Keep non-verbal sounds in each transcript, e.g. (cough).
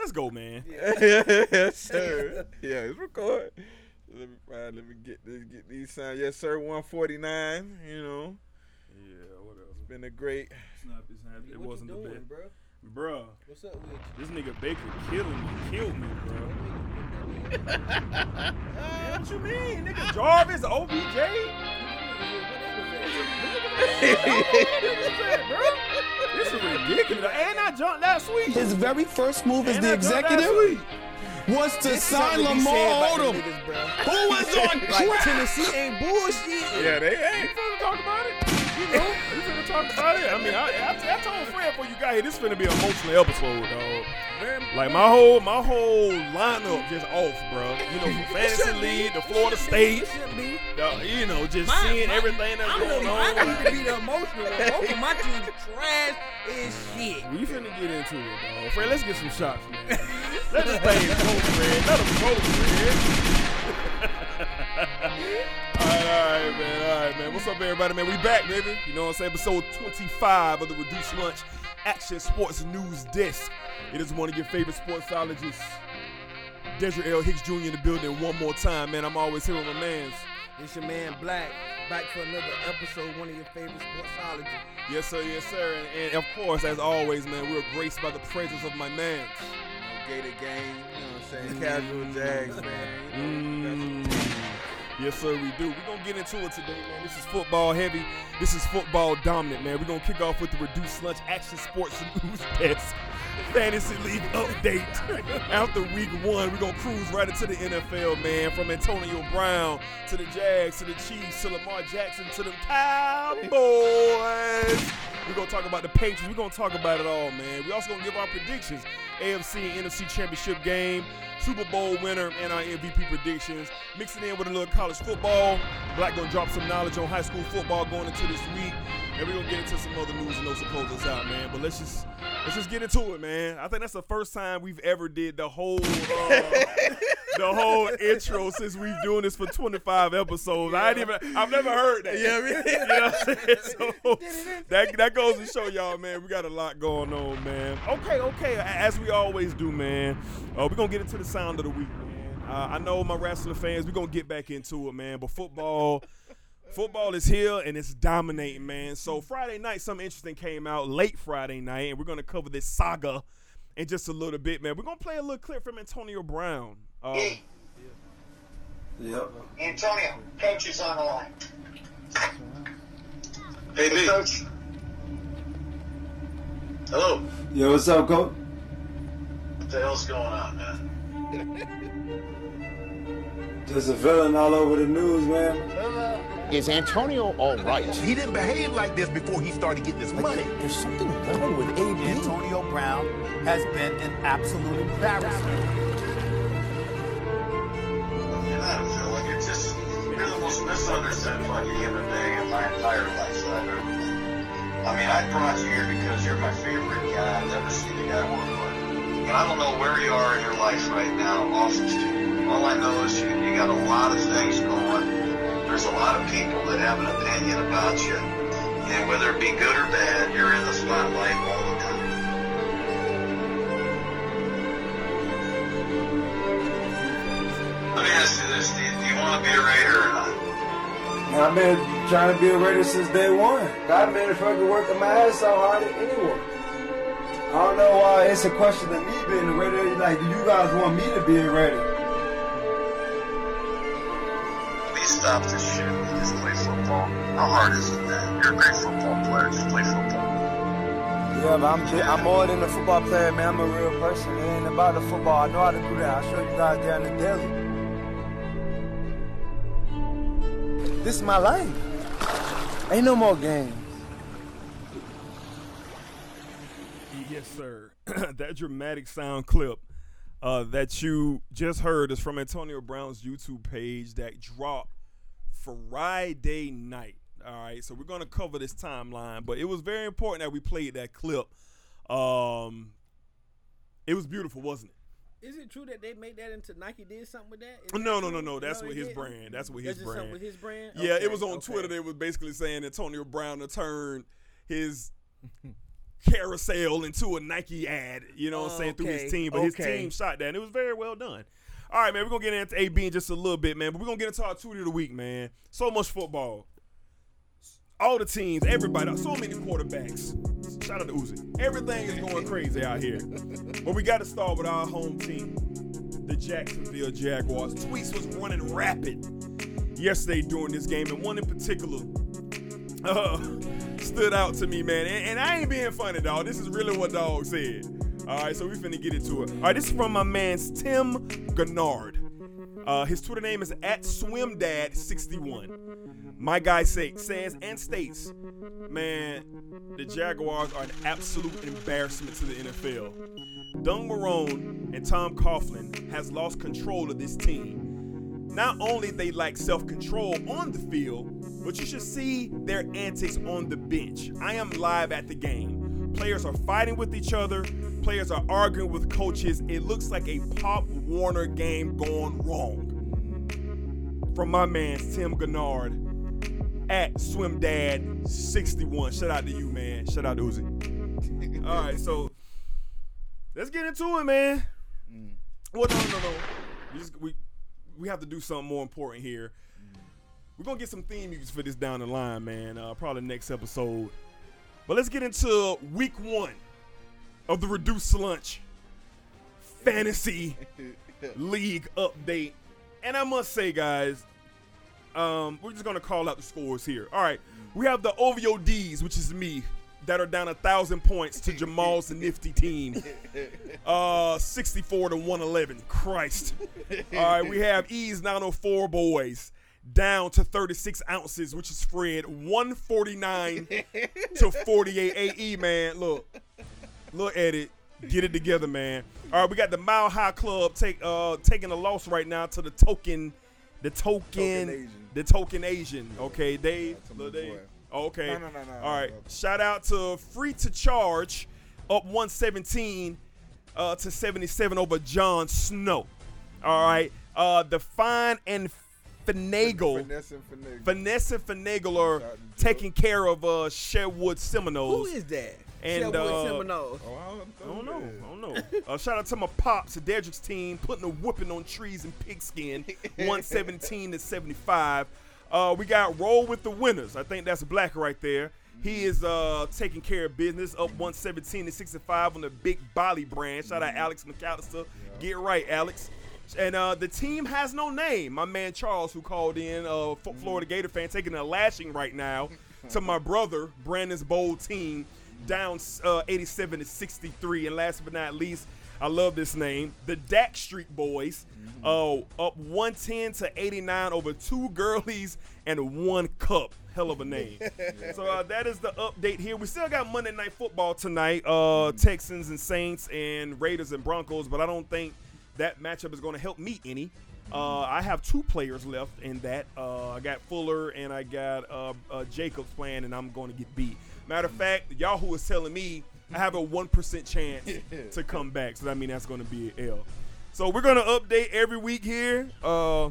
Let's go, man. (laughs) yes, sir. yeah, it's record. Let me find. Let me get this. Get these sound. Yes, sir. One forty nine. You know, Yeah, what else? been a great. Snap his hand. It what wasn't you the best. bro? Bruh, What's up with you? this nigga Baker killing me. Killed me, bro. Man, (laughs) what you mean? Nigga Jarvis, OBJ? This is ridiculous. And I jumped last week. His very first move as And the I executive week. was to sign Something to be Lamar Odom, niggas, who was on Like. Tennessee ain't bullshit. Yeah, they ain't. finna talk about it? You know, you finna talk about it? I mean, I, I, I told Fred before you got here, this is finna be an emotional episode, dog. Like my whole my whole lineup just off, bro. You know, from (laughs) fantasy league to Florida State, It shouldn't be. you know, just Mine- seeing mine- everything that's going on. I'm going the, on. I need to be the emotional one. Both of my teams trash as shit. We finna get into it, dog. Fred, let's get some shots, man. (laughs) Let this thing go, Fred. Let them go, Fred. All right, man. All right, man. What's up, everybody, man? We back, baby. You know what I'm saying? Episode 25 of the Reduced Lunch Action Sports News Desk. It is one of your favorite sportsologists, Desiree L. Hicks Jr. in the building one more time, man. I'm always here with my mans. It's your man Black back for another episode, one of your favorite sportsologists. Yes, sir, yes, sir. And, and of course, as always, man, we're graced by the presence of my mans. Gator game. You know what I'm saying? Casual Jags, man. Mm. Yes, sir, we do. We're going to get into it today, man. This is football heavy. This is football dominant, man. We're going to kick off with the Reduced Lunch Action Sports (laughs) News Desk Fantasy League update. (laughs) After week one, we're going to cruise right into the NFL, man. From Antonio Brown to the Jags to the Chiefs to Lamar Jackson to the Cowboys. We're going to talk about the Patriots. We're going to talk about it all, man. we also going to give our predictions. AFC and NFC Championship game, Super Bowl winner, and our MVP predictions. Mixing in with a little college football. Black gonna drop some knowledge on high school football going into this week. And we're gonna get into some other news and those to close us out, man. But let's just let's just get into it, man. I think that's the first time we've ever did the whole uh, (laughs) the whole intro since we've doing this for 25 episodes. I ain't even I've never heard that. Yeah, (laughs) you know what I'm saying? (laughs) So that that goes to show y'all, man, we got a lot going on, man. Okay, okay. As we always do, man. Uh, we're gonna get into the sound of the week, man. Uh, I know my wrestling fans, we're gonna get back into it, man. But football. Football is here and it's dominating, man. So Friday night, something interesting came out late Friday night, and we're gonna cover this saga in just a little bit, man. We're gonna play a little clip from Antonio Brown. Um, Hey, Yep. Antonio, coach is on the line. Hey, Hey, coach. Hello. Yo, what's up, coach? What the hell's going on, man? Just a villain all over the news, man. Is Antonio all right? He didn't behave like this before he started getting this money. There's something wrong with AB. Antonio Brown has been an absolute embarrassment. And I don't feel like it's just you're the most misunderstood fucking human being in my entire life that I've ever met. I mean, I brought you here because you're my favorite guy. I've never seen a guy work hard. I don't know where you are in your life right now, the street. All I know is you, you got a lot of things going. There's a lot of people that have an opinion about you. And whether it be good or bad, you're in the spotlight all the time. Let me ask you this, do you, do you want to be a Raider or not? I've been trying to be a Raider since day one. I've been fucking working my ass off harder than anyone. I don't know why it's a question of me being ready. Like, do you guys want me to be ready? Please stop this shit and just play football. How hard is it, man? You're a great football player. Just play football. Yeah, but I'm I'm more than a football player, man. I'm a real person. It ain't about the football. I know how to do that. I'll show you guys down the daily. This is my life. Ain't no more games. Yes, sir. (clears throat) that dramatic sound clip uh, that you just heard is from Antonio Brown's YouTube page that dropped Friday night. All right, so we're gonna cover this timeline, but it was very important that we played that clip. Um, it was beautiful, wasn't it? Is it true that they made that into Nike did something with that? Is that No, no, no, no. That's what his brand. That's what That's his something brand. with his brand. Yeah, Okay, it was on okay. Twitter. They was basically saying Antonio Brown to turn his carousel into a Nike ad, you know what I'm saying, through his team. But his team shot that, and it was very well done. All right, man, we're going to get into AB in just a little bit, man. But we're going to get into our tweet of the week, man. So much football. All the teams, everybody, so many quarterbacks. Shout out to Uzi. Everything is going crazy out here. But we got to start with our home team, the Jacksonville Jaguars. Tweets was running rapid yesterday during this game, and one in particular (laughs) uh, stood out to me, man. And, and I ain't being funny, dog. This is really what dog said. All right, so we finna get into it. All right, this is from my man's Tim Gennard. Uh, his Twitter name is at SwimDad61. My guy say, says and states, man, the Jaguars are an absolute embarrassment to the NFL. Doug Marrone and Tom Coughlin has lost control of this team. Not only they lack self-control on the field, but you should see their antics on the bench. I am live at the game. Players are fighting with each other. Players are arguing with coaches. It looks like a Pop Warner game gone wrong. From my man Tim Gennard at SwimDad61. Shout out to you, man. Shout out to Uzi. (laughs) All right, so let's get into it, man. Mm. Well, no, no, no. We, just, we we have to do something more important here. We're gonna get some theme music for this down the line, man. Uh, probably next episode. But let's get into week one of the reduced lunch fantasy (laughs) league update. And I must say, guys, um, we're just gonna call out the scores here. All right, we have the OVO D's, which is me, that are down a thousand points to Jamal's (laughs) nifty team. (laughs) Uh, 64 to 111. Christ. All right, we have E's 904 boys down to 36 ounces, which is Fred 149 (laughs) to 48 AE, man. Look, look at it. Get it together, man. All right, we got the Mile High Club take uh taking a loss right now to the token, the token, Asian. the token Asian. Okay, Dave, my Dave. Okay. No, no, no, no, All right. no. Shout out to Free to Charge, up 117 uh, to 77 over John Snow. All right. Uh, the Fine and Finagle. Finesse and finagle. Vanessa Finagle are Shout out to taking care of uh, Sherwood Seminoles. Who is that? And, Sherwood uh, Seminoles. Oh, I I don't, don't know. I don't know. Uh, shout out to my pops, to Dedrick's team, putting a whooping on trees and pigskin, (laughs) 117 to 75. Uh, we got roll with the winners. I think that's black right there. He is uh, taking care of business, up 117 to 65 on the Big Bolly brand. Shout out Alex McAllister. Get right, Alex. And uh, the team has no name. My man Charles, who called in, uh, F- Florida Gator fan, taking a lashing right now to my (laughs) brother Brandon's bold team, down uh, 87 to 63. And last but not least, I love this name, the Dak Street Boys. Oh, up 110 to 89 over two girlies and one cup. Hell of a name. (laughs) so uh, that is the update here. We still got Monday Night Football tonight. Uh, Texans and Saints and Raiders and Broncos, but I don't think that matchup is going to help me any. Uh, I have two players left in that. Uh, I got Fuller and I got uh, uh, Jacobs playing, and I'm going to get beat. Matter of fact, Yahoo is telling me I have a one percent chance (laughs) to come back, so that means that's going to be an L. So we're going to update every week here uh,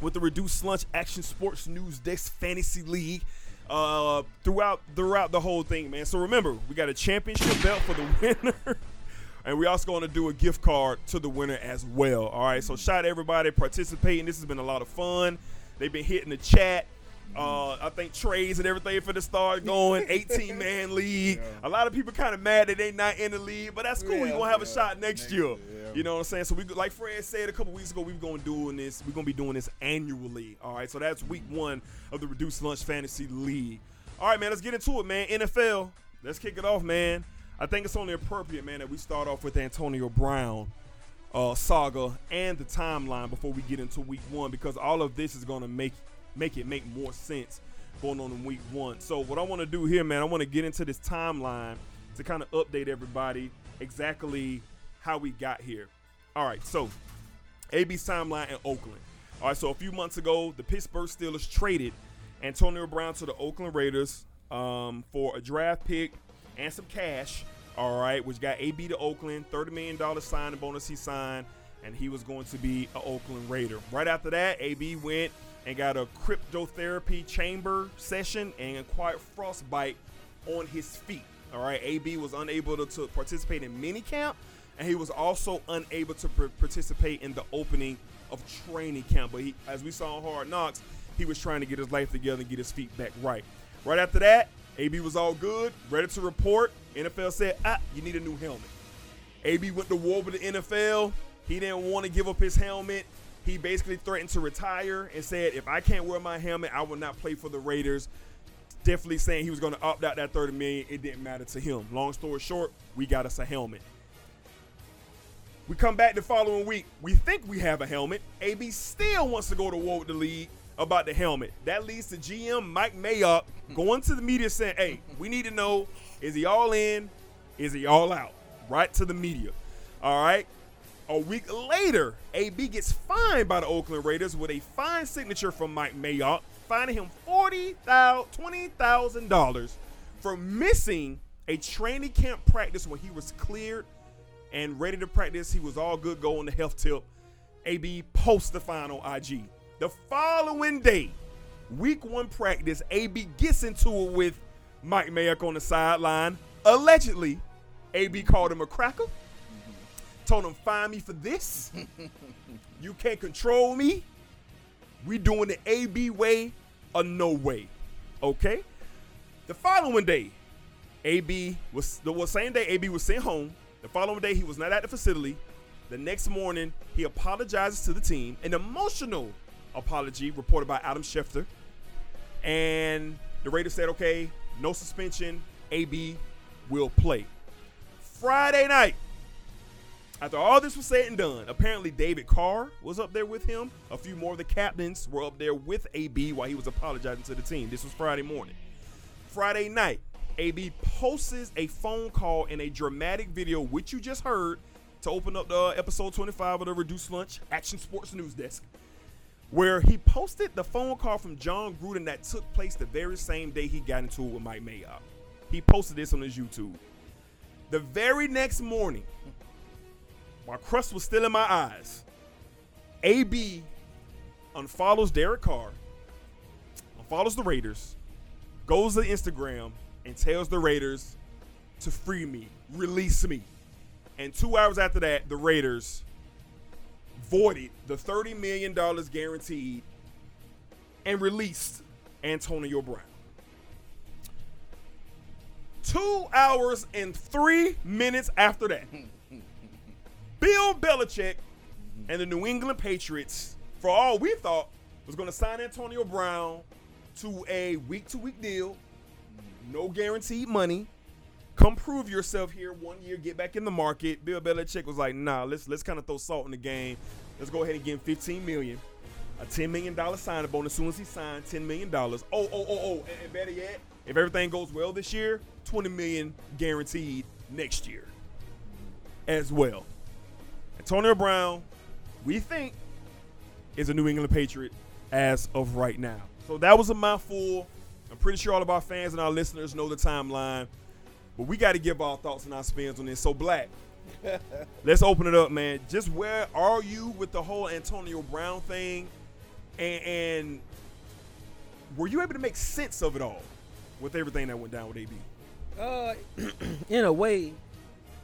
with the reduced lunch action sports news desk fantasy league uh, throughout throughout the whole thing, man. So remember, we got a championship belt for the (laughs) winner. And we're also going to do a gift card to the winner as well. All right. So shout out everybody participating. This has been a lot of fun. They've been hitting the chat. Uh, I think trades and everything for the start going. (laughs) 18 man league. A lot of people kind of mad that they not in the league, but that's cool. We're gonna have a shot next, Next year. year, yeah. You know what I'm saying? So we like Fred said a couple weeks ago, we were gonna doing this. We're gonna be doing this annually. All right. So that's week one of the reduced lunch fantasy league. All right, man. Let's get into it, man. NFL. Let's kick it off, man. I think it's only appropriate, man, that we start off with Antonio Brown uh, saga and the timeline before we get into week one because all of this is going to make make it make more sense going on in week one. So what I want to do here, man, I want to get into this timeline to kind of update everybody exactly how we got here. All right, so AB's timeline in Oakland. All right, so a few months ago, the Pittsburgh Steelers traded Antonio Brown to the Oakland Raiders um, for a draft pick and some cash. All right, which got AB to Oakland, $30 million signing bonus he signed, and he was going to be an Oakland Raider. Right after that, AB went and got a cryotherapy chamber session and acquired frostbite on his feet. All right, AB was unable to, to participate in mini camp, and he was also unable to pr- participate in the opening of training camp. But he, as we saw on Hard Knocks, he was trying to get his life together and get his feet back right. Right after that, AB was all good, ready to report. NFL said, ah, you need a new helmet. AB went to war with the NFL. He didn't want to give up his helmet. He basically threatened to retire and said, if I can't wear my helmet, I will not play for the Raiders. Definitely saying he was going to opt out that 30 million. It didn't matter to him. Long story short, we got us a helmet. We come back the following week. We think we have a helmet. AB still wants to go to war with the league about the helmet. That leads to GM Mike Mayock going to the media saying, hey, we need to know is he all in? Is he all out? Right to the media. All right. A week later, AB gets fined by the Oakland Raiders with a fine signature from Mike Mayock, fining him $20,000 for missing a training camp practice when he was cleared and ready to practice. He was all good going to health tip. AB posts the fine on IG. The following day, week one practice, AB gets into it with Mike Mayock on the sideline. Allegedly, AB called him a cracker. Told him, find me for this. (laughs) you can't control me. We doing the AB way or no way. Okay? The following day, AB was the same day AB was sent home. The following day, he was not at the facility. The next morning, he apologizes to the team. An emotional apology reported by Adam Schefter. And the Raiders said, okay, no suspension. AB will play. Friday night, after all this was said and done, apparently David Carr was up there with him. A few more of the captains were up there with AB while he was apologizing to the team. This was Friday morning. Friday night, AB posts a phone call in a dramatic video, which you just heard, to open up the uh, episode 25 of the Reduced Lunch Action Sports News Desk, where he posted the phone call from Jon Gruden that took place the very same day he got into it with Mike Mayock. He posted this on his YouTube. The very next morning, my crust was still in my eyes, AB unfollows Derek Carr, unfollows the Raiders, goes to Instagram, and tells the Raiders to free me, release me. And two hours after that, the Raiders voided the $30 million guaranteed and released Antonio Brown. Two hours and three minutes after that, (laughs) Bill Belichick and the New England Patriots, for all we thought, was going to sign Antonio Brown to a week to week deal, no guaranteed money. Come prove yourself here one year, get back in the market. Bill Belichick was like, nah, let's let's kind of throw salt in the game. Let's go ahead and give him 15 million. A $10 million signing bonus as soon as he signed $10 million. Oh, oh, oh, oh, and, and better yet, if everything goes well this year, 20 million guaranteed next year as well. Antonio Brown, we think, is a New England Patriot as of right now. So that was a mouthful. I'm pretty sure all of our fans and our listeners know the timeline. But we got to give our thoughts and our spins on this. So, Black, (laughs) let's open it up, man. Just where are you with the whole Antonio Brown thing? And, and were you able to make sense of it all with everything that went down with AB? Uh, (clears throat) in a way,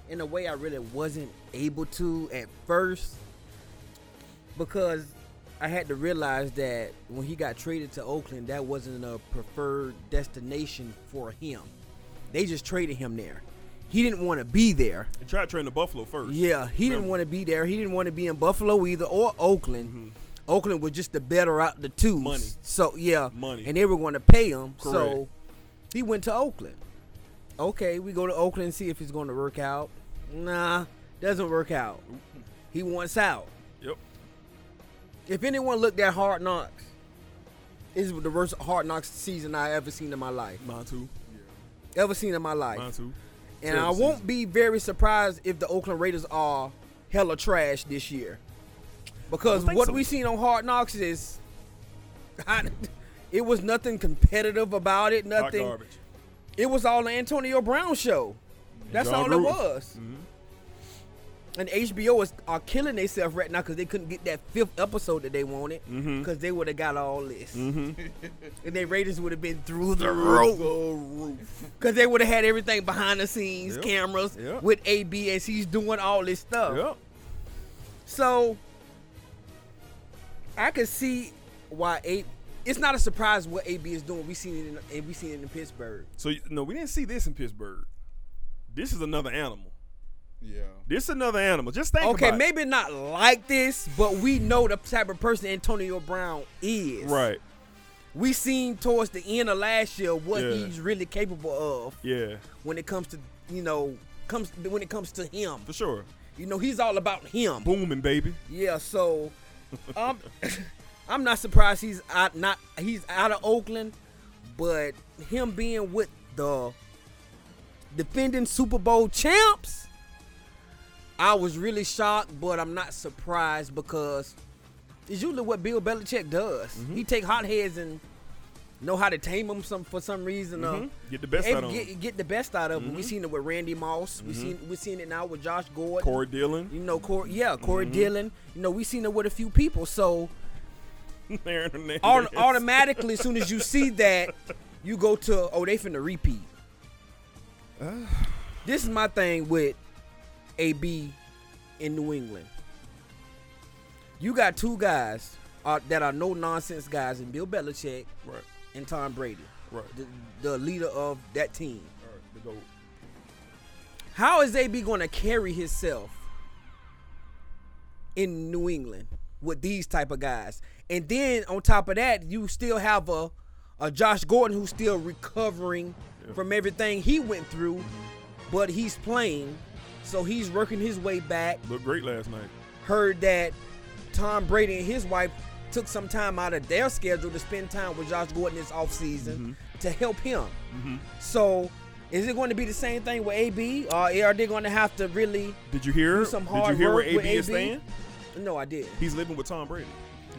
in a way, I really wasn't able to at first because I had to realize that when he got traded to Oakland, that wasn't a preferred destination for him. They just traded him there. He didn't want to be there. He tried trading to Buffalo first. Yeah, he didn't want to be there. He didn't want to be in Buffalo either or Oakland. Oakland was just the better out the two. Mm-hmm. Money. So yeah, Money. and they were going to pay him. So he went to Oakland. Okay, we go to Oakland and see if it's going to work out. Nah, doesn't work out. He wants out. Yep. If anyone looked at Hard Knocks, this is the worst Hard Knocks season I ever seen in my life. Mine too. Ever seen in my life. And I won't season. be very surprised if the Oakland Raiders are hella trash this year. Because what so. we seen on Hard Knocks is (laughs) it was nothing competitive about it, nothing. garbage. It was all the Antonio Brown show. That's Jon all it Gruden. was. And HBO is are killing themselves right now because they couldn't get that fifth episode that they wanted because they would have got all this, Mhm. (laughs) and their ratings would have been through the roof because they would have had everything behind the scenes, Yep. cameras Yep. with AB as he's doing all this stuff. Yep. So I could see why A. It's not a surprise what AB is doing. We seen it in we seen it in Pittsburgh. So no, we didn't see this in Pittsburgh. This is another animal. Yeah. This is another animal. Just think Okay, about it. Okay, maybe not like this, but we know the type of person Antonio Brown is. Right. We seen towards the end of last year what Yeah. he's really capable of Yeah, when it comes to you know comes when it comes to him. for sure. You know he's all about him. Booming, baby. Yeah, so (laughs) um, (laughs) I'm not surprised he's out not he's out of Oakland, but him being with the defending Super Bowl champs, I was really shocked, but I'm not surprised because it's usually what Bill Belichick does. Mm-hmm. He take hotheads and know how to tame them some for some reason. Uh, Mhm. Get the best out of to 'em. get, get the best out of them. We seen it with Randy Moss. We seen we seen it now with Josh Gordon. Corey Dillon. You know, Corey, yeah, Corey Mhm. Dillon. You know, we seen it with a few people. So (laughs) automatically, as soon as you see that, you go to oh, they finna repeat. (sighs) this is my thing with AB in New England. You got two guys uh, that are no nonsense guys in Bill Belichick Right. and Tom Brady, Right. the, the leader of that team. Right. How is AB going to carry himself in New England with these type of guys? And then on top of that, you still have a, a Josh Gordon who's still recovering from everything he went through, but he's playing, so he's working his way back. Looked great last night. Heard that Tom Brady and his wife took some time out of their schedule to spend time with Josh Gordon this offseason to help him. Mhm. So, is it going to be the same thing with AB, or are they going to have to really Did you hear? some Did you hear where AB is staying? No, I did. He's living with Tom Brady.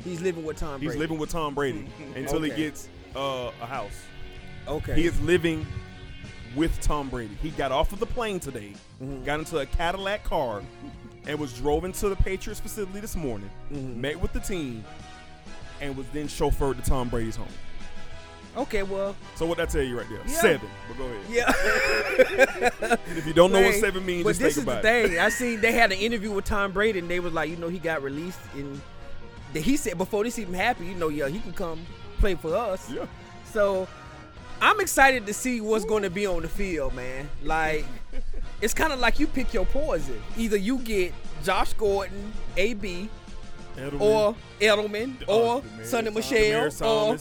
He's living with Tom He's living with Tom Brady (laughs) until he gets uh, a house. Okay. He is living with Tom Brady. He got off of the plane today, Mm-hmm. got into a Cadillac car, and was drove into the Patriots facility this morning, Mm-hmm. met with the team, and was then chauffeured to Tom Brady's home. Okay, well, So what that tell you right there? Yeah. Seven. But go ahead. yeah. (laughs) If you don't know what seven means, but just this think is about the it. thing. I seen they had an interview with Tom Brady, and they was like, you know, he got released, and he said before this even happened, you know, yeah, he can come play for us. Yeah. So I'm excited to see what's going to be on the field, man. Like, it's kind of like you pick your poison. Either you get Josh Gordon, AB, Edelman, or Edelman, uh, or Demaryius Sony Michel, Demaryius or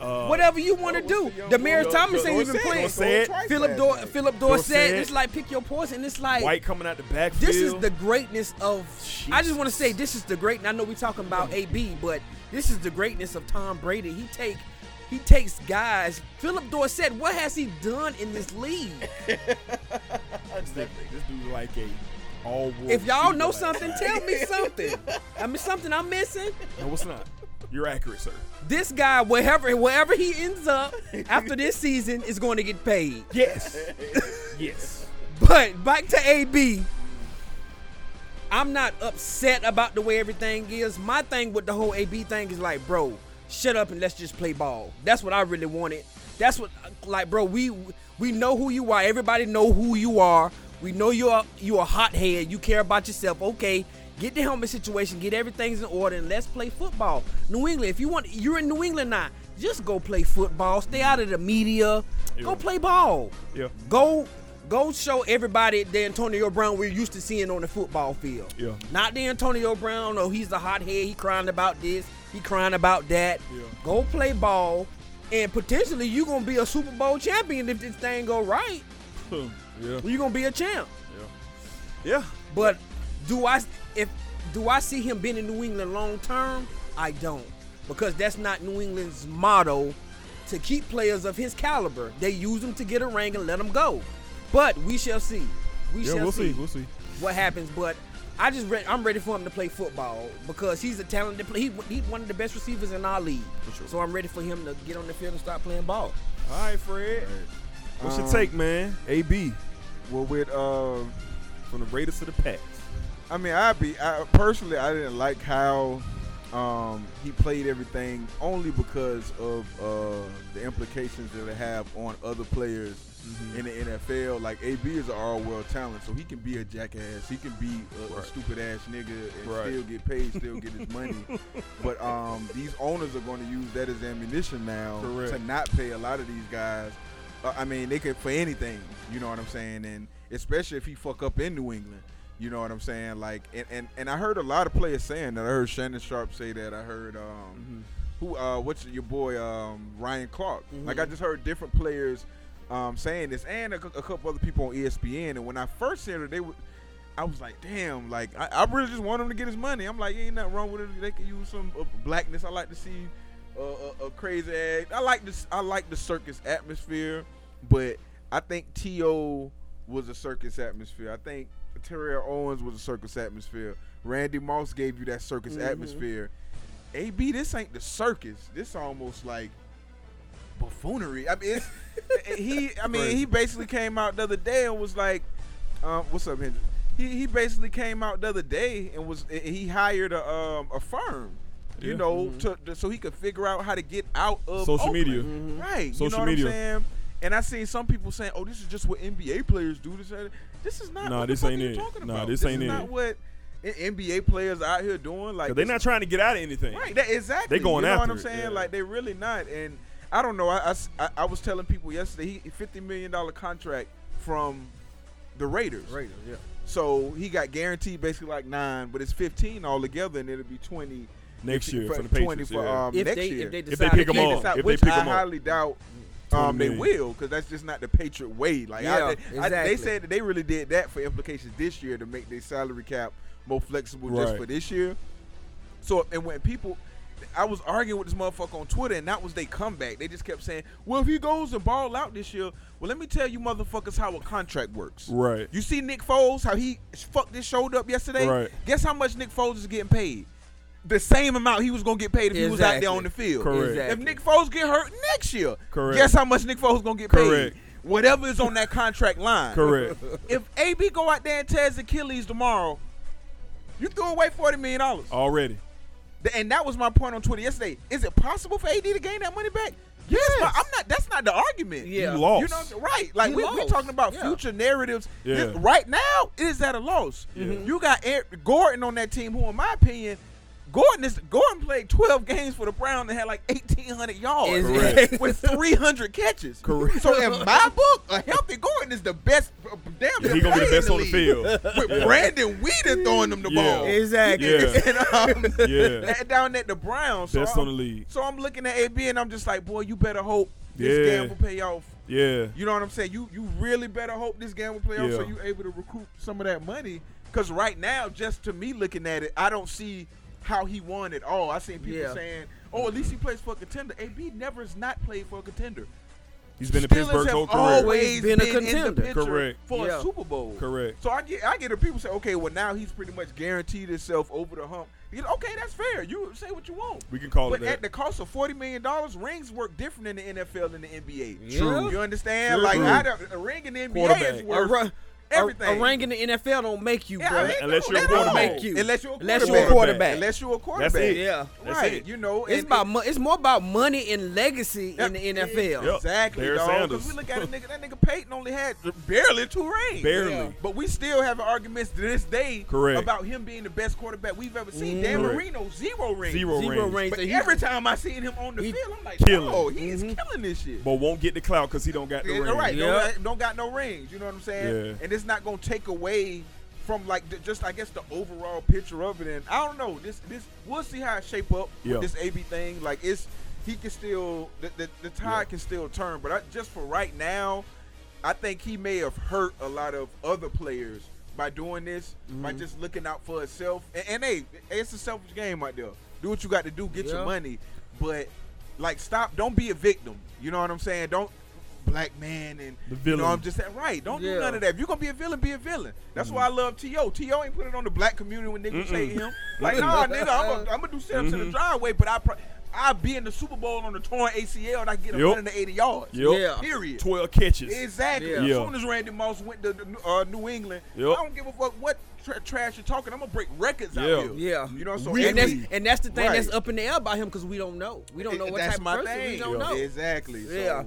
uh, whatever you want to do. the young Demaryius boy? Thomas ain't even playing. Philip Dor- Phillip Dorsett. Dorsett. It's like pick your poison. It's like White coming out the backfield. this is the greatness of. I just want to say this is the great. I know we talking about AB, but this is the greatness of Tom Brady. He take. He takes guys. Phillip Dorsett, what has he done in this league? (laughs) This dude like a all. If y'all know something, tell me (laughs) something. I mean, something I'm missing. No, it's not. You're accurate, sir. This guy, wherever wherever he ends up after this season, is going to get paid. Yes. (laughs) yes. But back to AB. I'm not upset about the way everything is. My thing with the whole AB thing is like, bro, shut up and let's just play ball. That's what I really wanted. That's what like bro, we we know who you are. Everybody know who you are. We know you're you're a hothead. You care about yourself. Okay. Get the helmet situation, get everything in order, and let's play football. New England, if you want you're in New England now, just go play football. Stay out of the media. Go play ball. Yeah. Go go show everybody the Antonio Brown we're used to seeing on the football field. Yeah. Not the Antonio Brown, oh, he's the hothead, he crying about this, he crying about that. Yeah. Go play ball, and potentially you gonna be a Super Bowl champion if this thing go right. (laughs) yeah. you gonna be a champ. Yeah. But do I if do I see him being in New England long term? I don't. Because that's not New England's motto to keep players of his caliber. They use them to get a ring and let them go. But we shall see. We Yeah, shall we'll see. We'll see. what happens. But I just re- I'm ready for him to play football because he's a talented player. He, he's one of the best receivers in our league. For sure. So I'm ready for him to get on the field and start playing ball. All right, Fred. What's your Um, take, man? AB Well, with uh, from the Raiders to the Pats. I mean, I be I, personally, I didn't like how um, he played everything only because of uh, the implications that it have on other players in the NFL. Like AB is an all-world talent, so he can be a jackass. He can be a, a stupid ass nigga and Right. still get paid, still get his money. (laughs) But um, these owners are going to use that as ammunition now Correct. to not pay a lot of these guys. Uh, I mean, they could for anything. You know what I'm saying? And especially if he fuck up in New England. You know what I'm saying? Like, and, and, and I heard a lot of players saying that. I heard Shannon Sharpe say that. I heard um, who uh, what's your boy um, Ryan Clark. Like, I just heard different players um, saying this, and a, a couple other people on ESPN. And when I first heard it, they were. I was like, damn, like I, I really just want him to get his money. I'm like, ain't nothing wrong with it. They could use some uh, blackness. I like to see uh, a, a crazy ass. I like this. I like the circus atmosphere, but I think To was a circus atmosphere. I think Terrell Owens was a circus atmosphere. Randy Moss gave you that circus atmosphere. AB, this ain't the circus. This almost like buffoonery. I mean, it's, he. I mean, he basically came out the other day and was like, um, "What's up, Hendry?" He he basically came out the other day and was he hired a um a firm. You Yeah. know, to, to- so he could figure out how to get out of Social Oakland. media. right? you Social know what media. I'm saying? And I seen some people saying, "Oh, this is just what NBA players do." This, this is not. Nah, what this ain't it. Talking Nah, about? this this ain't is it. not what NBA players out here doing. Like they're not trying to get out of anything. Right, that, exactly. They going you know after what I'm it, saying? yeah. Like they really not. And I don't know. I I was telling people yesterday, he fifty million dollar contract from the Raiders. Raiders, yeah. So he got guaranteed basically like nine, but it's fifteen altogether, and it'll be twenty Next if- year for the Patriots, for yeah. um, If next they year. if they they decide pick to 'em keep up. it- Decide- if they which pick I 'em up. highly doubt um, they will, because that's just not the Patriot way. Like Yeah, I, exactly. they said that they really did that for implications this year to make their salary cap more flexible just for this year. So and when people, I was arguing with this motherfucker on Twitter, and that was they comeback. They just kept saying, "Well, if he goes and ball out this year, well, let me tell you, motherfuckers, how a contract works." Right. You see Nick Foles, how he fucked his shoulder up yesterday. Right. Guess how much Nick Foles is getting paid? The same amount he was gonna get paid if he was out there on the field. Correct. If Nick Foles get hurt next year, Correct. guess how much Nick Foles is gonna get paid? Correct. Whatever is on that contract line. Correct. (laughs) If AB go out there and tears Achilles tomorrow, you threw away forty million dollars. Already. And that was my point on Twitter yesterday. Is it possible for AD to gain that money back? Yes, but I'm not. That's not the argument. Yeah. You lost. You know, what I'm saying? right? Like He we, we lost. talking about Yeah. future narratives. Yeah. This- right now, it is at a loss. Mm-hmm. You got Eric Gordon on that team, who, in my opinion, Gordon is Gordon played 12 games for the Browns and had like 1,800 yards Correct. with 300 catches. Correct. So in my (laughs) book, a healthy Gordon is the best. Damn, Yeah, near he gonna be the best in on the field. (laughs) With Yeah. Brandon Weeden throwing them the Yeah. ball. Exactly. (laughs) Yeah. and, um, Yeah. down at the Browns. So Best I'm, on the league. So I'm looking at AB and I'm just like, boy, you better hope this game will pay off. Yeah. You know what I'm saying? You you really better hope this game will play off so Yeah. you able to recoup some of that money. Because right now, just to me looking at it, I don't see how he won at all. I seen people Yeah. saying, "Oh, at least he plays for a contender." AB never has not played for a contender. He's been in Steelers Pittsburgh's have whole career. always Been a in the contender. Correct. for Yeah. a Super Bowl. Correct. So I get I get the people say, okay, well now he's pretty much guaranteed himself over the hump. You know, okay, that's fair. You say what you want. We can call But it But at the cost of forty million dollars, rings work different in the NFL than the NBA. True. You understand? True. like True. I don't- a ring in the NBA Quarterback. is worth ru- everything. A, a ring in the NFL don't make you, Yeah, bro. I Unless you're a don't quarterback. make you. Unless you're a Unless quarterback. you're a quarterback. Unless you're a quarterback. That's it. Yeah. That's right. it. You know, It's about it- mo- it's more about money and legacy in the NFL. Yep. Exactly, Barry dog. Because we look at a nigga, that nigga Peyton only had barely two rings. Barely. Yeah. But we still have arguments to this day Correct. about him being the best quarterback we've ever seen. Dan Correct. Marino, zero rings. Zero, Zero rings. rings. But So every time I see him on the field, I'm like, Killing. oh, he is Mhm. killing this shit. But won't get the clout because he don't got the Yeah, ring. right. Don't, don't got no rings. You know what I'm saying? Yeah. And it's not gonna take away from like the, just I guess the overall picture of it. And I don't know. This this we'll see how it shape up Yeah. with this AB thing. Like it's he can still the the, the tide can still turn. But I, just for right now, I think he may have hurt a lot of other players by doing this, by Mm-hmm. just looking out for himself. And, and hey, it's a selfish game right there. Do what you got to do, get Yeah. your money, but like stop. Don't be a victim. You know what I'm saying? Don't black man and The You know. I'm just saying, right. Don't Yeah. do none of that. If you're gonna be a villain, be a villain. That's why I love T.O. T.O. ain't put it on the black community when niggas Mm-mm. hate him. Like, nah, (laughs) nigga, I'm gonna do steps in the driveway, but I pro- I'll be in the Super Bowl on the torn ACL and I get Yep. 180 yards. Yep. Yeah. Period. 12 catches. Exactly. Yeah. As soon as Randy Moss went to uh, New England, Yep. I don't give a fuck what tra- trash and talking, I'm gonna break records Yeah. out here. Yeah. You know, so Really? and that's and that's the thing that's up in the air about him because we don't know. We don't know what that's type of person. thing. We don't know. Exactly. So, Yeah.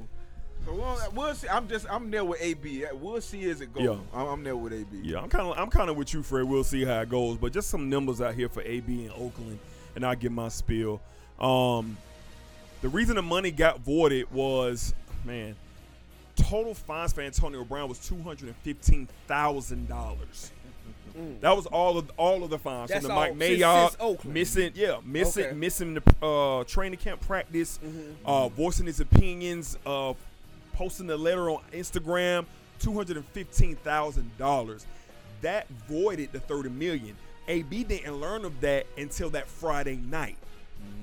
So we'll, we'll see. I'm just I'm there with AB. We'll see as it goes. Yeah. I'm, I'm there with AB. Yeah, I'm kind of I'm kind of with you, Fred. We'll see how it goes, but just some numbers out here for AB in Oakland, and I'll give my spiel. Um, the reason the money got voided was, man, total fines for Antonio Brown was two hundred and fifteen thousand dollars. (laughs) That was all of all of the fines That's from the Mike Mayock since missing, yeah, missing Okay. missing the uh, training camp practice, uh, voicing his opinions, uh, posting a letter on Instagram, two hundred and fifteen thousand dollars. That voided the thirty million. AB didn't learn of that until that Friday night.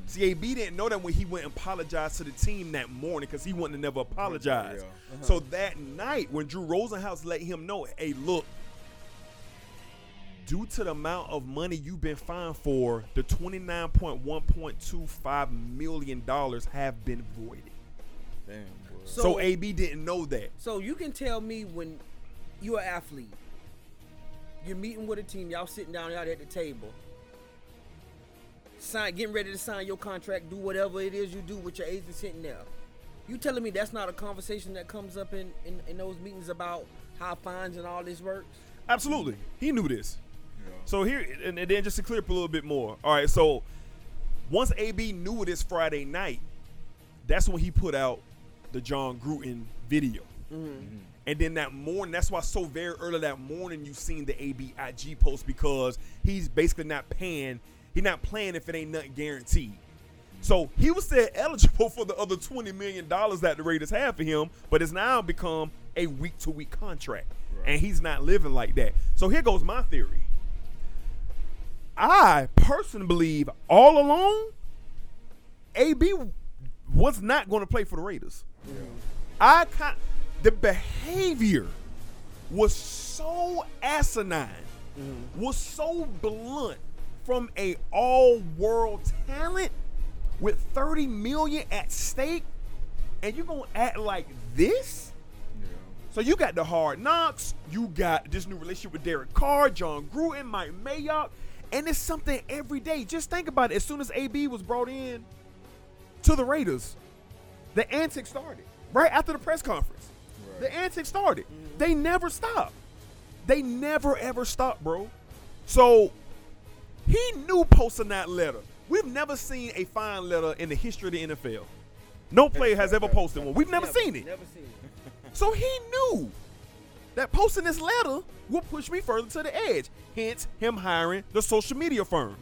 See, AB didn't know that when he went and apologized to the team that morning because he wouldn't have never apologized. Yeah. So uh-huh. that night, when Drew Rosenhaus let him know, hey, look, due to the amount of money you've been fined for, the $29.1.25 million have been voided. Damn, boy. So, AB didn't know that. So you can tell me when you're an athlete, you're meeting with a team, y'all sitting down out at the table, sign, getting ready to sign your contract, do whatever it is you do with your agent sitting there. You telling me that's not a conversation that comes up in, in, in those meetings about how fines and all this works? Absolutely. He knew this. So here, and, and then just to clear up a little bit more. All right, so once AB knew this Friday night, that's when he put out the Jon Gruden video. Mm-hmm. And then that morning, that's why so very early that morning you seen the ABIG post because he's basically not paying, he's not playing if it ain't nothing guaranteed. So he was still (laughs) eligible for the other twenty million dollars that the Raiders have for him, but it's now become a week to week contract, and he's not living like that. So here goes my theory. I personally believe all along, AB was not going to play for the Raiders. I kind the behavior was so asinine, mm-hmm. was so blunt from a all-world talent with 30 million at stake, and you're gonna act like this? So you got the hard knocks, you got this new relationship with Derek Carr, Jon Gruden, Mike Mayock, and it's something every day. Just think about it. As soon as AB was brought in to the Raiders, the antics started right after the press conference. The antics started. Mm-hmm. They never stopped. They never ever stopped, bro. So he knew posting that letter. We've never seen a fine letter in the history of the NFL. No player has ever posted one. We've never seen it. Never seen it. (laughs) So he knew that posting this letter will push me further to the edge. Hence, him hiring the social media firm.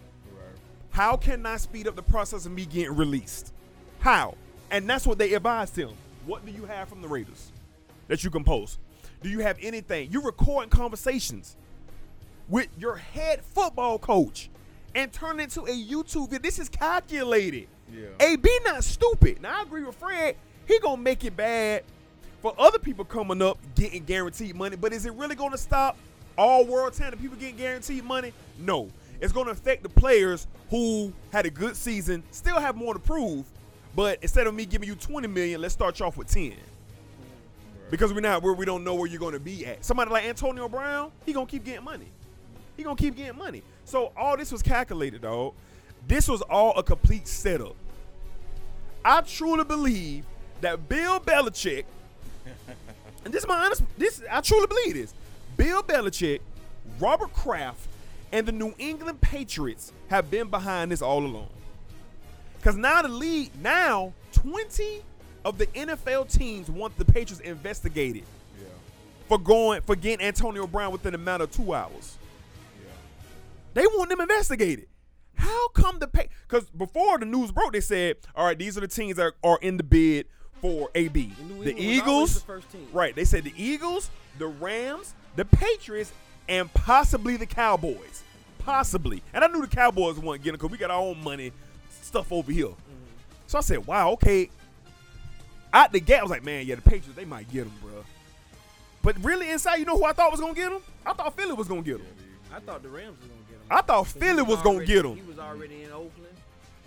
How can I speed up the process of me getting released? How? And that's what they advised him. What do you have from the Raiders that you can post? Do you have anything? You're recording conversations with your head football coach and turn it into a YouTube video. This is calculated. Yeah. AB not stupid. Now I agree with Fred. He gonna make it bad for other people coming up getting guaranteed money. But is it really gonna stop all world talent people getting guaranteed money? No. It's gonna affect the players who had a good season, still have more to prove. But instead of me giving you 20 million, let's start you off with 10. Because we're not where we don't know where you're gonna be at. Somebody like Antonio Brown, he gonna keep getting money. He gonna keep getting money. So all this was calculated, dog. This was all a complete setup. I truly believe that Bill Belichick, (laughs) and this is my honest, this I truly believe this. Bill Belichick, Robert Kraft, and the New England Patriots have been behind this all along. Because now the league, now 20 of the NFL teams want the Patriots investigated for going for getting Antonio Brown within a matter of two hours. They want them investigated. How come the pay? Because before the news broke, they said, "All right, these are the teams that are in the bid for AB. The England was always Eagles, the first team. right? They said the Eagles, the Rams, the Patriots, and possibly the Cowboys. Possibly. And I knew the Cowboys weren't getting because we got our own money stuff over here. Mm-hmm. So I said, "Wow, okay." Out the gate, I was like, "Man, yeah, the Patriots they might get him, bro." But really, inside, you know who I thought was gonna get him? I thought Philly was gonna get him. I thought the Rams was gonna get him. I thought Philly was gonna get him. He was already in Oakland.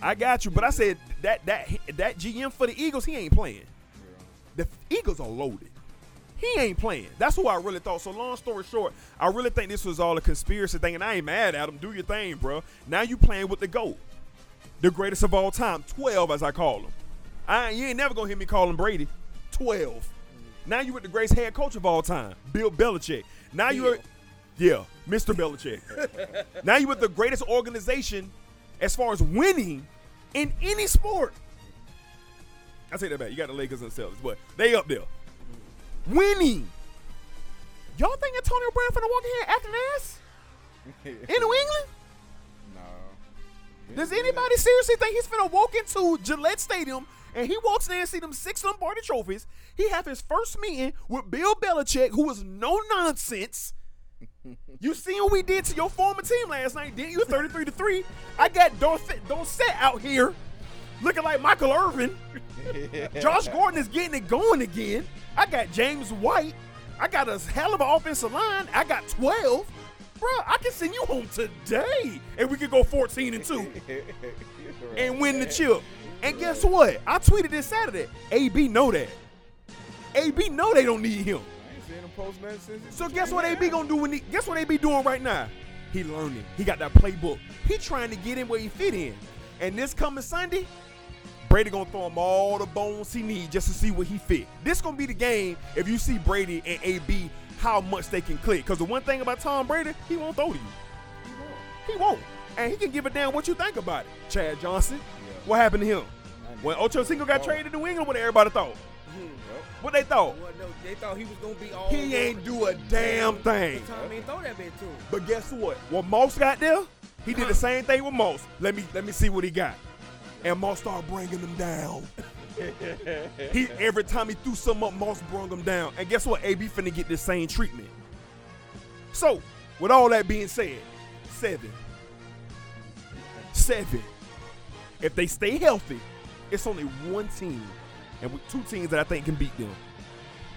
I got you, but I said that that that GM for the Eagles, he ain't playing. The Eagles are loaded. he ain't playing. That's who I really thought. So long story short, I really think this was all a conspiracy thing, and I ain't mad at him. Do your thing, bro. Now you playing with the GOAT. The greatest of all time. 12 as I call him. I you ain't never gonna hear me call him Brady. 12. Now you with the greatest head coach of all time, Bill Belichick. Now you're yeah, Mr. Belichick. (laughs) now you with the greatest organization as far as winning in any sport. I say that back. You got the Lakers and the Celtics, but they up there. Winning. Y'all think Antonio Brown finna walk in here acting ass? In New England? Does anybody seriously think he's gonna walk into Gillette Stadium and he walks in and see them six Lombardi trophies? He have his first meeting with Bill Belichick, who was no nonsense. (laughs) You seen what we did to your former team last night, didn't you? 33 to 3. I got Dorsett, Dorsett out here looking like Michael Irvin. (laughs) Josh Gordon is getting it going again. I got James White. I got a hell of an offensive line. I got 12. Bro, I can send you home today. And we could go 14 and 2 (laughs) and win the chip. And guess what? I tweeted this Saturday. AB know that. AB know they don't need him. I ain't seen him post nothing since. he So guess what AB gonna do when he guess what AB doing right now? He learning. He got that playbook. He trying to get in where he fit in. And this coming Sunday, Brady gonna throw him all the bones he need just to see where he fit. This gonna be the game if you see Brady and AB how much they can click. Cause the one thing about Tom Brady, he won't throw to you. He won't. And he can give a damn what you think about it. Chad Johnson, what happened to him? When Ocho Cinco got oh. traded to New England, what everybody thought? What they thought? Well, no, they thought he was gonna be all. He ain't do a damn thing. Tom ain't throw that bit to him. But guess what? When Moss got there, he did the same thing with Moss. Let me let me see what he got. And Moss started bringing them down. He every time he threw some up, Moss brought him down. And guess what? AB finna get the same treatment. So, with all that being said, seven. Seven. If they stay healthy, it's only one team, and with two teams that I think can beat them.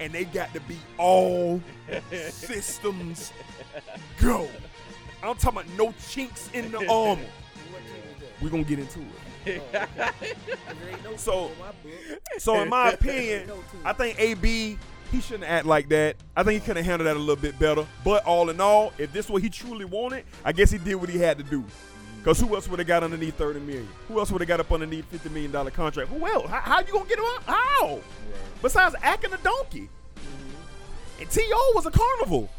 And they got to be all systems go. I'm talking about no chinks in the armor. What team is that? We're gonna get into it. (laughs) There ain't no So- in my. So in my opinion, No. I think AB he shouldn't act like that. I think he could have handled that a little bit better. But all in all, if this what he truly wanted, I guess he did what he had to do. Cause who else would have got underneath 30 million? Who else would have got up underneath 50 million dollar contract? Who else? How, how you gonna get him out? How? Besides acting a donkey. And T.O. was a carnival.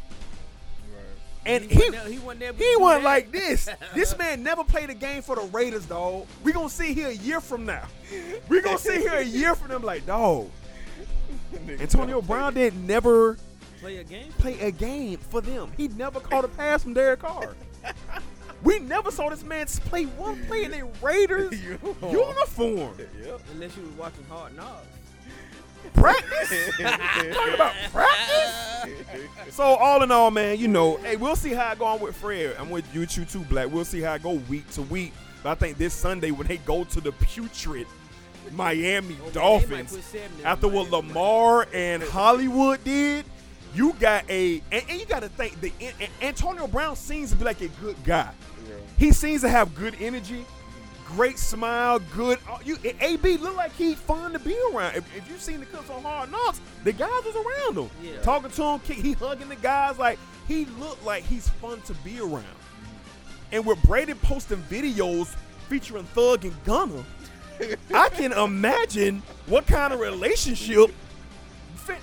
And He he, wasn't he wasn't there he like this. (laughs) This man never played a game for the Raiders, dog. We gonna see here a year from now. We gonna see here a year from them like, dog. Antonio Brown didn't never Play a game. play a game for them. He never caught a pass from Derek Carr. We never saw this man play one play in a Raiders (laughs) uniform. Yep. (laughs) Unless you was watching Hard Knocks. Practice? (laughs) Talking about practice? So all in all, man, you know, hey, we'll see how I go on with Fred. I'm with you, with you too, Black. We'll see how I go week to week. But I think this Sunday when they go to the putrid Miami Oh, Dolphins, they might put seven in after what Miami. Lamar and Hollywood did, you got a and, and you got to think the An- An- Antonio Brown seems to be like a good guy. He seems to have good energy, great smile, good. uh, You AB look like he fun to be around. If, if you seen the clips on Hard Knocks, the guys was around him, Yeah. talking to him, he hugging the guys. Like he looked like he's fun to be around. And with Brady posting videos featuring Thug and Gunna, (laughs) I can imagine what kind of relationship.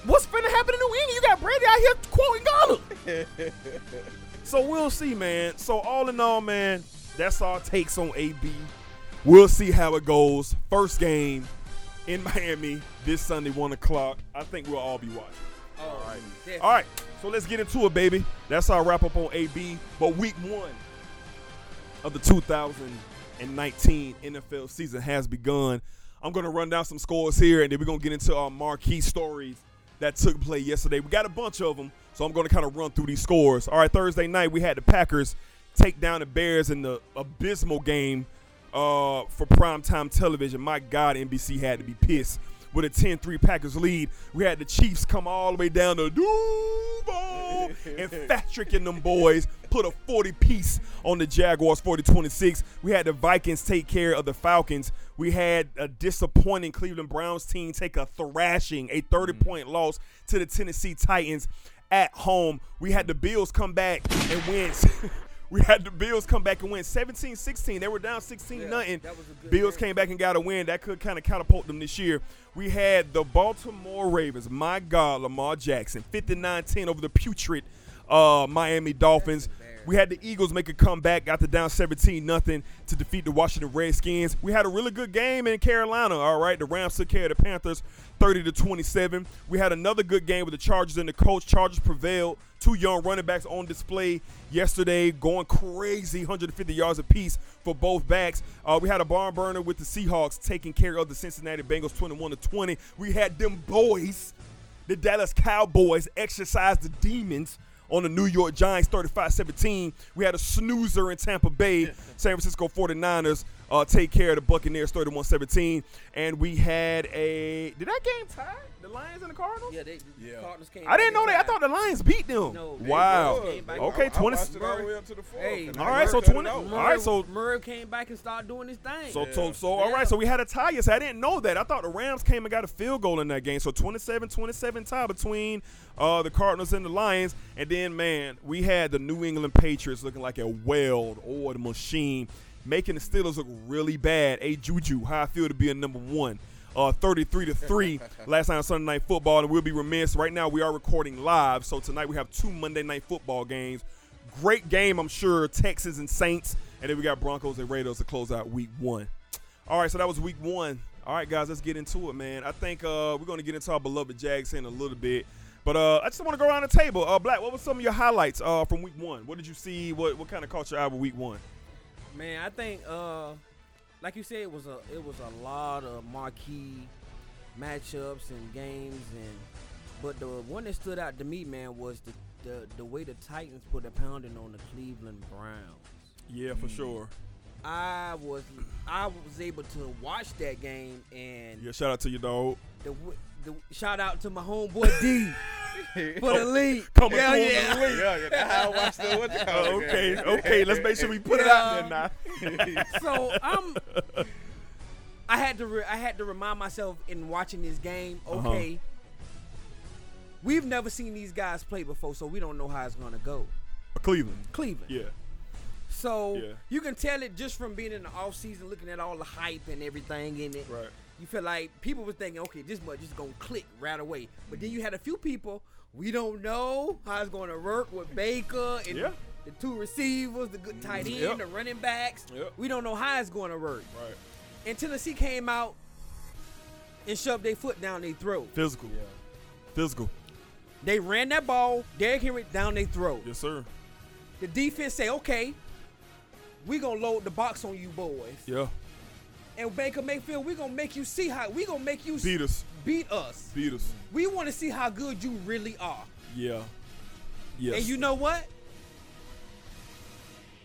What's finna happen in New England? You got Brady out here quoting Gunna. (laughs) So we'll see, man. So all in all, man, that's our takes on AB. We'll see how it goes. First game in (laughs) Miami this Sunday, one o'clock. I think we'll all be watching. Oh, all right. All right, so let's get into it, baby. That's our wrap up on AB. But week one of the 2019 NFL season has begun. I'm going to run down some scores here, and then we're going to get into our marquee stories that took place yesterday. We got a bunch of them, so I'm going to kind of run through these scores. All right, Thursday night, we had the Packers take down the Bears in the abysmal game uh, for primetime television. My God, NBC had to be pissed with a 10-3 Packers lead. We had the Chiefs come all the way down to Duval (laughs) and Patrick and them boys put a 40 piece on the Jaguars 40-26. We had the Vikings take care of the Falcons. We had a disappointing Cleveland Browns team take a thrashing, a 30 point loss to the Tennessee Titans at home. We had the Bills come back and win. (laughs) we had the Bills come back and win 17-16. They were down 16 nothing. that was a good Bills game. came back and got a win. That could kind of catapult them this year. We had the Baltimore Ravens. My God, Lamar Jackson, 59-10 over the putrid uh, Miami Dolphins. We had the Eagles make a comeback, got the down 17 nothing to defeat the Washington Redskins. We had a really good game in Carolina. All right, the Rams took care of the Panthers, 30 to 27. We had another good game with the Chargers and the Colts. Chargers prevailed. Two young running backs on display yesterday, going crazy, 150 yards apiece for both backs. Uh, we had a barn burner with the Seahawks taking care of the Cincinnati Bengals, 21 to 20. We had them boys, the Dallas Cowboys, exercise the demons on the New York Giants 35-17. We had a snoozer in Tampa Bay. San Francisco 49ers uh, take care of the Buccaneers 31-17. And we had a – did that game tie? The Lions and the Cardinals? Yeah, they, the Cardinals came. I didn't know that. I thought the Lions beat them. No, they wow. came back. Okay, I, 20 I watched it all the way up to the fourth. Hey, and all I so cut it 20 out. all right, so Murray came back and started doing his thing. So, so, so, all right. So we had a tie. Yes, I didn't know that. I thought the Rams came and got a field goal in that game. So 27-27 tie between uh, the Cardinals and the Lions. And then, man, we had the New England Patriots looking like a well-oiled machine, making the Steelers look really bad. A Juju, how I feel to be a number one. Uh, 33 to 3 last night on Sunday Night Football, and we'll be remiss. Right now, we are recording live, so tonight we have two Monday Night Football games. Great game, I'm sure. Texans and Saints, and then we got Broncos and Raiders to close out Week One. All right, so that was Week One. All right, guys, let's get into it, man. I think uh, we're going to get into our beloved Jags in a little bit, but uh, I just want to go around the table. Uh, Black, what were some of your highlights uh, from Week One? What did you see? What what kind of caught your eye with Week One? Man, I think uh like you said it was a it was a lot of marquee matchups and games and but the one that stood out to me, man, was the the, the way the Titans put a pounding on the Cleveland Browns. Yeah, for mm. sure. I was I was able to watch that game and Yeah, shout out to you, dog. the, w- the shout out to my homeboy D (laughs) for the lead. Coming Hell through yeah. the league. Yeah, yeah, that's how I watched the what you call it okay, game. okay. Let's make sure we put it out there now. so I'm. I had to. Re- I had to remind myself in watching this game. Uh-huh. Okay, we've never seen these guys play before, so we don't know how it's gonna go. Cleveland. Cleveland. Yeah. So Yeah. you can tell it just from being in the off season, looking at all the hype and everything in it. Right. You feel like people were thinking, okay, this much is gonna click right away. But then you had a few people we don't know how it's gonna work with Baker and Yeah. the two receivers, the good tight mm, end, Yep. the running backs. Yep. We don't know how it's gonna work. Right. And Tennessee came out and shoved their foot down their throat. Physical. Physical. They ran that ball, Derrick Henry down their throat. Yes, sir. The defense say, okay, we gonna load the box on you boys. Yeah. And Baker Mayfield, we're gonna make you see how we gonna make you Beat us. beat us. Beat us. We want to see how good you really are. Yeah. Yes. And you know what?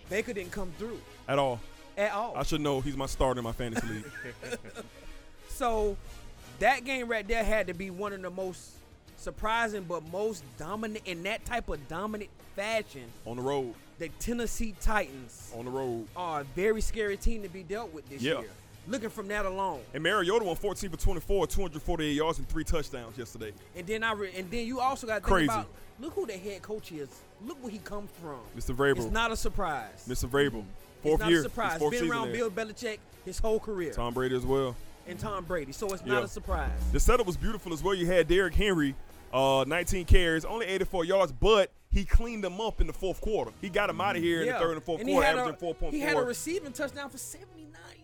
Baker didn't come through At all. at all. I should know he's my starter in my fantasy league. (laughs) So that game right there had to be one of the most surprising but most dominant in that type of dominant fashion. on the road. The Tennessee Titans On the road. are a very scary team to be dealt with this Yeah. year. Looking from that alone. And Mariota won 14 for 24, 248 yards and three touchdowns yesterday. And then I re- and then you also got to think Crazy. about look who the head coach is. Look where he comes from. Mr. Vrabel. It's not a surprise. Mr. Vrabel. Fourth It's not year. a surprise. Fourth Been around there. Bill Belichick his whole career. Tom Brady as well. and Tom Brady. So it's Yeah. not a surprise. The setup was beautiful as well. You had Derrick Henry, uh, 19 carries, only 84 yards, but he cleaned them up in the fourth quarter. He got him out of here in the third and fourth And quarter, a- averaging 4.4. He had a receiving touchdown for 79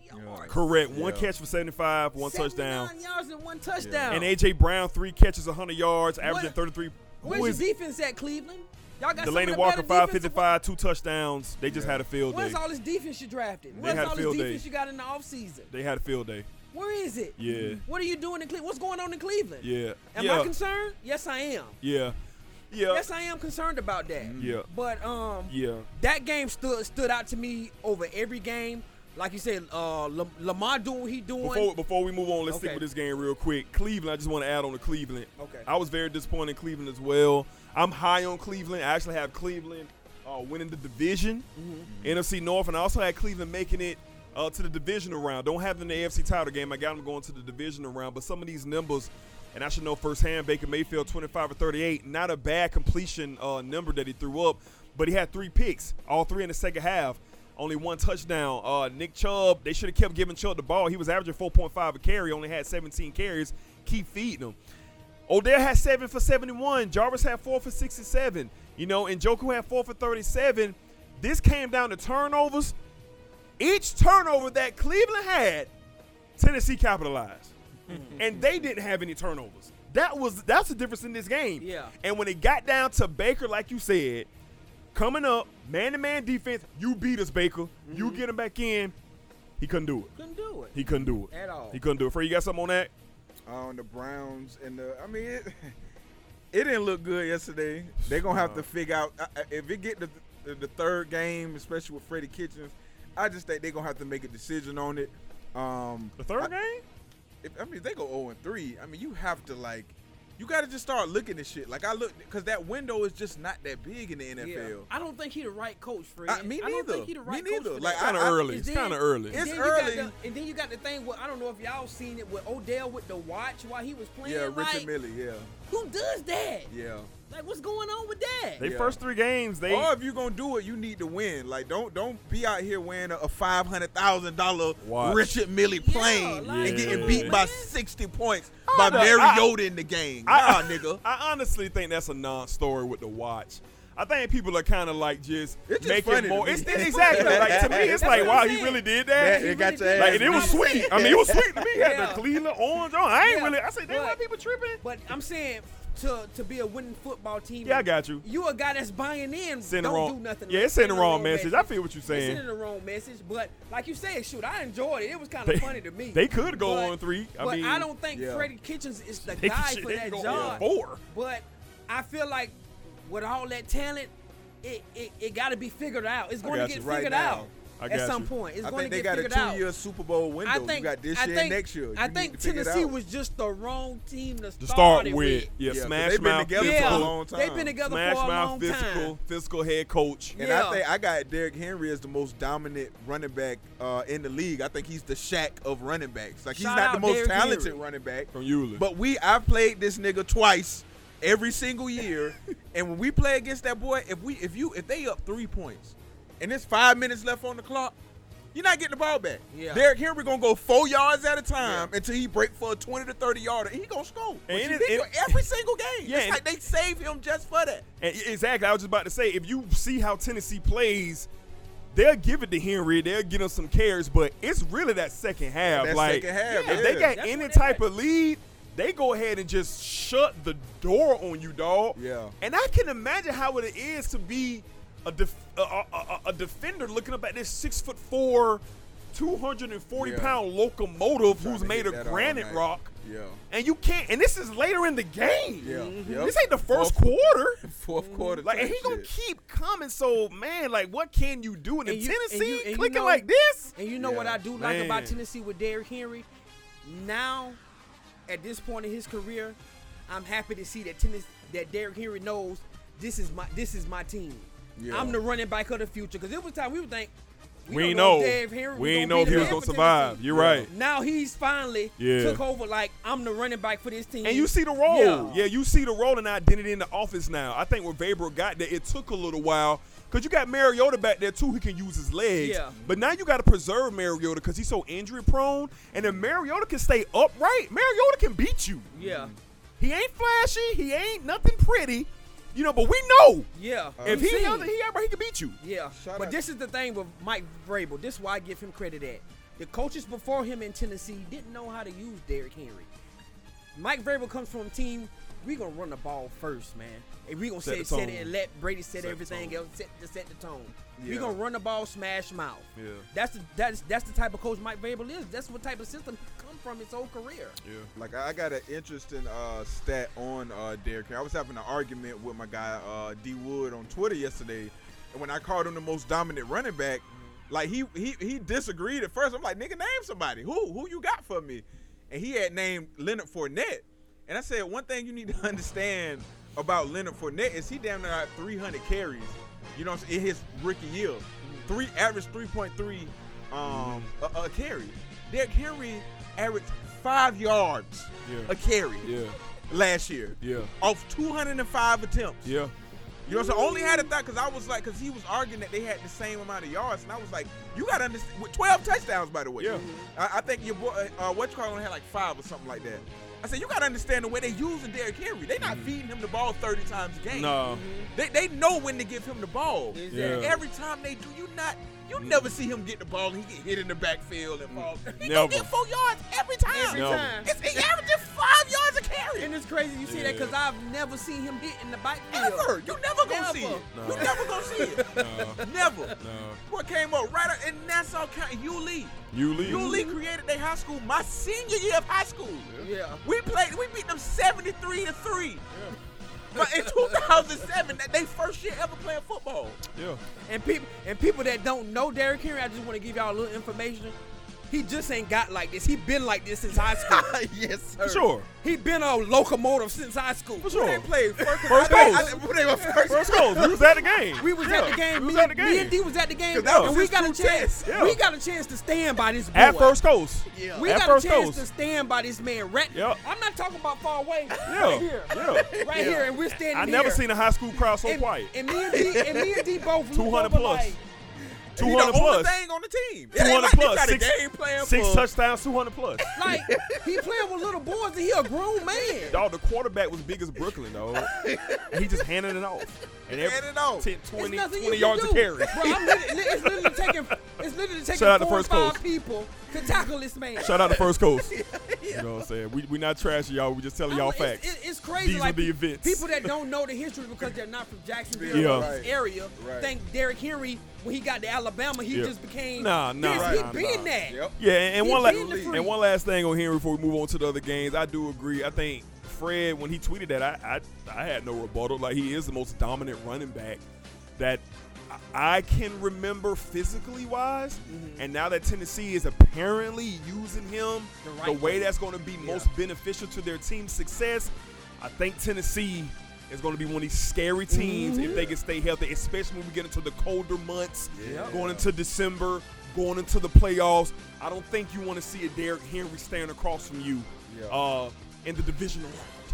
yards. Correct. One Yeah. catch for 75, one 79 touchdown. yards and one touchdown. And A.J. Brown, three catches, 100 yards, averaging What- 33. Where's Who your defense at Cleveland? Y'all got some Delanie the Walker, better 555, two touchdowns. They just Yeah. had a field day. Where's all this defense you drafted? They Where's had a all this field defense day. you got in the offseason? They had a field day. Where is it? Yeah. What are you doing in Cleveland? What's going on in Cleveland? Yeah. Am yeah. I concerned? Yes, I am. Yeah. Yeah. Yes, I am concerned about that. Yeah. But um, Yeah. that game stood stood out to me over every game like you said, uh, Lamar doing what he doing. Before before we move on, let's stick with this game real quick. Cleveland, I just want to add on to Cleveland. Okay. I was very disappointed in Cleveland as well. I'm high on Cleveland. I actually have Cleveland uh, winning the division, Mm-hmm. NFC North, and I also had Cleveland making it uh, to the divisional round. Don't have them in the AFC title game. I got them going to the divisional round, but some of these numbers, and I should know firsthand, Baker Mayfield 25 or 38, not a bad completion uh, number that he threw up, but he had three picks, all three in the second half. Only one touchdown. Uh, Nick Chubb, they should have kept giving Chubb the ball. He was averaging 4.5 a carry, only had 17 carries. Keep feeding him. Odell had seven for 71. Jarvis had four for 67. You know, and Joku had four for 37. This came down to turnovers. Each turnover that Cleveland had, Tennessee capitalized. and they didn't have any turnovers. That was that's the difference in this game. Yeah. And when it got down to Baker, like you said, coming up, man to man defense, you beat us, Baker. You get him back in. He couldn't do it. Couldn't do it. He couldn't do it. At all. He couldn't do it. Free, you got something on that? on the Browns and the. I mean, it, (laughs) it didn't look good yesterday. They're gonna have to figure out uh, if it get the, the the third game, especially with Freddie Kitchens. I just think they're gonna have to make a decision on it. Um, The third I, game? If, I mean, if they go 0 and 3. I mean, you have to like, you got to just start looking at shit. Like I look, because that window is just not that big in the NFL. Yeah. I don't think he the right coach for it. Me I don't neither. think he the Me right neither. coach for Like, that. Kind of I- I- early. It's kind of early. It's and then early. You got the, and then you got the thing with I don't know if y'all seen it with Odell with the watch while he was playing. Yeah, Richard like, Millie. Yeah, Who does that? yeah. Like, what's going on with that? They Yeah. first three games, they or if you're gonna do it, you need to win. Like don't don't be out here wearing a, a five hundred thousand dollar Watch. Richard Mille Yeah, plane like- and getting Yeah. beat by Man. sixty points oh, I by know- I- Mariota in the game. I- nah, nigga. (laughs) I honestly think that's a non-story with the watch. I think people are kind of like just It's just making funny to more. me. It's, It's exactly like to me. It's That's like what wow, I'm he saying. really did that. That- it got your really like ass and it was beat. sweet. I mean, it was sweet to me. He had Yeah. the Cleveland orange on. I ain't Yeah, really. I said, damn, why but- people tripping? But I'm saying to to be a winning football team. Yeah, I got you. You a guy that's buying in. Sending don't wrong- do nothing. yeah, like it's sending sending the wrong message. I feel what you're saying. It's sending the wrong message, but like you said, shoot, I enjoyed it. It was kind of funny to me. they could go But- on three. I but mean, I don't think yeah. Freddie Kitchens is the (laughs) They guy should- for that job. four. But I feel like with all that talent, it it, it got to be figured out. It's going to get you. Right figured now. out I at some you. point. It's I going think to they get got a two-year Super Bowl window. I think you got this I year think, and next year. I think need to figure it Tennessee was just the wrong team to to start, start with, with. yeah, Yeah, 'cause smash they've been mouth, together for a long time. They've been together smash for a mouth, long physical, time. physical head coach. And Yeah. I think I got Derrick Henry as the most dominant running back uh, in the league. I think he's the Shaq of running backs. Like he's Shout not the most Derrick talented Henry. running back, From Yulee. but we I've played this nigga twice every single year, (laughs) and when we play against that boy, if we if you if they up three points, and there's five minutes left on the clock. You're not getting the ball back. Yeah. Derrick Henry gonna go four yards at a time Yeah. until he break for a 20 to 30 yarder, and he gonna score. And it- it- to- every single game. Yeah, it's like they save him just for that. And exactly, I was just about to say, if you see how Tennessee plays, they'll give it to Henry, they'll get him some carries, but it's really that second half. That like, second half, if they yeah. got That's any type got. of lead, they go ahead and just shut the door on you, dog. Yeah. And I can imagine how it is to be a def- a, a, a- a defender looking up at this six foot four, 240 Yeah. pound locomotive who's made of granite rock. Yeah. And you can't, and this is later in the game. Yeah. Mm-hmm. Yep. This ain't the first Fourth- quarter. (laughs) Fourth quarter. Like, and type he gonna keep coming. So, man, like, what can you do? And, And in you- and Tennessee you- and you clicking know- like this? And you know what I do like about Tennessee with Derrick Henry? Now, at this point in his career, I'm happy to see that Tennessee, that Derrick Henry knows this is my this is my team. Yeah. I'm the running back of the future. Because it was time we would think We, don't ain't know know. if Henry we ain't know if he was gonna survive. You're right. Now he's finally Yeah. took over like I'm the running back for this team. And you see the role. Yeah. Yeah. you see the role and identity in the office now. I think when Vrabel got there, it took a little while. Because you got Mariota back there, too, who can use his legs. Yeah. But now you got to preserve Mariota because he's so injury prone. And if Mariota can stay upright, Mariota can beat you. Yeah. He ain't flashy. He ain't nothing pretty. You know, but we know Yeah. Uh, if he see. other, he ever he can beat you. Yeah, Shout but out- this is the thing with Mike Vrabel. This is why I give him credit at. The coaches before him in Tennessee didn't know how to use Derrick Henry. Mike Vrabel comes from a team. We gonna run the ball first, man. And we gonna Set set, set it and let Brady set, Set everything else, set to set the tone. We Yeah. gonna run the ball, smash mouth. Yeah. That's the that's that's the type of coach Mike Vrabel is. That's what type of system he come from his whole career. Yeah. Like I got an interesting uh, stat on uh, Derrick Henry. I was having an argument with my guy uh, D Wood on Twitter yesterday, and when I called him the most dominant running back, Like he he he disagreed at first. I'm like, nigga, name somebody. Who who you got for me? And he had named Leonard Fournette. And I said, one thing you need to (laughs) understand about Leonard Fournette is he damn near had 300 carries. You know, what I'm saying, in his rookie year, three average 3.3 um a, a carry. Derrick Henry averaged five yards Yeah. a carry Yeah. last year Yeah. off 205 attempts. Yeah. You know, so I only had a thought because I was like, because he was arguing that they had the same amount of yards, and I was like, you got to understand, with 12 touchdowns, by the way. Yeah. I, I think your boy, uh, what you call him, had like five or something like that. I said, you got to understand the way they using Derrick Henry. They not feeding him the ball 30 times a game. No. They, they know when to give him the ball. Exactly. Yeah. Every time they do, you not, you never see him get the ball and he get hit in the backfield and fall. He Never. gonna get four yards every time. Every Never. time. It's, he averaging five yards a carry. And it's crazy you see that because I've never seen him hit in the backfield. Ever. You never gonna see it. No. You never gonna see it. (laughs) No. Never. No. What came up right up in Nassau County, Yulee. You leave. Yulee created their high school my senior year of high school. Yeah. We played, we beat them 73 to 3. But in 2007, that they first year ever playing football. Yeah. And people and people that don't know Derrick Henry, I just want to give y'all a little information. He just ain't got like this. He been like this since high school. (laughs) yes, For sure. he been a locomotive since high school. For sure. They played first, First I, coast. I, I, they were first, First Coast. We was at the game. We was Yeah, at the game. We was me, at the me and D was at the game, 'Cause that and we got a chance. Yeah. We got a chance to stand by this boy. At First Coast. Yeah. we at got First a chance Coast. to stand by this man. Right, Yep. I'm not talking about far away. Yeah. Right here. Yeah. Right here, and we're standing I never here. seen a high school crowd so and, quiet. And me and D, and me and D both (laughs) 200 plus. Like, He the 200 only plus. thing on the team. 200 like plus. got Six, a game plan six for touchdowns, 200 plus. (laughs) like he playing with little boys, and he a grown man. Dog, the quarterback was big as Brooklyn, though. (laughs) and he just handed it off. And every Handed it off. 10, 20, 20 yards can to carry. Bro, I'm literally, it's literally taking it's literally taking Shout out to four or First five Coast. people to tackle this man. Shout out to First Coast. (laughs) You know what I'm saying? We we not trashing y'all. We just telling I'm- y'all it's- facts. it- it's crazy. These like are the events. People that don't know the history because they're not from Jacksonville Yeah. or Right. this area Right. think Derrick Henry when he got to Alabama he Yeah. just became Nah, nah, this. nah, he nah, been nah. that. Yep. Yeah, and, and one la- been the freak. and one last thing on Henry before we move on to the other games. I do agree. I think Fred when he tweeted that, I I, I had no rebuttal. Like he is the most dominant running back that I- can remember physically wise. And now that Tennessee is apparently using him The the, way way. that's going to be most beneficial to their team's success, I think Tennessee is going to be one of these scary teams if they can stay healthy, especially when we get into the colder months, Yeah. going into December, going into the playoffs. I don't think you want to see a Derrick Henry standing across from you Yeah. uh, in the divisional.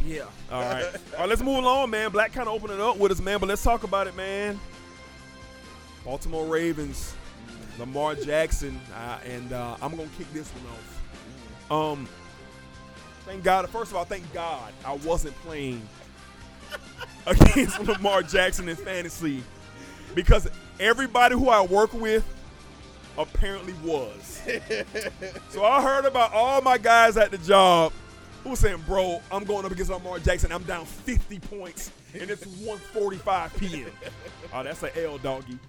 Yeah. All right. All right, let's move along, man. Black kind of opening up with us, man, but let's talk about it, man. Baltimore Ravens, Lamar Jackson, uh, and uh, I'm going to kick this one off. Um, thank God. First of all, thank God I wasn't playing (laughs) against Lamar Jackson in fantasy because everybody who I work with apparently was. (laughs) so I heard about all my guys at the job who was saying, bro, I'm going up against Lamar Jackson. I'm down 50 points, and it's 1:45 p.m. oh, that's an L, doggy.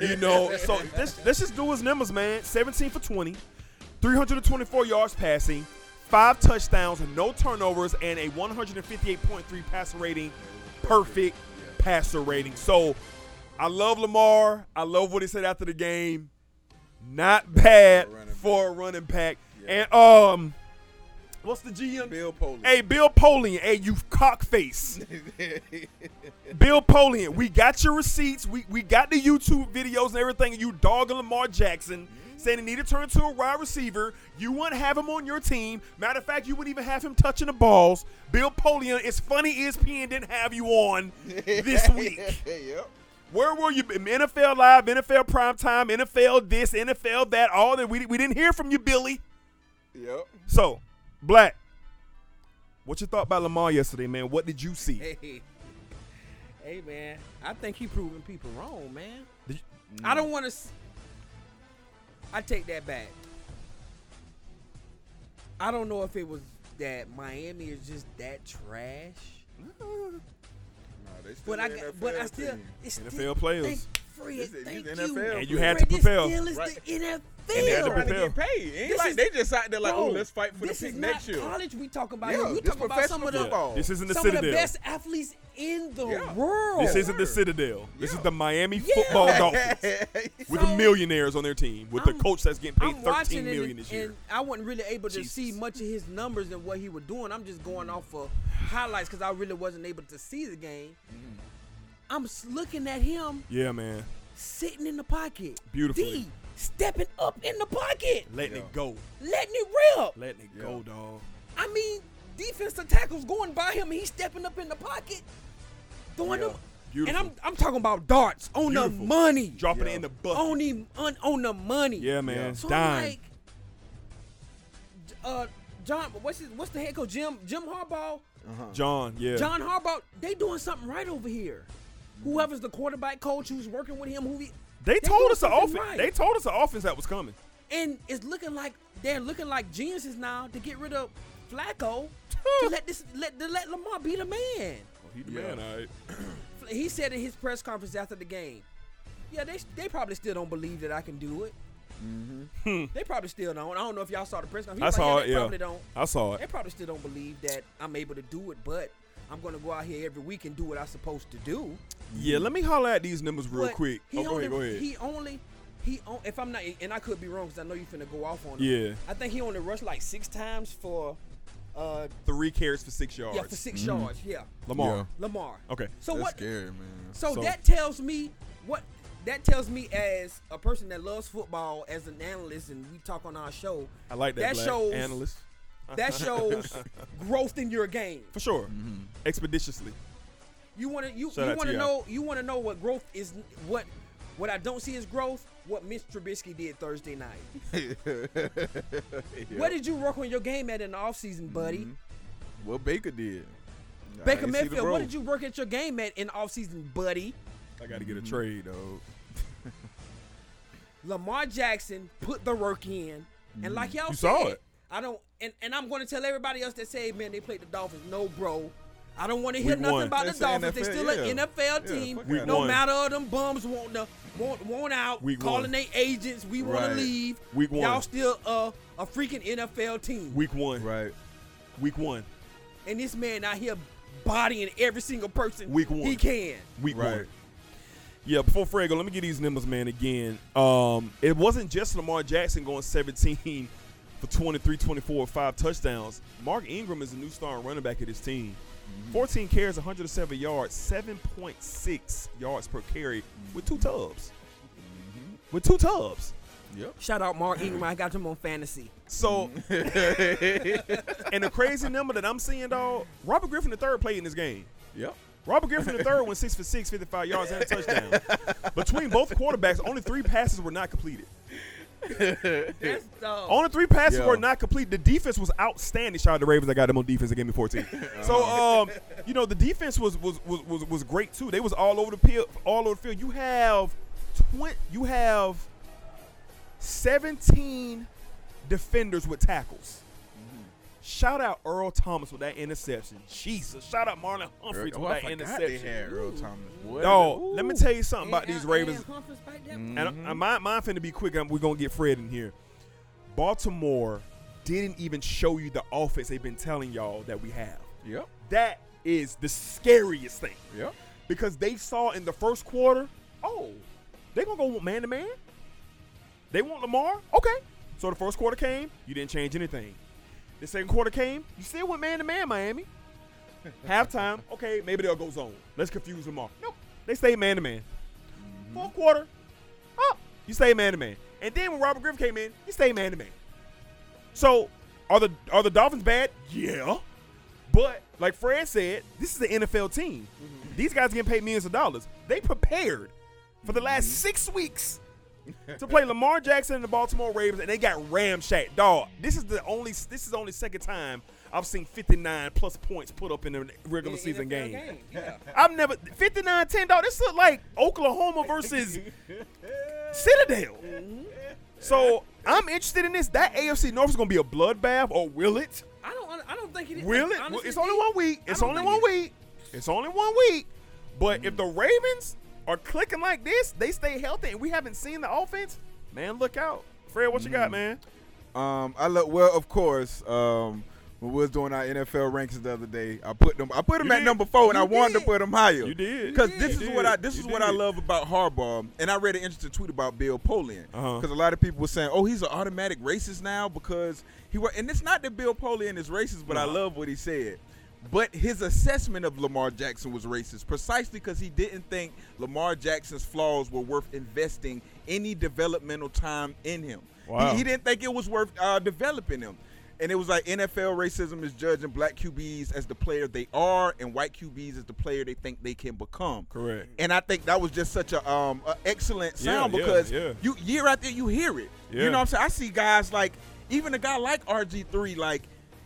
You know, so let's, let's just do his numbers, man. 17 for 20, 324 yards passing, five touchdowns, no turnovers, and a 158.3 passer rating. Perfect passer rating. So I love Lamar. I love what he said after the game. Not bad For a running for a running back. And um, what's the GM? Bill Polian. Hey, Bill Polian. Hey, you cockface. (laughs) Bill Polian, we got your receipts. We we got the YouTube videos and everything. And you dogging Lamar Jackson, mm-hmm. saying he need to turn into a wide receiver. You wouldn't have him on your team. Matter of fact, you wouldn't even have him touching the balls. Bill Polian, it's funny ESPN didn't have you on (laughs) this week. yep. Where were you? NFL Live, NFL Primetime, NFL this, NFL that, all that. We, we didn't hear from you, Billy. Yep. So, Black, what you thought about Lamar yesterday, man? What did you see? Hey, hey, man. I think he proving people wrong, man. Did I don't want to. I take that back. I don't know if it was that Miami is just that trash. (laughs) No, they still But I, but I still, NFL still, players. Think, Fred, This thank these you. NFL And you had to Fred, prepare. This still is Right. the NFL. And they had to trying to get paid. Ain't This like is- they just out there like, oh, let's fight for the pick is next not year. college we talking about Yeah, here. We this about some of the professional football. This isn't the some of the best athletes in the Yeah. world. This isn't the Sir. Citadel. This is the Miami Yeah. Football (laughs) Dolphins with So- millionaires on their team, with the I'm- coach that's getting paid I'm watching thirteen and, million this year. and I wasn't really able to see much of his numbers and what he was doing. I'm just going off of highlights because I really wasn't able to see the game. Mm-hmm. I'm looking at him Yeah, man, sitting in the pocket, Beautiful. D stepping up in the pocket, letting it go, letting it rip. letting it go, dog. I mean, defensive tackles going by him, and he's stepping up in the pocket, throwing Yeah. them. Beautiful. And I'm I'm talking about darts on Beautiful. the money, Dropping Yeah. it in the bucket. on the on, on the money. yeah, man, So dime. I'm like, uh, John, what's his, what's the head coach? Jim Jim Harbaugh, Uh-huh. John, yeah, John Harbaugh. They doing something right over here. Whoever's the quarterback coach who's working with him, who he, they they told us the something offense. right. They told us the offense that was coming. and it's looking like they're looking like geniuses now to get rid of Flacco (laughs) to let this let to let Lamar be the man. Oh, he the man, all right. (clears throat) He said in his press conference after the game, "Yeah, they they probably still don't believe that I can do it. Mm-hmm. They probably still don't. I don't know if y'all saw the press conference. He I was like, saw yeah, it. They Yeah, probably don't. I saw it. They probably still don't believe that I'm able to do it, but I'm gonna go out here every week and do what I'm supposed to do. Yeah, let me holler at these numbers real But quick. He Oh, go only, ahead, go ahead. He only, he on, if I'm not, and I could be wrong because I know you're finna go off on him. Yeah. I think he only rushed like six times for, uh, Three carries for six yards. yeah, for 6 yards. Yeah, Lamar. Yeah. Lamar. Okay. So That's what? scary, man. So, So- that tells me what. That tells me as a person that loves football, as an analyst, and we talk on our show. I like that. That black shows- analyst That shows (laughs) growth in your game. for sure, mm-hmm. expeditiously. You want to you, Shout you want to know you want to know what growth is what what I don't see is growth. What Mitch Trubisky did Thursday night. (laughs) Where did you work on your game at in the offseason, buddy? Mm-hmm. What Baker did. Baker ain't Mayfield, what did you work at your game at in the offseason, buddy? I got to get a mm-hmm. trade, though. Lamar Jackson put the work in, and like y'all You said, saw it. I don't, and, and I'm going to tell everybody else that say, man, they played the Dolphins. No, bro. I don't want to hear Week nothing one. about That's the the Dolphins. They NFL, still an. NFL team. fuck Week no one. matter of them bums want to want, want out, Week calling one. their agents. We want to leave. Week one. Y'all still a a freaking NFL team. Week one. Right. Week one. and this man out here bodying every single person Week one. he can. Week Right. one. Yeah, before Fred go, let me get these numbers, man, again. Um, it wasn't just Lamar Jackson going 17 for 23, 24, five touchdowns. Mark Ingram is a new starting running back of this team. Mm-hmm. 14 carries, 107 yards, 7.6 yards per carry with two tubs. Mm-hmm. With two tubs. Yep. Shout out Mark Ingram. I got him on fantasy. So, (laughs) and the crazy number that I'm seeing, dog, Robert Griffin III played in this game. Yep. Robert Griffin III went six for six, 55 yards and a touchdown. (laughs) Between both quarterbacks, only three passes were not completed. (laughs) That's uh, Only three passes Yeah. were not complete. The defense was outstanding. Shout out to Ravens. I got them on defense. They gave me 14. (laughs) so, um, you know, the defense was was, was was was great too. They was all over the field. All over the field. You have twenty. You have 17 defenders with tackles. Shout out Earl Thomas with that interception. Jesus. Shout out Marlon Humphreys Oh, with I that forgot interception. They had Earl Thomas. Boy, Dog, Ooh. let me tell you something about and these Ravens. and Humphreys back there. And uh, mine, mine finna be quick. We're gonna get Fred in here. Baltimore didn't even show you the offense they've been telling y'all that we have. Yep. That is the scariest thing Yep. because they saw in the first quarter, oh, they gonna go man to man. They want Lamar, okay. So the first quarter came, you didn't change anything. The second quarter came, you still went man to man, Miami. (laughs) Halftime, okay, maybe they'll go zone. Let's confuse Lamar. Nope, they stay man to man. Mm-hmm. Fourth quarter, oh, you stay man to man. And then when Robert Griffin came in, you stay man to man. So are the are the Dolphins bad? Yeah. But like Fred said, this is the NFL team. Mm-hmm. These guys getting paid millions of dollars. They prepared for the last mm-hmm. six weeks to play Lamar Jackson and the Baltimore Ravens, and they got ramshacked. Dog, this is the only this is the only second time I've seen 59 plus points put up in a regular season NFL game. Yeah. (laughs) I've never 59-10, dog. This look like Oklahoma versus (laughs) Citadel. Mm-hmm. So I'm interested in this. That AFC North is gonna be a bloodbath, or will it? I don't. I don't think it is. Will it? Honestly, it's only one week. It's only one it- week. It's only one week. But if mm-hmm. the Ravens are clicking like this, they stay healthy, and we haven't seen the offense. Man, look out, Fred. What you got, Mm. man? Um, I look well, of course. Um, when we was doing our NFL rankings the other day, I put them. I put them You at did. number four, and You I wanted to did. put them higher. You did. Because You this did. is what I this is what I love about Harbaugh, and I read an interesting tweet about Bill Polian. Uh-huh. Because a lot of people were saying, "Oh, he's an automatic racist now because he wa And it's not that Bill Polian is racist, but I love what he said. But his assessment of Lamar Jackson was racist precisely because he didn't think Lamar Jackson's flaws were worth investing any developmental time in him. He- Wow. He, didn't think it was worth uh, developing him. And it was like NFL racism is judging black QBs as the player they are, and white QBs as the player they think they can become. Correct. And I think that was just such a um a excellent sound yeah, because yeah. you year after you hear it. Yeah. You know what I'm saying? I see guys like even a guy like RG3 like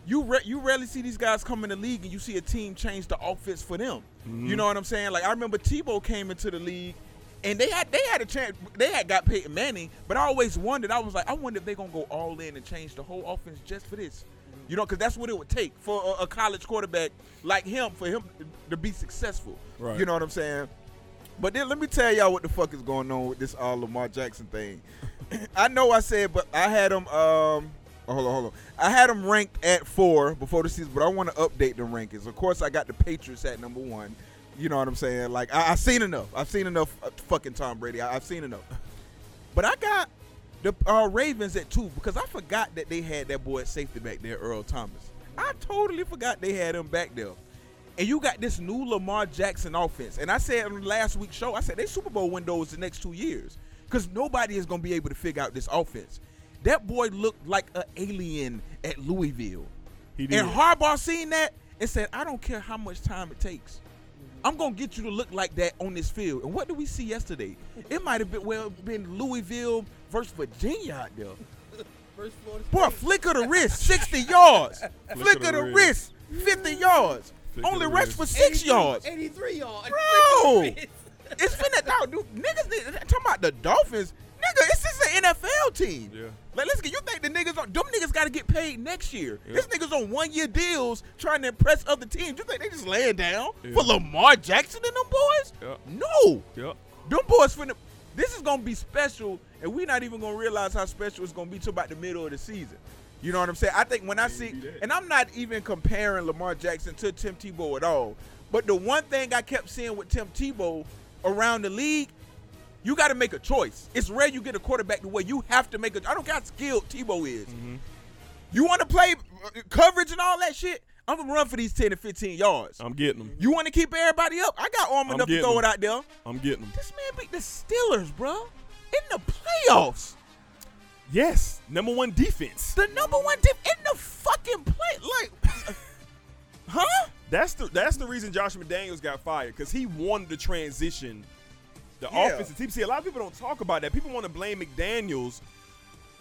you re- you rarely see these guys come in the league and you see a team change the offense for them. Mm-hmm. You know what I'm saying? Like I remember Tebow came into the league and they had they had a chance they had got Peyton Manning, but I always wondered I was like I wonder if they're gonna go all in and change the whole offense just for this. You know, because that's what it would take for a, a college quarterback like him for him to be successful. Right. You know what I'm saying? But then let me tell y'all what the fuck is going on with this all Lamar Jackson thing. (coughs) I know I said, but I had him. Um, hold on, hold on. I had them ranked at four before the season, but I want to update the rankings. Of course, I got the Patriots at number one. You know what I'm saying? Like I, I've seen enough. I've seen enough. Uh, fucking Tom Brady. I, I've seen enough. (laughs) But I got the uh, Ravens at two because I forgot that they had that boy at safety back there, Earl Thomas. I totally forgot they had him back there. And you got this new Lamar Jackson offense. And I said on last week's show, I said they Super Bowl windows the next two years because nobody is going to be able to figure out this offense. That boy looked like an alien at Louisville. He did. And Harbaugh seen that and said, I don't care how much time it takes. I'm gonna get you to look like that on this field. And what did we see yesterday? It might have been well been Louisville versus Virginia out there. Boy, flick of the wrist, 60 yards. Flick flick of of the the wrist, 50 yards. Flick Only the rushed wrist. for six yards. 83 yards. Bro, it's finna dog, dude. Niggas need, talking about the Dolphins. Nigga, it's just an NFL team. Yeah. Like, let's get you think the niggas on them niggas got to get paid next year. Yeah. This niggas on one year deals trying to impress other teams. You think they just laying down Yeah. for Lamar Jackson and them boys? Yeah. No. Yep. Them boys finna. This is gonna be special, and we're not even gonna realize how special it's gonna be till about the middle of the season. You know what I'm saying? I think when I see, and I'm not even comparing Lamar Jackson to Tim Tebow at all. But the one thing I kept seeing with Tim Tebow around the league, you got to make a choice. It's rare you get a quarterback the way you have to make a. I don't care how skilled Tebow is. Mm-hmm. You want to play uh, coverage and all that shit? I'm gonna run for these 10 to 15 yards. I'm getting them. you want to keep everybody up? I got arm enough to throw them. it out there. I'm getting them. This man beat the Steelers, bro, in the playoffs. Yes. Number one defense. The number one team in the fucking play. Like, (laughs) huh? That's the that's the reason Josh McDaniels got fired because he wanted to transition the Yeah. offensive team. See, a lot of people don't talk about that. People want to blame McDaniels,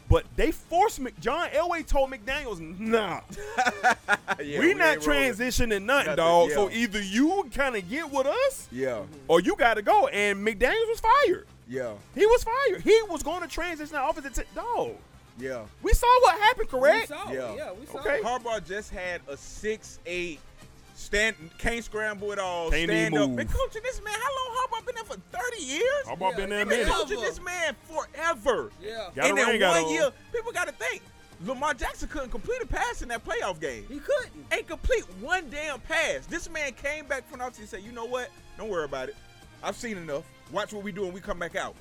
but they forced Mc, John Elway told McDaniels, "Nah, (laughs) Yeah, we, not ain't rolling. transitioning nothing, Nothing, dog. yeah. So either you kind of get with us, Yeah, or you got to go." And McDaniels was fired. yeah, He was fired. He was going to transition the offensive team. Dog, yeah. we saw what happened, Correct. We correct? saw Yeah. Yeah, we saw Okay. Harbaugh just had a six eight stand, can't scramble at all. Can't stand up. move. Been coaching this man. How long Harbaugh been there for thirty years? Harbaugh Yeah, been there a Been coaching Forever. this man forever. Yeah. Got and ring in got one on. year, people got to think Lamar Jackson couldn't complete a pass in that playoff game. He couldn't. ain't complete one damn pass. This man came back from outside and said, "You know what? Don't worry about it. I've seen enough. Watch what we do when we come back out.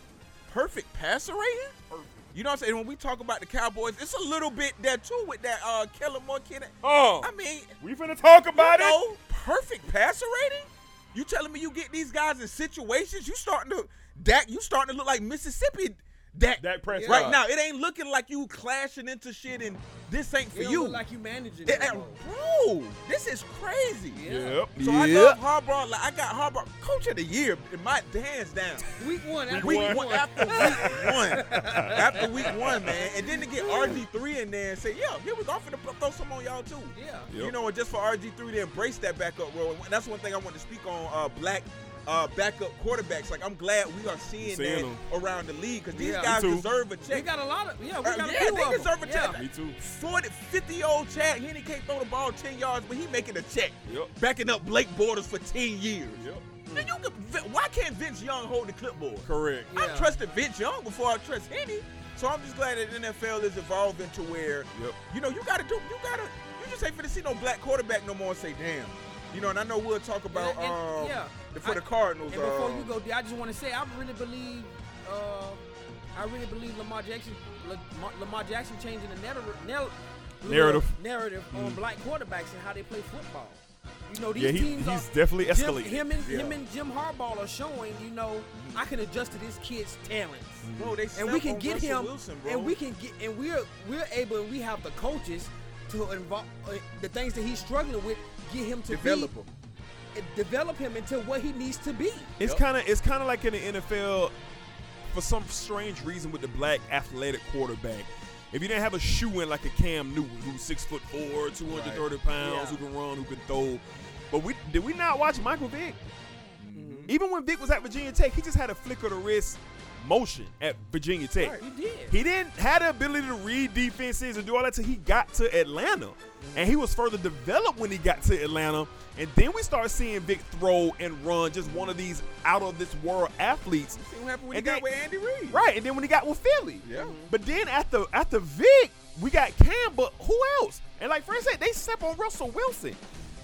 Perfect passer rating. You know what I'm saying? When we talk about the Cowboys, it's a little bit there too with that uh, Kellen Moore kid. Oh, I mean, we finna talk about you it. know, perfect passer rating. You telling me you get these guys in situations? You starting to Dak? You starting to look like Mississippi Dak, Dak Prescott. right now. It ain't looking like you clashing into shit and this ain't for It you. look like you managing It- it. it- bro, this is crazy. Yep. So I love Harbaugh. Like I got Harbaugh, coach of the year, in my hands down. Week one. after Week one. one, after week one, after week one, man, and then to get RG three in there and say, "Yo, here we go, for the throw some on y'all too." Yeah. Yep. You know, and just for RG three to embrace that backup role, and that's one thing I want to speak on. Uh, black. Uh, backup quarterbacks. Like I'm glad we are seeing, Seeing that them. around the league because these Yeah. guys Me too. deserve a check. We got a lot of yeah. We Uh, got a yeah, few they of them. deserve a check. Yeah. Me too. 40, 50 year old Chad Henne can't throw the ball 10 yards, but he making a check. Yep. Backing up Blake Bortles for 10 years. Yep. Then you could, why can't Vince Young hold the clipboard? Correct. I Yeah. trusted Vince Young before I trust Henne. So I'm just glad that NFL is evolving to where, Yep. you know, you got to do, you got to, you just ain't finna see no black quarterback no more and say, damn. You know, and I know we'll talk about And- and- um, yeah. the, for I- the Cardinals. And before um, you go, I just want to say I really believe, uh, I really believe Lamar Jackson, Lamar, Lamar Jackson changing the narrative, Narrative. narrative on black quarterbacks and how they play football. You know, these Yeah, he- teams he's are, definitely Jim- him and him and Jim Harbaugh are showing, you know, I can adjust to this kid's talents. bro, they and we can get Russell him, Wilson, bro. and we can get, and we're we're able, and we have the coaches to involve uh, the things that he's struggling with, get him to develop be, him. develop him into what he needs to be. It's Yep. kind of it's kind of like in the NFL for some strange reason with the black athletic quarterback. If you didn't have a shoe in like a Cam Newton, who's six foot four, two hundred thirty pounds, Yeah. who can run, who can throw, but we did we not watch Michael Vick? Mm-hmm. Even when Vick was at Virginia Tech, he just had a flick of the wrist motion at Virginia Tech. He did. He didn't have the ability to read defenses and do all that till he got to Atlanta. And he was further developed when he got to Atlanta. And then we start seeing Vick throw and run just one of these out of this world athletes. See what happened when And he got with Andy Reid. Right. And then when he got with Philly. Yeah. Mm-hmm. But then after after Vick, we got Cam, but who else? And like Fred said, they slept on Russell Wilson.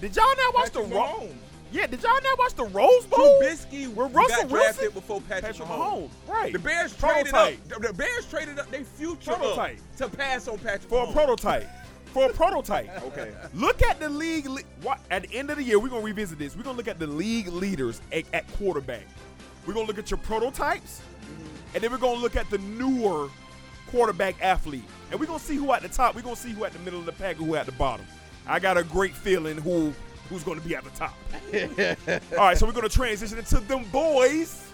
Did y'all not watch Patrick the Ro- Mahomes. Yeah, did y'all not watch the Rose Bowl? Trubisky Where Russell got drafted Wilson? before Patrick, Patrick Mahomes. Mahomes. Right. The Bears traded Prototype. up. The, Bears traded up their future Prototype. to pass on Patrick For a prototype. For a prototype. (laughs) Okay. Look at the league. le- What at the end of the year, we're gonna revisit this. We're gonna look at the league leaders at, at quarterback. We're gonna look at your prototypes, mm-hmm. and then we're gonna look at the newer quarterback athlete, and we're gonna see who at the top. We're gonna see who at the middle of the pack, and who at the bottom. I got a great feeling who who's gonna be at the top. (laughs) All right, so we're gonna transition into them boys,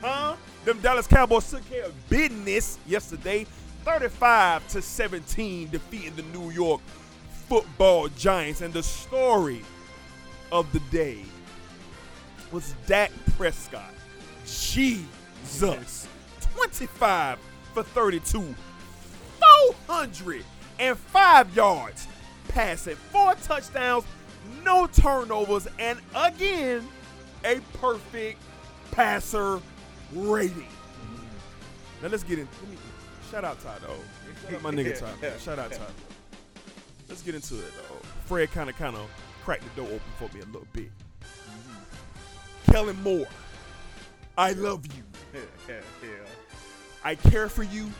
huh? Them Dallas Cowboys took care of business yesterday, 35 to 17, defeating the New York Football Giants. And the story of the day was Dak Prescott. Jesus, 25 for 32, 405 yards, passing four touchdowns, no turnovers, and again, a perfect passer rating. Mm-hmm. Now let's get in. Let me, shout out Todd though. Shout out my nigga Todd. Shout out Todd. Let's get into it though. Fred kind of kind of cracked the door open for me a little bit. Mm-hmm. Kellen Moore, I love you. (laughs) yeah. I care for you,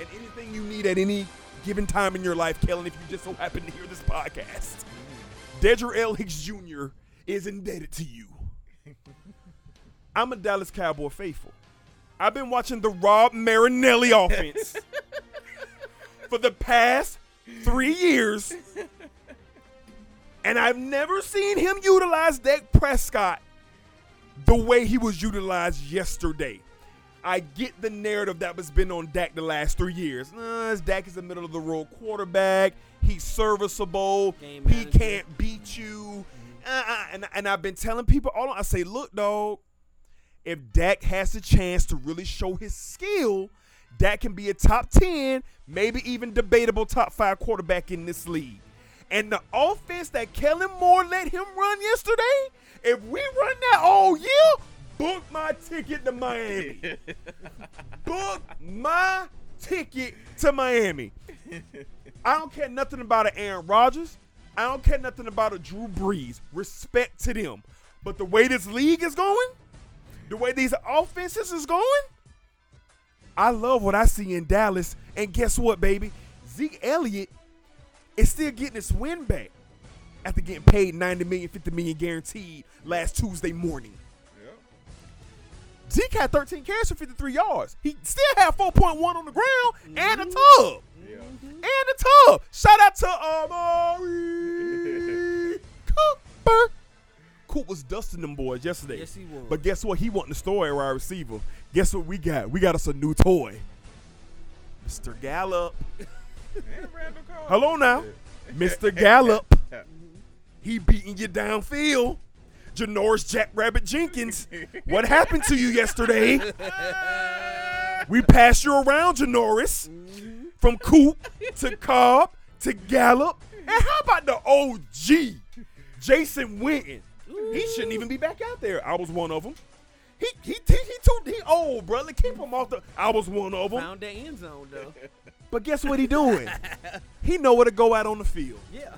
and anything you need at any given time in your life, Kellen. If you just so happen to hear this podcast, Dedra L. Hicks Jr. is indebted to you. (laughs) I'm a Dallas Cowboy faithful. I've been watching the Rod Marinelli offense (laughs) for the past three years, and I've never seen him utilize Dak Prescott the way he was utilized yesterday. I get the narrative that was been on Dak the last three years. Uh, Dak is a middle of the road quarterback. He's serviceable. He can't beat you. Uh, uh, and, and I've been telling people all I say, look, dog, if Dak has a chance to really show his skill, Dak can be a top 10, maybe even debatable top five quarterback in this league. And the offense that Kellen Moore let him run yesterday, if we run that all year, book my ticket to Miami. (laughs) book my ticket to Miami. I don't care nothing about an Aaron Rodgers. I don't care nothing about a Drew Brees. Respect to them. But the way this league is going, the way these offenses is going, I love what I see in Dallas. And guess what, baby? Zeke Elliott is still getting his win back after getting paid 90 million, 50 million guaranteed last Tuesday morning. Zeke had 13 carries for 53 yards. He still had 4.1 on the ground and a mm-hmm. tub. Mm-hmm. And a tub. Shout out to um, uh, Amari (laughs) Cooper. Coop was dusting them boys yesterday. Yes, he was. But guess what? He wasn't the story wide receiver. Guess what we got? We got us a new toy. Mr. Gallup. Hello now. (laughs) Mr. Gallup. (laughs) He beating you downfield. Janoris Jackrabbit Jenkins. What happened to you yesterday? We passed you around, Janoris. From Coop to Cobb to Gallup. And how about the OG, Jason Witten? He shouldn't even be back out there. I was one of them. He he he, he too he old, brother. Keep him off the. I was one of them. Found that end zone though. But guess what he doing? he know where to go out on the field. yeah.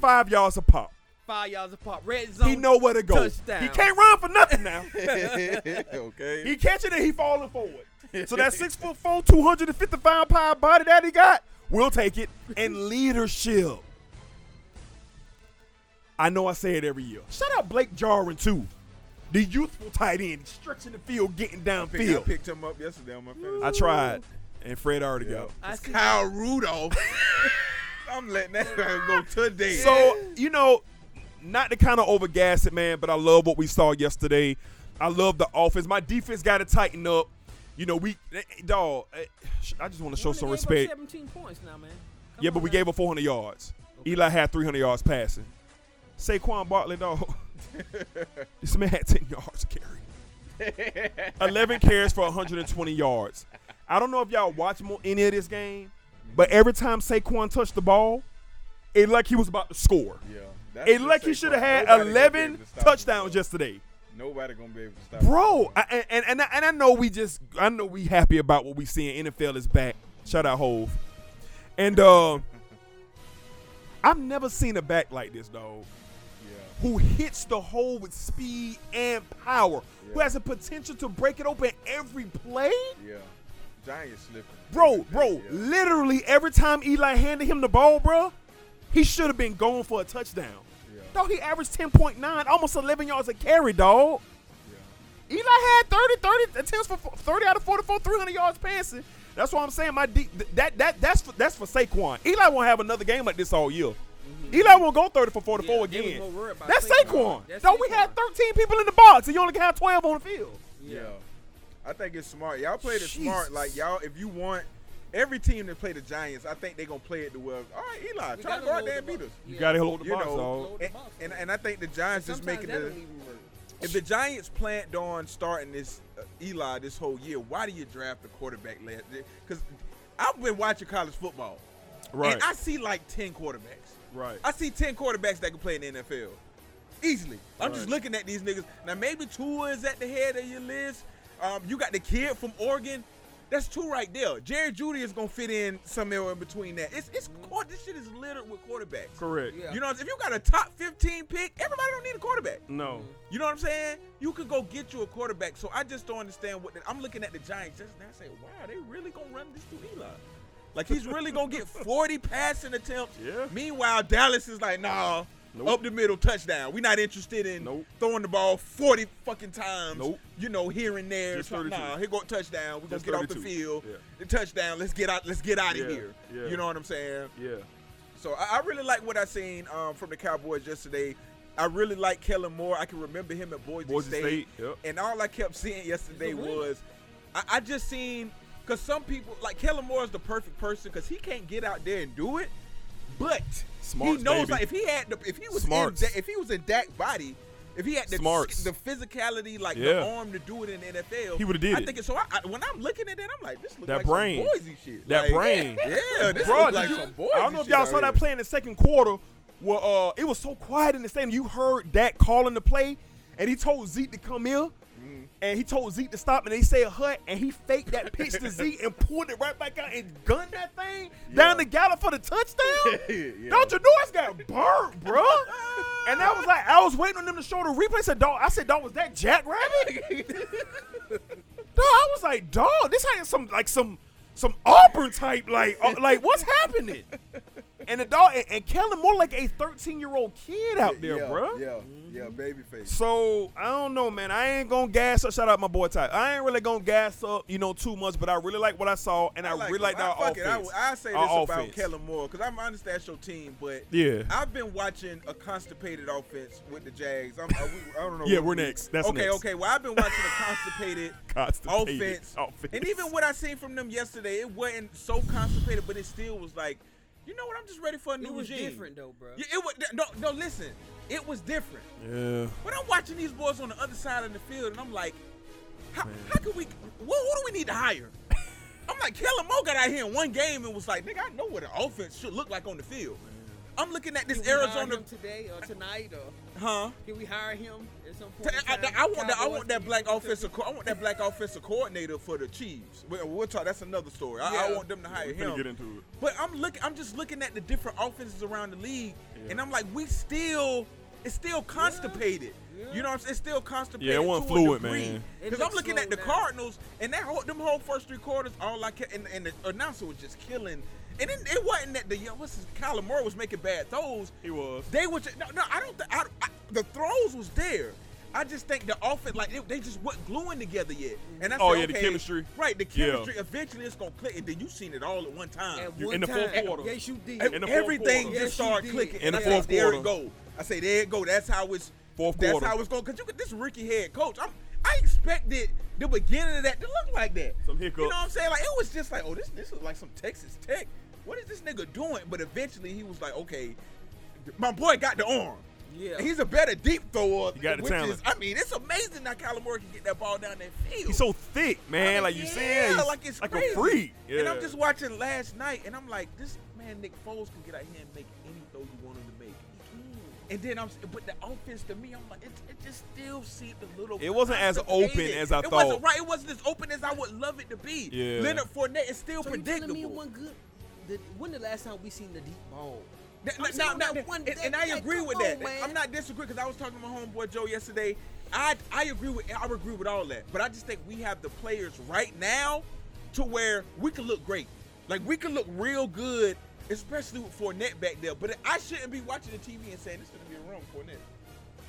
Five yards a pop. Five yards apart. Red zone. He know where to go. Touchdown. He can't run for nothing now. (laughs) okay. he catching it he falling forward. So that (laughs) six foot four, two hundred and fifty five pound body that he got, we'll take it. And leadership. I know I say it every year. Shout out Blake Jarwin too. The youthful tight end, stretching the field, getting Pick- I downfield. picked him up yesterday on my fantasy. I tried, and Fred already got. I see. Kyle Rudolph. (laughs) I'm letting that man go today. So you know, not to kind of overgas it, man, but I love what we saw yesterday. I love the offense. My defense got to tighten up. You know, we eh, eh, dog. eh, I just want to show some respect. 17 points now, man. Come Yeah, on but we now. gave up 400 yards. Eli had 300 yards passing. Saquon Barkley, dog. (laughs) this man had 10 yards carry. (laughs) 11 carries for 120 yards. I don't know if y'all watch more any of this game, but every time Saquon touched the ball, it like he was about to score. yeah, that's It like he should have had nobody 11 to stop him, touchdowns yesterday. Nobody gonna be able to stop. Bro, I, and, and and I, and I know we just I know we happy about what we seeing. NFL is back. Shout out Hove. And uh (laughs) I've never seen a back like this, dog. Yeah. Who hits the hole with speed and power. Who has the potential to break it open every play? Yeah. Giant slipping. Bro, bro, Yeah. literally every time Eli handed him the ball, bro, he should have been going for a touchdown. Yeah. Dog, he averaged 10.9, almost 11 yards a carry, dog. Yeah. Eli had 30, 30 attempts for 30 out of 44, 300 yards passing. That's why I'm saying my D, that that that's for, that's for Saquon. Eli won't have another game like this all year. Mm-hmm. Eli won't go 30 for 44 Yeah, again. more worried about That's Saquon. Saquon. That's Dog, we had 13 people in the box, and you only have 12 on the field. Yeah. I think it's smart. Y'all played it Jesus. smart. Like y'all, if you want every team that play the Giants, I think they're gonna play it the well. All right, Eli, We try to gotta go out there and beat us. You Yeah. got to hold the You box, know, dog. And, and, and I think the Giants just making the. don't even work. If the Giants planned on starting this uh, Eli this whole year, why do you draft a quarterback last? Because I've been watching college football, Right. and I see like ten quarterbacks. Right. I see ten quarterbacks that can play in the NFL easily. I'm just looking at these niggas now. Maybe Tua is at the head of your list. Um, you got the kid from Oregon. That's two right there. Jerry Jeudy is gonna fit in somewhere in between that. It's it's quar- this shit is littered with quarterbacks. Correct. Yeah. You know, if you got a top 15 pick, everybody don't need a quarterback. No. Mm-hmm. You know what I'm saying? You could go get you a quarterback. So I just don't understand what the, I'm looking at the Giants just now. I say, wow, they really gonna run this through Eli? Like he's really gonna get (laughs) 40 passing attempts. Yeah. Meanwhile, Dallas is like, nah, Nope. up the middle touchdown. We're not interested in Nope. throwing the ball 40 fucking times. Nope. You know, here and there. Just 32. nah, here go touchdown. We're gonna Just get off the field. Yeah. The touchdown. Let's get out. Let's get out of Yeah. here. Yeah. You know what I'm saying? Yeah. So I, I really like what I seen um, from the Cowboys yesterday. I really like Kellen Moore. I can remember him at Boise, Boise State. State, yep. And all I kept seeing yesterday He's a winner. was, I, I just seen, because some people, like Kellen Moore is the perfect person because he can't get out there and do it, but Smarts, he knows baby. like if he had the, if he was Smarts. in, if he was in Dak body, if he had the Smarts. the physicality, like Yeah. the arm to do it in the NFL, He would've did I it. think it's so. I, I, when I'm looking at that, I'm like, this looks That like brain. some Boise shit. That Like, brain. (laughs) yeah, this Bro, looks like you- some Boise I don't know if y'all saw that play in the second quarter where uh, it was so quiet in the stadium. You heard Dak calling the play, and he told Zeke to come here, Mm-hmm. And he told Zeke to stop, and they said hut, and he faked that pitch to (laughs) Zeke and pulled it right back out and gunned that thing down the Gallup for the touchdown. (laughs) Yeah. Don't you know it's got burnt, bro? (laughs) and that was like I was waiting on them to show the replay. I said, dog, I said, dog, was that Jack Rabbit? dog, I was like, dog, this ain't some like some some Auburn type, like uh, like what's happening? And the dog and, and Kellen Moore like a 13 year old kid out there, yeah, bro. Yeah, yeah, mm-hmm. baby face. So I don't know, man. I ain't gonna gas up. Shout out my boy Ty. I ain't really gonna gas up, you know, too much. But I really like what I saw, and I, really like him. our fuck it, offense. I, I say this Our about offense. Kellen Moore because I understand that's your team, but Yeah. I've been watching a constipated offense with the Jags. I'm, I, we- I don't know. Yeah, we're we- next. That's okay. next. Okay. Well, I've been watching a constipated, (laughs) Constipated offense, offense. and even what I seen from them yesterday, it wasn't so constipated, but it still was like, you know what? I'm just ready for a new regime. It was regime. different though, bro. Yeah, it was. No, no, listen. It was different. Yeah. But I'm watching these boys on the other side of the field, and I'm like, how, how can we? What, what do we need to hire? (laughs) I'm like, Kellen Moore got out here in one game and was like, nigga, I know what an offense should look like on the field. I'm looking at this Can we hire Arizona. him today or tonight or Huh? can we hire him at some point? I, I- I want that. I want that black get offensive. Co- I want that black offensive coordinator for the Chiefs. We- We'll talk. That's another story. I, I want them to hire We finna him. get into it. But I'm looking. I'm just looking at the different offenses around the league, Yeah. and I'm like, we still, it's still constipated. Yeah. You know what I'm saying? It's still constipated. Yeah, it wasn't fluid, man. Because I'm looking at the slow now. Cardinals, and that whole, them whole first three quarters, all I kept, and, and the announcer was just killing. And it, it wasn't that the young, what's his, Kyler Moore was making bad throws. He was. They were just, no, no. I don't. Th- I, I, the throws was there. I just think the offense, like they, they just wasn't gluing together yet. And I Oh, said, yeah, the chemistry. Right, the Yeah. chemistry. Eventually, it's gonna click. And then you seen it all at one time. At You- one in the fourth quarter. Yes, you did. And In the fourth everything quarter. just Yes, started clicking. In the I fourth said, there quarter. it go. I say, there it go. That's how it's. Fourth that's quarter. how it's going. Cause you get this rookie head coach. I'm, I expected the beginning of that to look like that. Some hiccups. You know what I'm saying? Like it was just like, oh, this this is like some Texas Tech. What is this nigga doing? But eventually he was like, okay, my boy got the arm. Yeah. He's a better deep thrower. He got the which talent. Is, I mean, it's amazing how Kyler Moore can get that ball down that field. He's so thick, man. I like you yeah, said, he's like it's like crazy. a freak. Yeah. And I'm just watching last night, and I'm like, this man Nick Foles can get out here and make any throw you want him to make. And then I'm, but the offense to me, I'm like, it, it just still seemed a little. It wasn't as open as I it thought. wasn't right. It wasn't as open as I would love it to be. Yeah. Leonard Fournette is still So you telling me predictable. one good? The, when the last time we seen the deep ball? That- now- saying now- that one- and, and I agree with on, that. man. I'm not disagreeing because I was talking to my homeboy Joe yesterday. I I agree with I agree with all that, but I just think we have the players right now to where we can look great. Like we can look real good, especially with Fournette back there. But I shouldn't be watching the TV and saying this is gonna be a run for Fournette.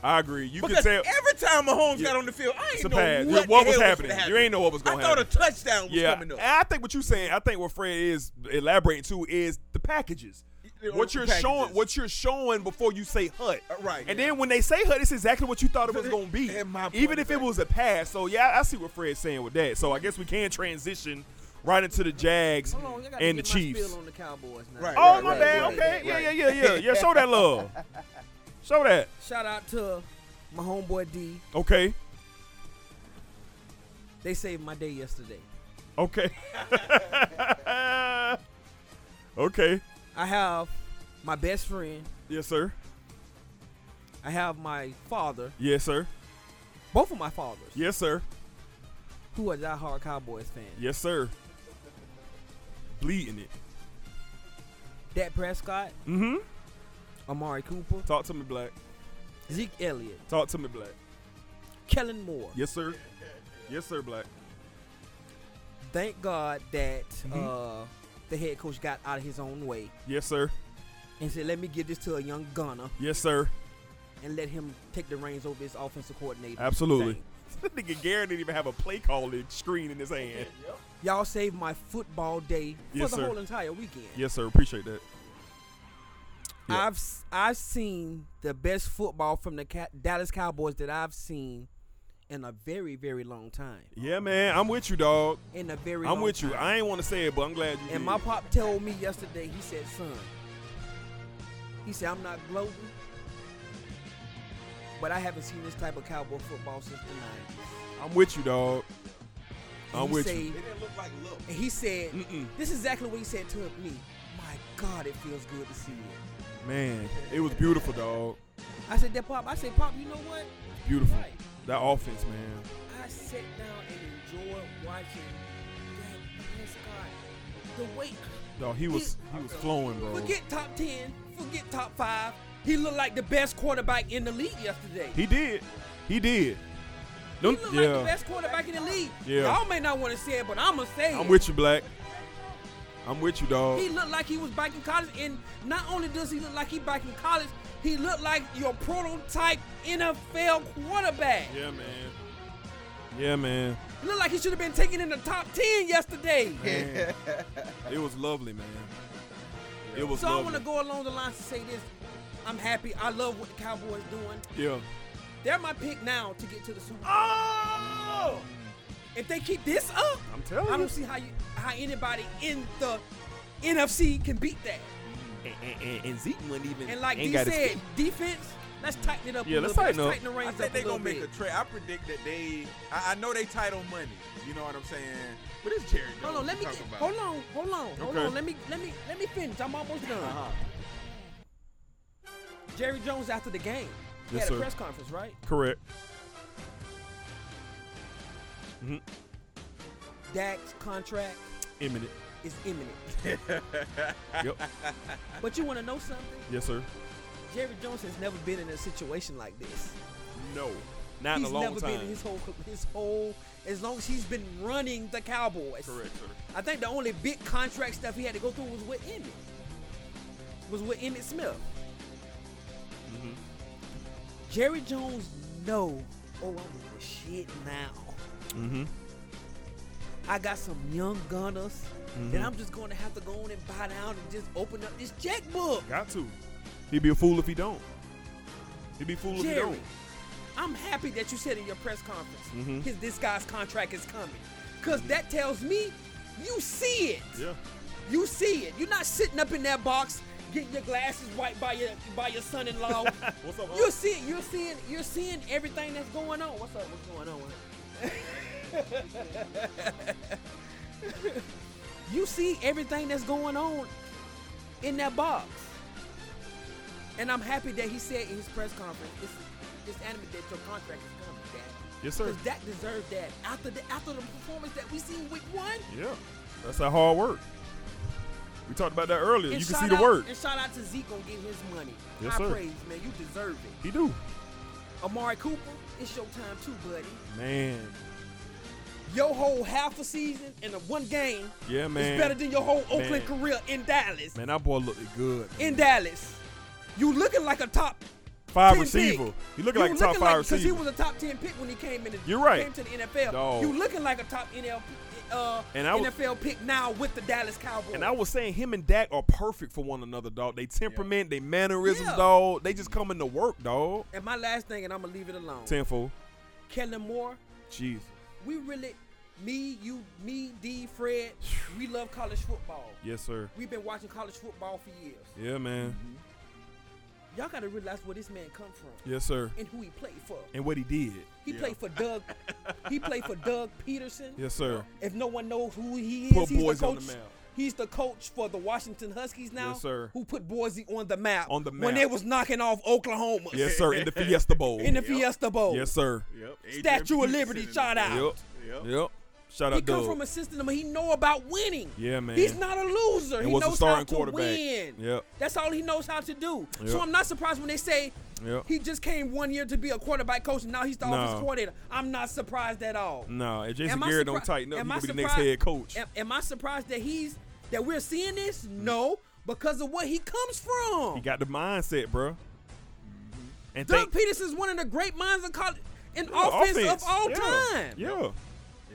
I agree. You because can tell. every time Mahomes Yeah. got on the field, I It's ain't know pass. what, What the was hell happening? gonna You ain't know what was gonna I thought happen. a touchdown was yeah, coming up. and I think what you're saying. I think what Fred is elaborating to is the packages. Yeah, What you're packages. showing, what you're showing before you say hut, Uh, right, And yeah. then when they say hut, it's exactly what you thought it was gonna be, even if it was a pass. So yeah, I see what Fred's saying with that. So I guess we can transition right into the Jags Hold on, and the get my Chiefs. spiel on the Cowboys now. Right, Oh right, my right, bad. right, okay, right, yeah, right. yeah, yeah, yeah, yeah. Show that love. (laughs) Show that. Shout out to my homeboy D. Okay. They saved my day yesterday. Okay. (laughs) okay. I have my best friend. Yes, sir. I have my father. Yes, sir. Both of my fathers. Yes, sir. Who are diehard Cowboys fans. Yes, sir. Bleeding it. Dak Prescott, Mm-hmm. Amari Cooper, Talk to me, Black. Zeke Elliott, Talk to me, Black. Kellen Moore. Yes, sir. Yes, sir, Black. Thank God that Mhm. uh, the head coach got out of his own way Yes, sir. and said, "Let me give this to a young gunner Yes, sir. and let him take the reins over his offensive coordinator." Absolutely. (laughs) thing." Nigga Garrett didn't even have a play calling screen in his hand. Y'all saved my football day for Yes, the sir. whole entire weekend. Yes, sir. Appreciate that. Yeah. I've s- I've seen the best football from the Ca- Dallas Cowboys that I've seen in a very very long time. Yeah, man. I'm with you, dog. In a very I'm long with you. time. I ain't want to say it, but I'm glad you And did. my pop told me yesterday. He said, "Son," he said, "I'm not gloating, but I haven't seen this type of cowboy football since the '90s." I'm with you, dog. And I'm with said- you. It didn't look like look. And he said, Mm-mm. "This is exactly what he said to me. My God, it feels good to see it." Man, it was beautiful, dog. I said, "That pop." I said, "Pop, you know what? Beautiful. Right. That offense, man. I sat down and enjoyed watching Dak Prescott. The way No, he was he was flowing, bro. Forget top ten. Forget top five. He looked like the best quarterback in the league yesterday. He did. He did. He Them- looked like the best quarterback in the league. Yeah. Y'all may not want to say it, but I'ma say it. I'm with you, Black. I'm with you, dog. He looked like he was back in college, and not only does he look like he back in college, he looked like your prototype NFL quarterback. Yeah, man. Yeah, man. He looked like he should have been taken in the top ten yesterday. Man. (laughs) it was lovely, man. It was So I want to go along the lines to say this. I'm happy. I love what the Cowboys doing. Yeah. They're my pick now to get to the Super Bowl. Oh! If they keep this up, I'm telling you, I don't see how you how anybody in the NFC can beat that. And, and, and, and Zeke wasn't even. And like ain't D got said, defense, let's tighten it up Yeah, a let's little bit. tighten up. Let's tighten the I reins think they're gonna make a trade. I predict that they. I, I know they title money. You know what I'm saying? But it's Jerry. Hold on, let me get, about. hold on, hold on, hold on. Let me let me let me finish. I'm almost done. Uh-huh. Jerry Jones after the game he Yes, had a sir. press conference, right? Correct. Hmm Dak's contract Imminent. is imminent. (laughs) Yep. But you want to know something? Yes, sir. Jerry Jones has never been in a situation like this. No. Not he's in a long never time. been in his whole his whole as long as he's been running the Cowboys. Correct, sir. I think the only big contract stuff he had to go through was with Emmitt. Was with Emmitt Smith. Mhm. Jerry Jones know, oh, I'm the shit now. Mm-hmm. I got some young gunners that Mhm. I'm just going to have to go on and buy down and just open up this checkbook. Got to. He'd be a fool if he don't. He'd be a fool if he don't. I'm happy that you said in your press conference, Mhm. his this guy's contract is coming, cause that tells me you see it. Yeah. You see it. You're not sitting up in that box getting your glasses wiped by your by your son-in-law. (laughs) What's up, You're seeing you're seeing you're seeing everything that's going on. What's up? What's going on? (laughs) you see everything that's going on in that box. And I'm happy that he said in his press conference, it's, it's animated that your contract is coming, Dak. Yes, sir. Because that deserved that. After the after the performance that we seen week one, Yeah. That's that hard work. We talked about that earlier. And you can see the work. And shout out to Zeke on getting his money. Yes, High sir. praise, man. You deserve it. He do. Amari Cooper, it's your time too, buddy. Man. Your whole half a season in a one game Yeah, man. is better than your whole Oakland Man. career in Dallas. Man, that boy looked good. In Dallas. You looking like a top Five 10 receiver. pick. He looking like a top looking five Because he was a top 10 pick when he came in the, You're right. came to the NFL. Dog. You looking like a top NL, uh, And I was- NFL pick now with the Dallas Cowboys. And I was saying him and Dak are perfect for one another, dog. They temperament, they mannerisms, Yeah. dog. They just coming to work, dog. and my last thing, and I'm to leave it alone. Tenfold. Kellen Moore, Jesus. we really, me, you, me, D, Fred, we love college football. Yes, sir. We've been watching college football for years. Yeah, man. Mm-hmm. Y'all got to realize where this man come from Yes, sir. and who he played for. And what he did. He Yeah. played for Doug. he played for Doug Peterson. Yes, sir. If no one knows who he is, Put he's Boise the on the map. He's the coach for the Washington Huskies now. Yes, sir. Who put Boise on the map On the map. when map. they was knocking off Oklahoma. Yes, sir. In the Fiesta Bowl. (laughs) In the Fiesta Bowl. Yes, sir. Yep. Statue of Liberty, shout out. Yep. Yep. Yep. Shout He out come Doug. from a system where he know about winning. Yeah, man. He's not a loser. And he was a knows how to quarterback. win. Yep. That's all he knows how to do. Yep. So I'm not surprised when they say Yep. he just came one year to be a quarterback coach and now he's the offensive No. coordinator. I'm not surprised at all. No, if Jason Am I Garrett don't tighten up, am he I gonna be the next head coach. Am, am I surprised that he's that we're seeing this? No, because of where he comes from. He got the mindset, bro. And Doug think Peterson's one of the great minds in college in Yeah, offense, offense. of all Yeah. time. Yeah.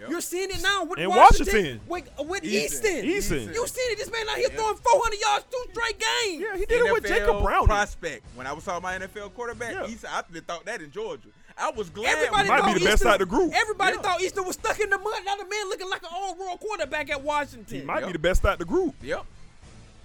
You're seeing it now with In Washington, Washington. with, with Eason. Eason. Eason. You seen it? This man out here throwing 400 yards two straight games. Yeah, he did it with Jacob Brown. prospect. When I was talking about NFL quarterback, Yeah. he said I thought that in Georgia. I was glad. Everybody Might be thought the best Eason, out of the group. Everybody Yeah. thought Eason was stuck in the mud. Now the man looking like an all-world quarterback at Washington. He might be the best out the group. Yep.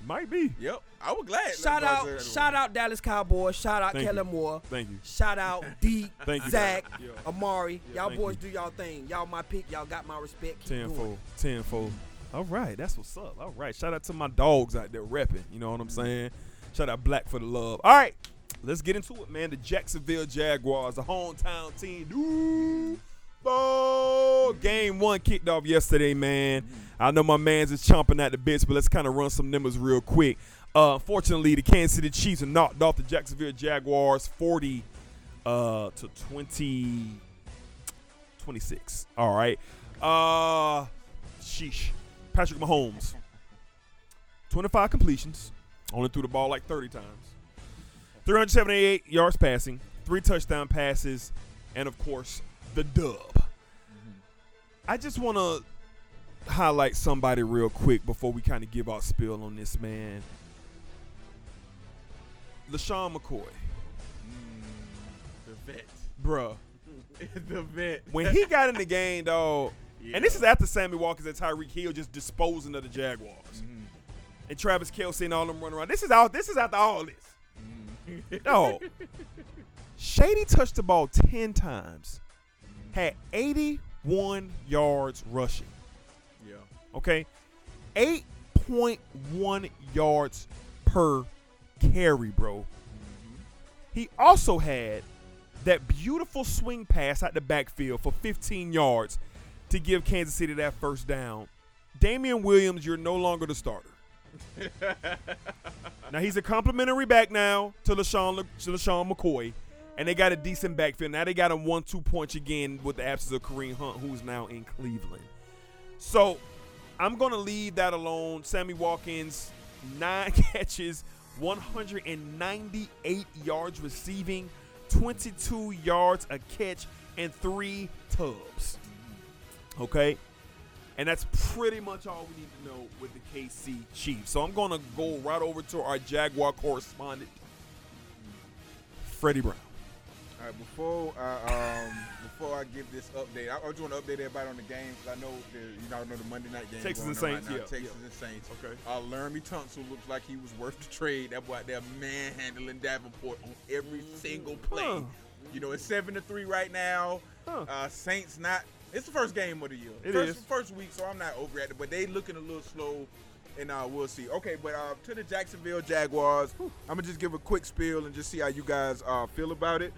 Might be. Yep. I was glad. Shout out, why shout out Dallas Cowboys. Shout out Thank Kellen you. Moore. Thank you. Shout out (laughs) D, Thank you. Zach, Yeah. Amari. Yeah, y'all thank boys you. do y'all thing. Y'all my pick. Y'all got my respect. Keep doing. Tenfold. Tenfold. All right, that's what's up. All right, shout out to my dogs out there repping. You know what I'm saying? Shout out Black for the love. All right, let's get into it, man. The Jacksonville Jaguars, the hometown team. Ball. Game one kicked off yesterday, man. I know my man's is chomping at the bits, but let's kind of run some numbers real quick. Uh, unfortunately, the Kansas City Chiefs knocked off the Jacksonville Jaguars 40 uh, to 20. 26. All right. Uh sheesh. Patrick Mahomes. 25 completions. Only threw the ball like 30 times. 378 yards passing, three touchdown passes, and of course, the dub. I just want to highlight somebody real quick before we kind of give our spill on this man. LeSean McCoy. Mm, the vet. Bruh. (laughs) the vet. when he got in the game, dog, and this is after Sammy Walker's and Tyreek Hill just disposing of the Jaguars, mm-hmm. and Travis Kelce and all them running around. This is out. This is after all this. (laughs) No, Shady touched the ball ten times, had eighty-one yards rushing. Yeah. Okay, eight point one yards per carry, bro. Mm-hmm. He also had that beautiful swing pass out the backfield for 15 yards to give Kansas City that first down. Damien Williams, you're no longer the starter. (laughs) now he's a complimentary back now to LeSean, to LeSean McCoy, and they got a decent backfield. Now they got a one-two punch again with the absence of Kareem Hunt, who's now in Cleveland. So I'm gonna leave that alone. Sammy Watkins, nine (laughs) catches, 198 yards receiving, 22 yards a catch, and three tubs. Okay. And that's pretty much all we need to know with the KC Chiefs. So I'm going to go right over to our Jaguar correspondent, Freddie Brown. All right, before I um before I give this update, I, I just want to update everybody on the games. I know the, you know, I know the Monday night game. Texas and Saints, right yeah, Texas yeah. and Saints. Okay. Uh, Laremy Tunsil looks like he was worth the trade. That boy out there manhandling Davenport on every single play. Huh. You know, it's seven to three right now. Huh. Uh, Saints not. It's the first game of the year. It first, is. first week, so I'm not overreacting. But they looking a little slow, and uh, we'll see. Okay, but uh, to the Jacksonville Jaguars, I'm gonna just give a quick spiel and just see how you guys uh, feel about it.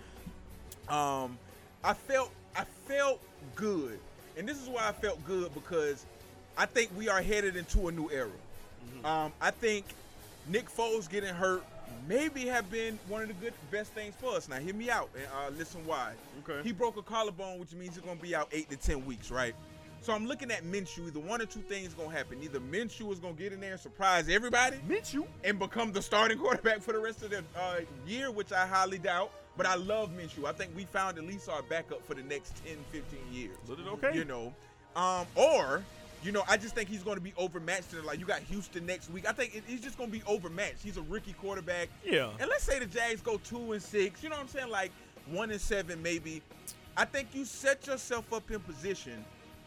Um, I felt I felt good, and this is why I felt good because I think we are headed into a new era. Um, I think Nick Foles getting hurt maybe have been one of the good best things for us. Now, hear me out and uh, listen why. Okay. He broke a collarbone, which means he's gonna be out eight to ten weeks, right? So I'm looking at Minshew. Either one or two things gonna happen. Either Minshew is gonna get in there and surprise everybody, Minshew. and become the starting quarterback for the rest of the uh, year, which I highly doubt. But I love Minshew. I think we found at least our backup for the next 10, 15 years. Okay? You know, um, or you know, I just think he's going to be overmatched. Like you got Houston next week. I think it- he's just going to be overmatched. He's a rookie quarterback. Yeah. And let's say the Jags go two and six. You know what I'm saying? Like one and seven, maybe. I think you set yourself up in position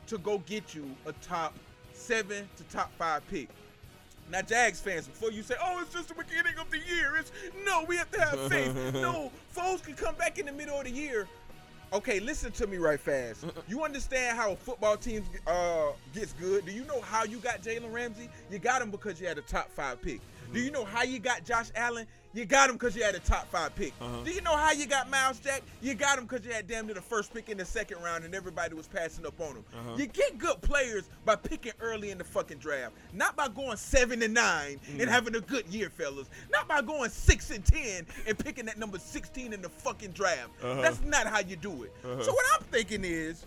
to go get you a top seven to top five pick. Now, Jags fans, before you say, "Oh, it's just the beginning of the year," it's no, we have to have faith. (laughs) no, Foles can come back in the middle of the year. Okay, listen to me right fast. You understand how a football team uh, gets good? Do you know how you got Jalen Ramsey? You got him because you had a top five pick. Do you know how you got Josh Allen? You got him because you had a top five pick. Uh-huh. Do you know how you got Myles Jack? You got him because you had damn near the first pick in the second round and everybody was passing up on him. Uh-huh. You get good players by picking early in the fucking draft, not by going seven and 9 and mm. having a good year, fellas. Not by going six and ten and picking that number sixteen in the fucking draft. Uh-huh. That's not how you do it. So what I'm thinking is,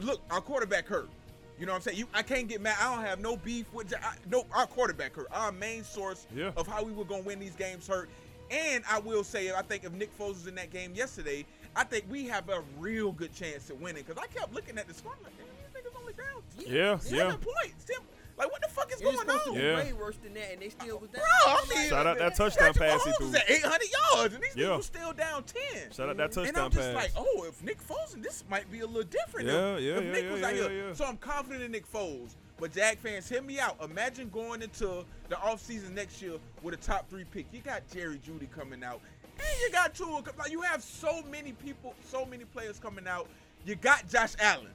look, our quarterback hurt. You know what I'm saying? You, I can't get mad. I don't have no beef with I, no our quarterback hurt. Our main source Yeah. of how we were gonna win these games hurt. And I will say, I think if Nick Foles was in that game yesterday, I think we have a real good chance at winning. Because I kept looking at the score, I'm like, damn, these niggas only down Yeah, seven yeah. points. Damn, Like, what the fuck is It going on? Yeah. way worse than that, and they still was down. Bro, I mean, Shout out that touchdown pass he Mahomes threw. is at 800 yards, and these Yeah. niggas still down 10. Shout out that touchdown pass. And I'm just pass. like, oh, if Nick Foles, and this might be a little different. Yeah, if, yeah, if yeah, Nick yeah, was yeah, out here. yeah, yeah. So I'm confident in Nick Foles. But Jag fans, hear me out. Imagine going into the offseason next year with a top three pick. You got Jerry Jeudy coming out. And you got Tua. com- Like, you have so many people, so many players coming out. You got Josh Allen.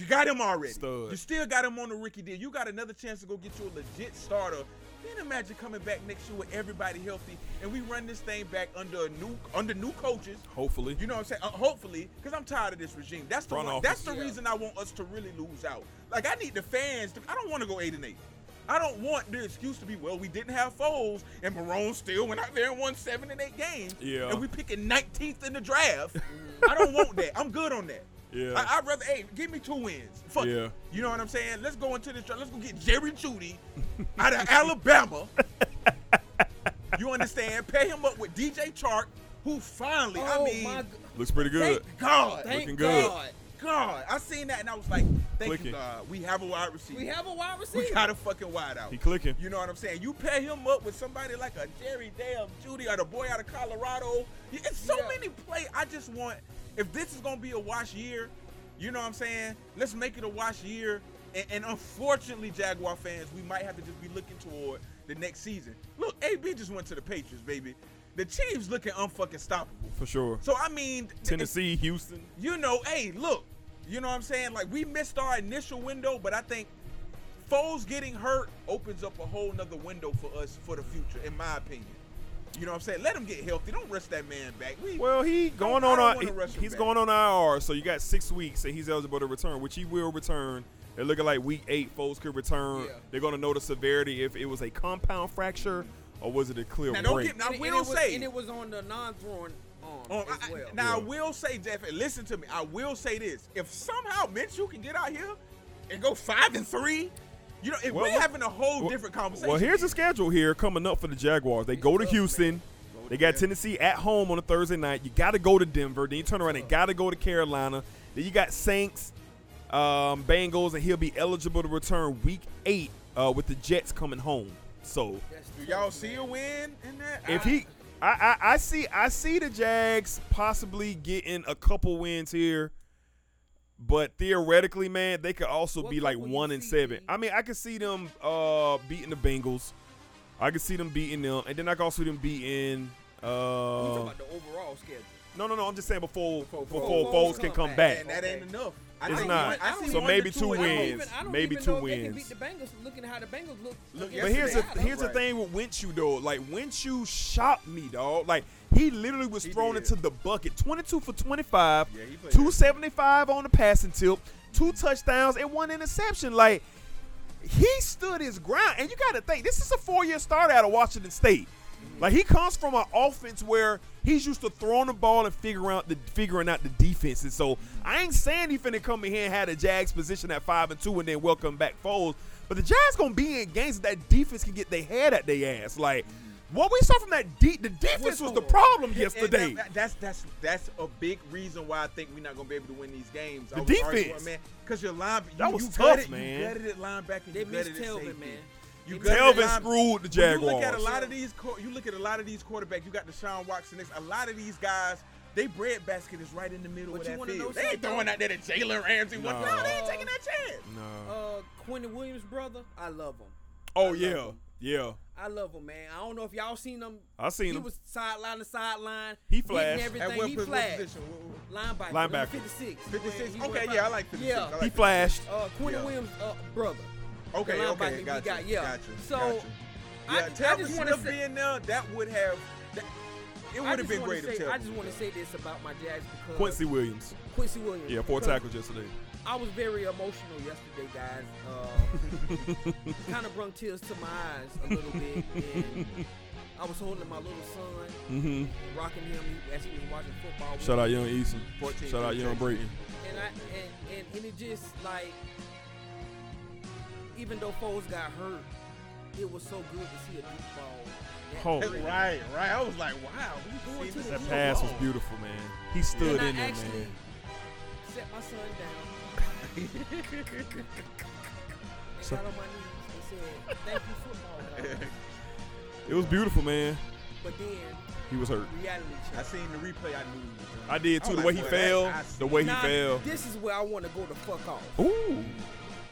You got him already. Stud. You still got him on the rookie deal. You got another chance to go get you a legit starter. Then imagine coming back next year with everybody healthy, and we run this thing back under a new under new coaches. Hopefully. You know what I'm saying? Uh, hopefully, because I'm tired of this regime. That's the Front one, office. that's the reason I want us to really lose out. Like I need the fans. To, I don't want to go eight and eight. I don't want the excuse to be well. We didn't have Foles, and Marrone still went out there and won seven and eight games. Yeah. And we picking 19th in the draft. I don't want that. I'm good on that. Yeah. I, I'd rather, hey, give me two wins. Fuck it. Yeah. You know what I'm saying? Let's go into this. draft. Let's go get Jerry Jeudy (laughs) out of Alabama. you understand? Pay him up with DJ Chark, who finally, Oh I mean, my, g- Looks pretty good. thank God. thank Looking good. God. God, I seen that and I was like, thank Clicking. you, God. We have a wide receiver. We have a wide receiver. We got a fucking wide out. He clicking. You know what I'm saying? You pair him up with somebody like a Jerry Dale Jeudy or the boy out of Colorado. It's so Yeah. many play. I just want if this is gonna be a wash year, you know what I'm saying? Let's make it a wash year. And, and unfortunately, Jaguar fans, we might have to just be looking toward the next season. Look, AB just went to the Patriots, baby. The Chiefs looking unfucking stoppable. For sure. So I mean, Tennessee, Houston. you know, hey, look, you know what I'm saying? Like we missed our initial window, but I think Foles getting hurt opens up a whole nother window for us for the future, in my opinion. You know what I'm saying? Let him get healthy. Don't rush that man back. We, Well, he going on. don't our- wanna rush him he's back. going on IR, so you got six weeks, and he's eligible to return, which he will return. They're looking like week eight, Foles could return. Yeah. They're going to know the severity if it was a compound fracture or was it a clear Now, don't break. get- now, And it- will and it was, say- and it was on the non-throwing arm Um, as I- well. now I will say, Jeff, and listen to me. I will say this: if somehow Minshew can get out here and go five and three, you know, if Well, we're look- having a whole well- different conversation. Well, here's the schedule here coming up for the Jaguars. They go to tough, man. Houston. They got Tennessee at home on a Thursday night. You got to go to Denver. Then you turn around and got to go to Carolina. Then you got Saints, um, Bengals, and he'll be eligible to return week eight uh, with the Jets coming home. So Do y'all see a win in that? if he, I, I, I see, I see the Jags possibly getting a couple wins here. But theoretically, man, they could also What be like one and see, seven. I mean, I could see them uh, beating the Bengals. I could see them beating them, and then I could also see them beating. You Uh, talking about the overall schedule? no, no, no. I'm just saying before before, Foles Foles come can come back. back. and that ain't enough. I It's not. one- I I don't see So maybe to two wins. even, Maybe two know if they wins. the Bengals. Looking how the Bengals look. Look, But here's the Seattle. here's the thing with Minshew though. Like Minshew shot me, dog. Like he literally was He thrown did. into the bucket. 22 for 25, Yeah, he played 275 on the passing tip, two touchdowns and one interception. Like he stood his ground. And you got to think this is a four year start out of Washington State. Like he comes from an offense where he's used to throwing the ball and figuring out the figuring out the defenses. So I ain't saying he finna come in here and have the Jags position at five and two and then welcome back Foles. But the Jags gonna be in games that defense can get their head at their ass. Like what we saw from that deep, the defense was the problem And- and yesterday. that- that's that's that's a big reason why I think we're not gonna be able to win these games. The I was arguing, defense. man, because your line, you, That was you tough, gutted, man. You gutted at linebacker. They missed gutted Telvin, man. You They gutted Telvin screwed the When You look at a lot of these. qu- You look at a lot of these quarterbacks. You got Deshaun Watson. Next, a lot of these guys. They breadbasket is right in the middle But of you that field. know They ain't something? throwing out there to Jalen Ramsey. No. No. no, they ain't taking that chance. no. Uh, Quinnen Williams' brother, I love him. Oh I yeah, him. yeah. I love him, man. I don't know if y'all seen him. I seen he him. He was sideline to sideline. He hitting flashed. everything. At what, he pos- flashed. position? Linebacker. Linebacker. number 56. what- 56. He Okay, went yeah, I like 56. Yeah. Like He flashed. Uh, Quinnen Yeah. Williams' uh, brother. Okay, the okay, linebacker we gotcha, got, yeah. gotcha, So, gotcha. I- Yeah, I Telvin just wanna Smith say- being there, that would have. That, it would have been wanna great if say, I just want to say this about my Jags because Quincy Williams. Quincy Williams. Yeah, four tackles yesterday. I was very emotional yesterday, guys. Uh, (laughs) kind of brought tears to my eyes a little bit. And I was holding my little son, Mm-hmm. rocking him as he was watching football. Shout out Young Eason. 14, Shout out Young 13. Brayton. And I and, and, and it just like even though Foles got hurt, it was so good to see a deep ball. Oh. Right, right. I was like, wow. we Going seen to this the That so pass was beautiful, man. He stood and in I there, actually man. set my son down. (laughs) and got on my knees and said, "Thank you, football." God." It was beautiful, man. But then He was hurt. reality I seen the replay. I knew. was. I did too. I The was way he boy, that- fell, I the way he Now, fell. This is where I want to go the fuck off. Ooh,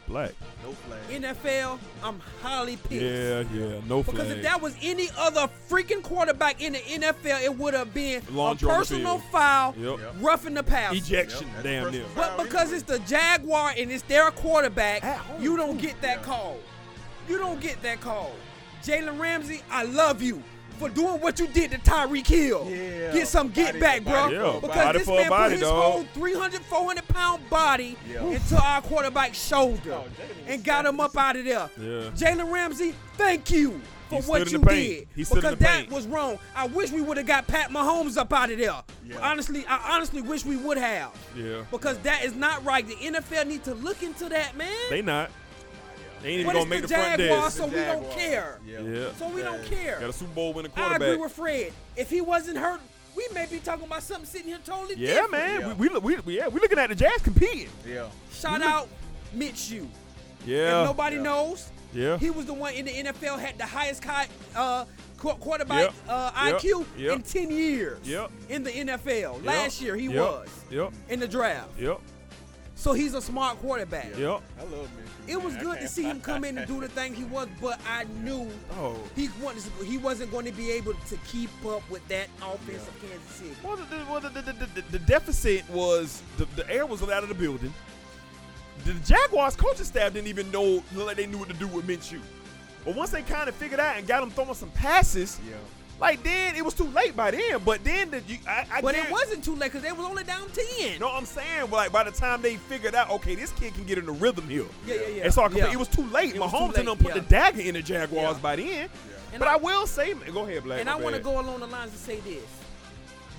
black. No flag. NFL, I'm highly pissed. Yeah, yeah. No flag. Because if that was any other freaking quarterback in the NFL, it would have been Laundry a personal foul, Yep. Yep. roughing the pass. Ejection, Yep, damn personal near. But because it's the Jaguar and it's their quarterback, you don't get that Yeah. call. You don't get that call. Jalen Ramsey, I love you for doing what you did to Tyreek Hill. Yeah. Get some get Body back, for bro. body Yeah. Because body this man body, put his dog. whole 300, 400 pound body Yeah. into our quarterback's shoulder Oh, and got him up out of there. Yeah. Jalen Ramsey, thank you for He what you in the paint. did. Because that was wrong. I wish we would have got Pat Mahomes up out of there. Yeah. Honestly, I honestly wish we would have. Yeah. Because that is not right. The NFL need to look into that, man. They not. They ain't even gonna make the the front Jaguars, desk. so we don't care. Yeah. Yeah. So we don't care. Got a Super Bowl winning quarterback. I agree with Fred. If he wasn't hurt, we may be talking about something sitting here totally yeah, different. man. Yeah. We, we, we, yeah, we looking at the Jazz competing. Yeah. Shout out Minshew. Yeah. If nobody Yeah. knows, yeah. he was the one in the NFL had the highest ki- uh, quarterback Yep. uh, IQ Yep. in 10 years Yep. in the NFL. Yep. Last year he Yep. was Yep. in the draft. Yep. So he's a smart quarterback. Yep. I love Minshew. It was good to see him come in and do the thing he was, but I knew Oh. he wanted to, he wasn't going to be able to keep up with that offense of Kansas City. Well, the, the, well, the, the, the, the, the deficit was the, the air was out of the building. The Jaguars coaching staff didn't even know look like they knew what to do with Minshew. But once they kind of figured out and got him throwing some passes, Yeah. Like then it was too late by then. But then the, you, I, I But it wasn't too late because they was only down ten. You know what I'm saying? Like by the time they figured out, okay, this kid can get in the rhythm here. Yeah, yeah, yeah. And so Yeah. it was too late. It Mahomes late, and them put yeah. the dagger in the Jaguars Yeah. by then. And But I- I, will say, go ahead, Black. And I want to go along the lines and say this: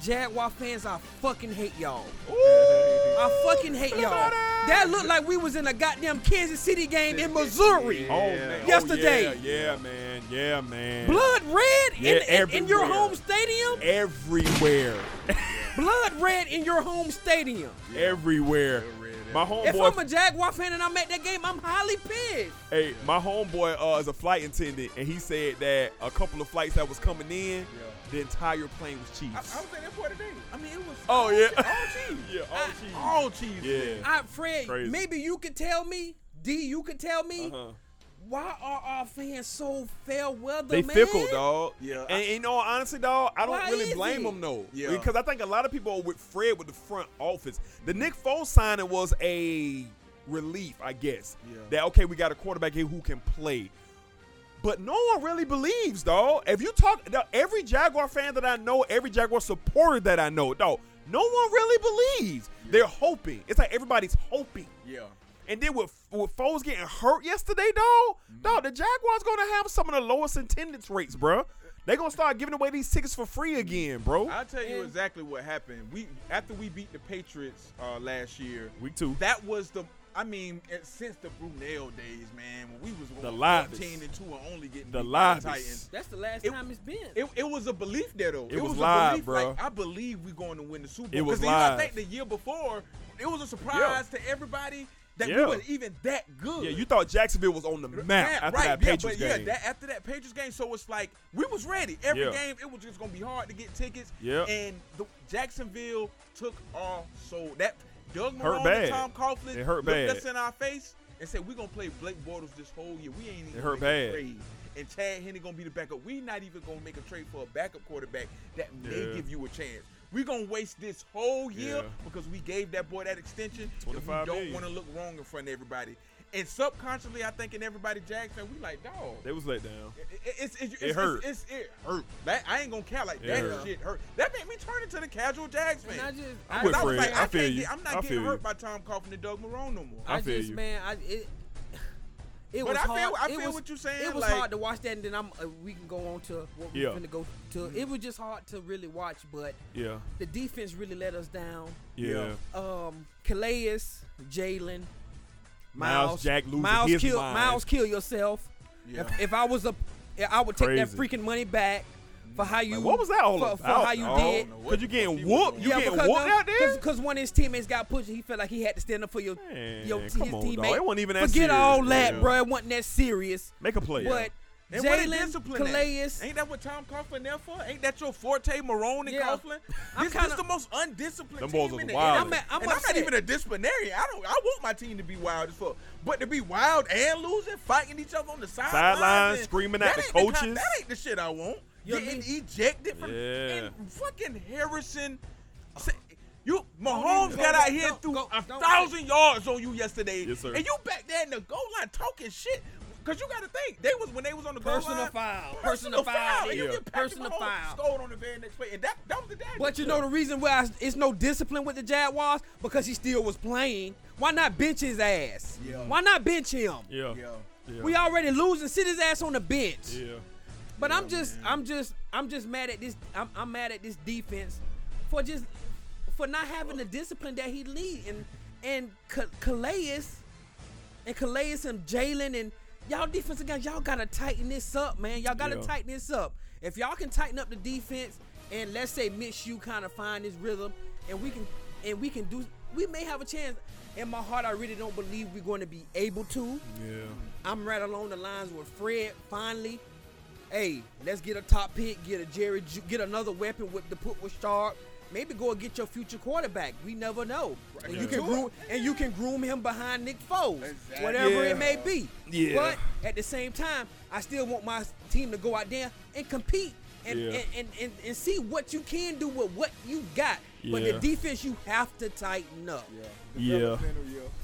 Jaguar fans, I fucking hate y'all. Ooh. I fucking hate y'all. That looked like we was in a goddamn Kansas City game in Missouri. Oh man. Yesterday. Oh, yeah, yeah, man. Yeah, man. Blood red Yeah, in, in, in your home stadium. everywhere. (laughs) Blood red in your home stadium. everywhere. My If I'm a Jaguar fan and I'm at that game, I'm highly pissed. hey, my homeboy uh, is a flight attendant, and he said that a couple of flights that was coming in, the entire plane was I, I Chiefs. was at that boy today. I mean, it was. Oh, all yeah. che- all cheese. (laughs) yeah, all I- Chiefs. all cheese. Yeah. I, Fred, Crazy. maybe you could tell me, D, you could tell me, Uh-huh. Why are our fans so fair weather, They man? fickle, dog. Yeah, And you know, honestly, dog, I don't Why really blame them though. Yeah. Because I think a lot of people are with Fred with the front office. The Nick Foles signing was a relief, I guess. Yeah. That okay, we got a quarterback here who can play. But no one really believes, dog. If you talk, dawg, every Jaguar fan that I know, every Jaguar supporter that I know, dog, no one really believes. They're hoping. It's like everybody's hoping. Yeah. And then with with Foles getting hurt yesterday, dog, dog, the Jaguars gonna have some of the lowest attendance rates, bro. They gonna start giving away these tickets for free again, bro. I'll tell you exactly what happened. We after we beat the Patriots uh, last year, Week two. that was the. I mean, it, since the Brunel days, man, when we was The going 14 and two and only getting The beat by. Titans. That's the last It- time it's been. It, it was a belief there though. It was a live, belief, bro. Like, I believe we're going to win the Super Bowl. It was 'Cause, you know, I think the year before it was a surprise to everybody that we Yeah. were even that good. yeah, you thought Jacksonville was on the map Yeah, after right, that yeah, Patriots but yeah, that, after that Patriots game, so it's like we was ready. Every Yeah. game, it was just gonna be hard to get tickets. Yeah. and the, Jacksonville took our soul. That Doug Marrone and Tom Coughlin It hurt looked bad. us in our face and said we're gonna play Blake Bortles this whole year. We ain't even It hurt bad. trade. And Chad Henne gonna be the backup. We not even gonna make a trade for a backup quarterback that may Yeah. give you a chance. We're gonna waste this whole year Yeah. because we gave that boy that extension. and we 25 don't want to look wrong in front of everybody. And subconsciously, I think in everybody Jags Jackson, we like, dog. they was let down. It, it, it's, it's, It it's, hurt. It's, it's, it hurt. That, I ain't gonna care like It that hurt. shit hurt. That made me turn into the casual Jags fan. And I just, I'm I, with Because I was like, I I, feel can't you. get, I'm not I getting feel hurt you. by Tom Coughlin and Doug Marrone no more. I I feel just, you. man, I it. It But was I feel- hard. I it feel was, what you're saying, It was like- hard to watch that, and then I'm. Uh, we can go on to what we're Yeah. finna go to. It was just hard to really watch, but Yeah, the defense really let us down. yeah. Um, Calais, Jalen, Myles Jack losing Miles his kill, mind. Miles kill yourself. Yeah. If, if I was a, I would take that freaking money back for how you. Like, what was that all for, about? for how you dog? did. Cause you getting he was whooped. on. You getting because whooped out there. Because one of his teammates got pushed, he felt like he had to stand up for your, Man, your come his on, teammate. dog. It wasn't even that Forget serious, all that, Yeah. bro. It wasn't that serious. Make a play. But And what is Jalen, discipline at? Calais, Ain't that what Tom Coughlin there for? Ain't that your forte, Marrone and Yeah. Coughlin? I'm This, kinda- this the most undisciplined Them team in the wild. NFL. I'm a- I'm and I'm not even a disciplinarian. I don't. I want my team to be wild as fuck, but to be wild and losing, fighting each other on the sidelines, Sidelines, and- screaming at the ain't kind- coaches. that ain't the shit I want. You know what I Getting ejected from Yeah. fucking Harrison. Oh. You Mahomes go, got out here through go, a don't- thousand yards on you yesterday, Yes, sir. and you back there in the goal line talking shit. Cause you got to think they was when they was on the goal line. foul. Personal foul. And you Yeah. get Patrick Personal Mahomes foul. Scored on the very next play, and that that was the damage. But you know the reason why it's no discipline with the Jaguars because he still was playing. Why not bench his ass? Yeah. Why not bench him? Yeah. Yeah. Yeah. We already losing. Sit his ass on the bench. Yeah. But I'm just, I'm just, I'm just mad at this. I'm, I'm mad at this defense for just for not having the discipline that he lead and and Ca- Calais and Calais and Jalen and y'all defensive guys. Y'all gotta tighten this up, man. Y'all gotta Yeah. tighten this up. If y'all can tighten up the defense and let's say Minshew kind of find his rhythm and we can and we can do, we may have a chance. In my heart, I really don't believe we're going to be able to. Yeah. I'm right along the lines with Fred. Finally, hey, let's get a top pick, get a Jerry, get another weapon with the put with Sharp. Maybe go and get your future quarterback. We never know. And you can groom and you can groom him behind Nick Foles, Exactly. whatever Yeah. it may be. Yeah. But at the same time, I still want my team to go out there and compete and Yeah. and, and, and, and see what you can do with what you got. But the defense you have to tighten up. Yeah.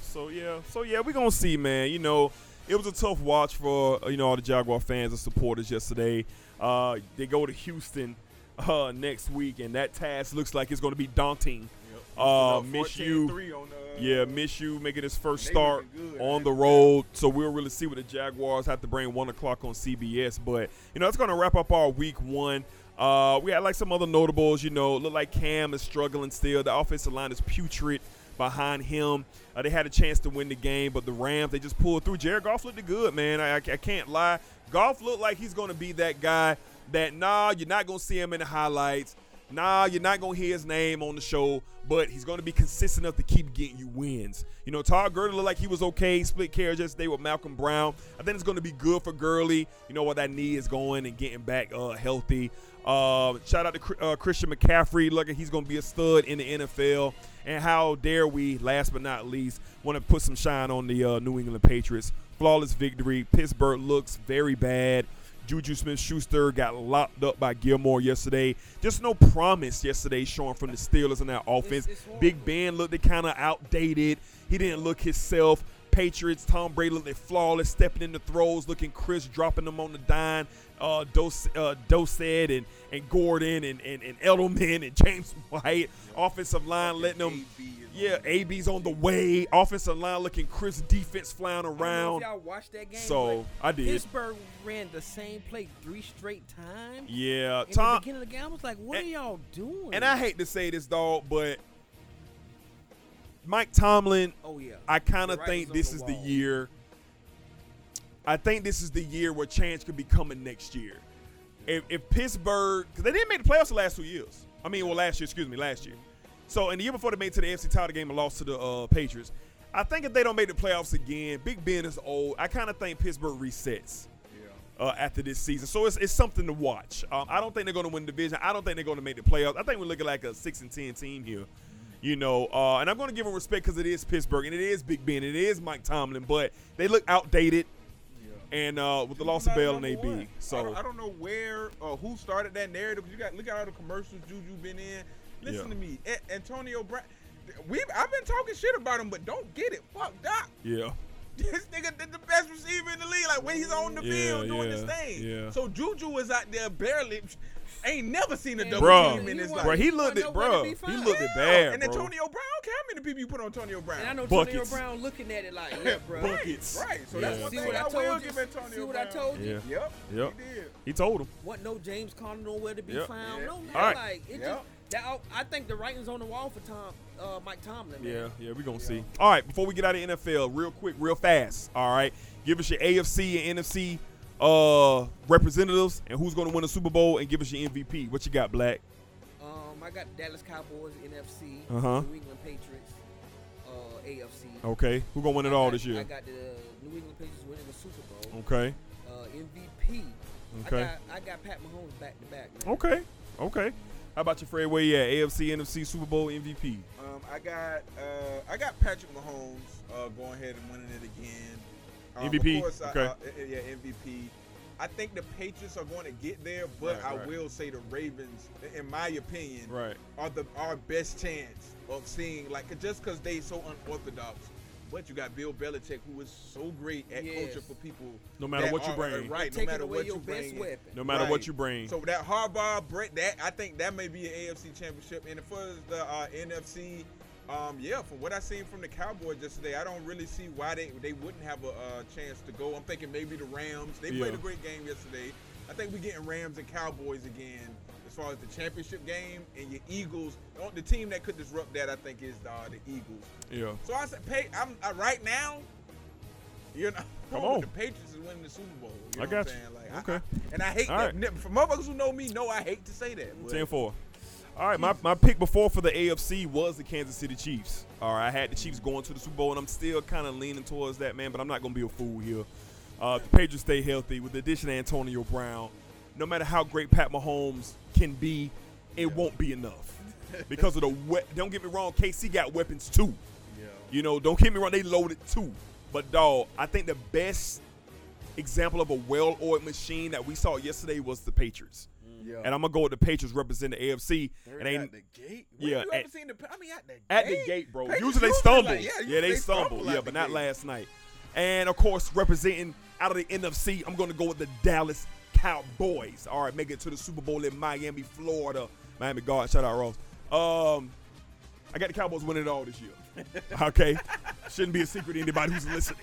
So yeah, so yeah, we're gonna see, man. You know, it was a tough watch for uh, you know all the Jaguar fans and supporters yesterday. Uh, they go to Houston uh, next week, and that task looks like it's going to be daunting. Uh, Minshew, uh, yeah, Minshew making his first start good, on man. the road. So we'll really see what the Jaguars have to bring one o'clock on CBS. But you know, that's going to wrap up our week one. Uh, we had like some other notables. You know, look like Cam is struggling still. The offensive line is putrid behind him. Uh, they had a chance to win the game, but the Rams they just pulled through. Jared Goff looked good, man. I, I, I can't lie. Goff looked like he's going to be that guy that nah, you're not going to see him in the highlights. Nah, you're not gonna hear his name on the show, but he's gonna be consistent enough to keep getting you wins. You know, Todd Gurley looked like he was okay. Split carriage yesterday with Malcolm Brown. I think it's gonna be good for Gurley. You know what that knee is going and getting back uh, healthy. Uh, shout out to uh, Christian McCaffrey. Look, he's gonna be a stud in the NFL. And how dare we, last but not least, want to put some shine on the uh, New England Patriots. Flawless victory. Pittsburgh looks very bad. Juju Smith Schuster got locked up by Gilmore yesterday. Just no promise yesterday showing from the Steelers in that offense. it's horrible. Big Ben looked kind of outdated. He didn't look himself. Patriots, Tom Brady looked flawless, stepping in the throws, looking crisp, dropping them on the dime. Uh, Dos, uh, Dosed and, and Gordon and, and, and Edelman and James White. Offensive line letting them. Yeah, AB's on the way. Offensive line looking crisp, defense flying I don't know if around. y'all watched that game. So, but I did. Pittsburgh ran the same play three straight times. Yeah, In the beginning of the game, I was like, "What And- are y'all doing?" And I hate to say this, dog, but Mike Tomlin, oh yeah, I kind of think this the is the year. I think this is the year where change could be coming next year. If, if Pittsburgh, because they didn't make the playoffs the last two years. I mean, well, last year, excuse me, last year. So, in the year before they made it to the AFC title game and lost to the uh, Patriots, I think if they don't make the playoffs again, Big Ben is old. I kind of think Pittsburgh resets uh, after this season. So it's, it's something to watch. Um, I don't think they're going to win the division. I don't think they're going to make the playoffs. I think we're looking like a six and ten team here. You know, uh, and I'm going to give them respect because it is Pittsburgh and it is Big Ben, and it is Mike Tomlin, but they look outdated. And uh, with the loss of Bell and AB, one. I so don't, I don't know where or who started that narrative. You got look at all the commercials Juju been in. Listen Yeah. to me, A- Antonio Brown. We I've been talking shit about him, but don't get it fucked up. yeah, (laughs) This nigga did the best receiver in the league. Like when he's on the Yeah, field doing yeah, his thing. yeah. So Juju was out there barely. Ain't never seen a double Bruh. team in his He life. bro, he He looked wasn't it, bro. He looked it Yeah. bad, And. Antonio Brown. Okay, how many people you put on Antonio Brown? And I know Buckets. Antonio Brown looking at it like, "Yeah, bro." Buckets. Right. So Yeah. that's one See thing what I I, told will you? give Antonio See what Brown. I told you? Yeah. Yep. Yep. He did. He told him. What? No James Conner nowhere to be Yep. found. Yeah. No, All no, like it Yep. just that. I think the writing's on the wall for Tom, uh, Mike Tomlin. Man. Yeah, yeah, we're gonna see. All right, before we get out of NFL, real quick, real fast. All right, give us your AFC and NFC uh representatives and who's gonna win the Super Bowl, and give us your MVP. What you got, Black? Um, I got Dallas Cowboys, NFC, Uh-huh. New England Patriots, uh, AFC. Okay, who gonna win it I all got- this year? I year? got the New England Patriots winning the Super Bowl. Okay, Uh, MVP. Okay. I got, I got Pat Mahomes back to back. okay, okay. How about your Fred? Where you at? AFC, NFC, Super Bowl MVP. Um, I got uh, I got Patrick Mahomes uh, going ahead and winning it again. Um, MVP? Of course, I- Okay. uh, uh, yeah, MVP. I think the Patriots are going to get there, but Right, I right. will say the Ravens, in my opinion, Right. are the our best chance of seeing like just because they so unorthodox. But you got Bill Belichick, who is so great at Yes. coaching for people. No matter what you are- bring. right? No Taking matter away what you best bring, weapon. No matter what you bring. So that Harbaugh, Brett, that I think that may be an AFC championship. And as far as the uh, NFC, um, yeah, from what I seen from the Cowboys yesterday, I don't really see why they they wouldn't have a uh, chance to go. I'm thinking maybe the Rams. They played a great game yesterday. I think we're getting Rams and Cowboys again as far as the championship game. And your Eagles, the team that could disrupt that, I think, is uh, the Eagles. yeah. So I said, pay. I'm uh, right now. You know, (laughs) Come on. The Patriots is winning the Super Bowl. You I know got what I'm you. saying? Like, Okay. I, I- and I hate All that. right. For motherfuckers who know me, know I hate to say that. 10 4. All right, my, my pick before for the AFC was the Kansas City Chiefs. All right, I had the Chiefs going to the Super Bowl, and I'm still kind of leaning towards that, man, but I'm not going to be a fool here. Uh, the Patriots stay healthy with the addition of Antonio Brown. No matter how great Pat Mahomes can be, it won't be enough. (laughs) Because of the we- don't get me wrong, KC got weapons too. Yeah. You know, don't get me wrong, they loaded too. But dog, I think the best example of a well-oiled machine that we saw yesterday was the Patriots. Yeah. And I'm gonna go with the Patriots representing the AFC. They're And they, at the gate. When yeah, you at- the? I mean, at the at gate. the gate, bro. Patriots Usually they stumble. like- yeah, yeah, they, they stumble. stumble Yeah, but not gate. last night. And of course, representing out of the NFC, I'm going to go with the Dallas Cowboys. All right, make it to the Super Bowl in Miami, Florida. Miami God, shout out Ross. Um, I got the Cowboys winning it all this year. (laughs) Okay, shouldn't be a secret to anybody who's listening.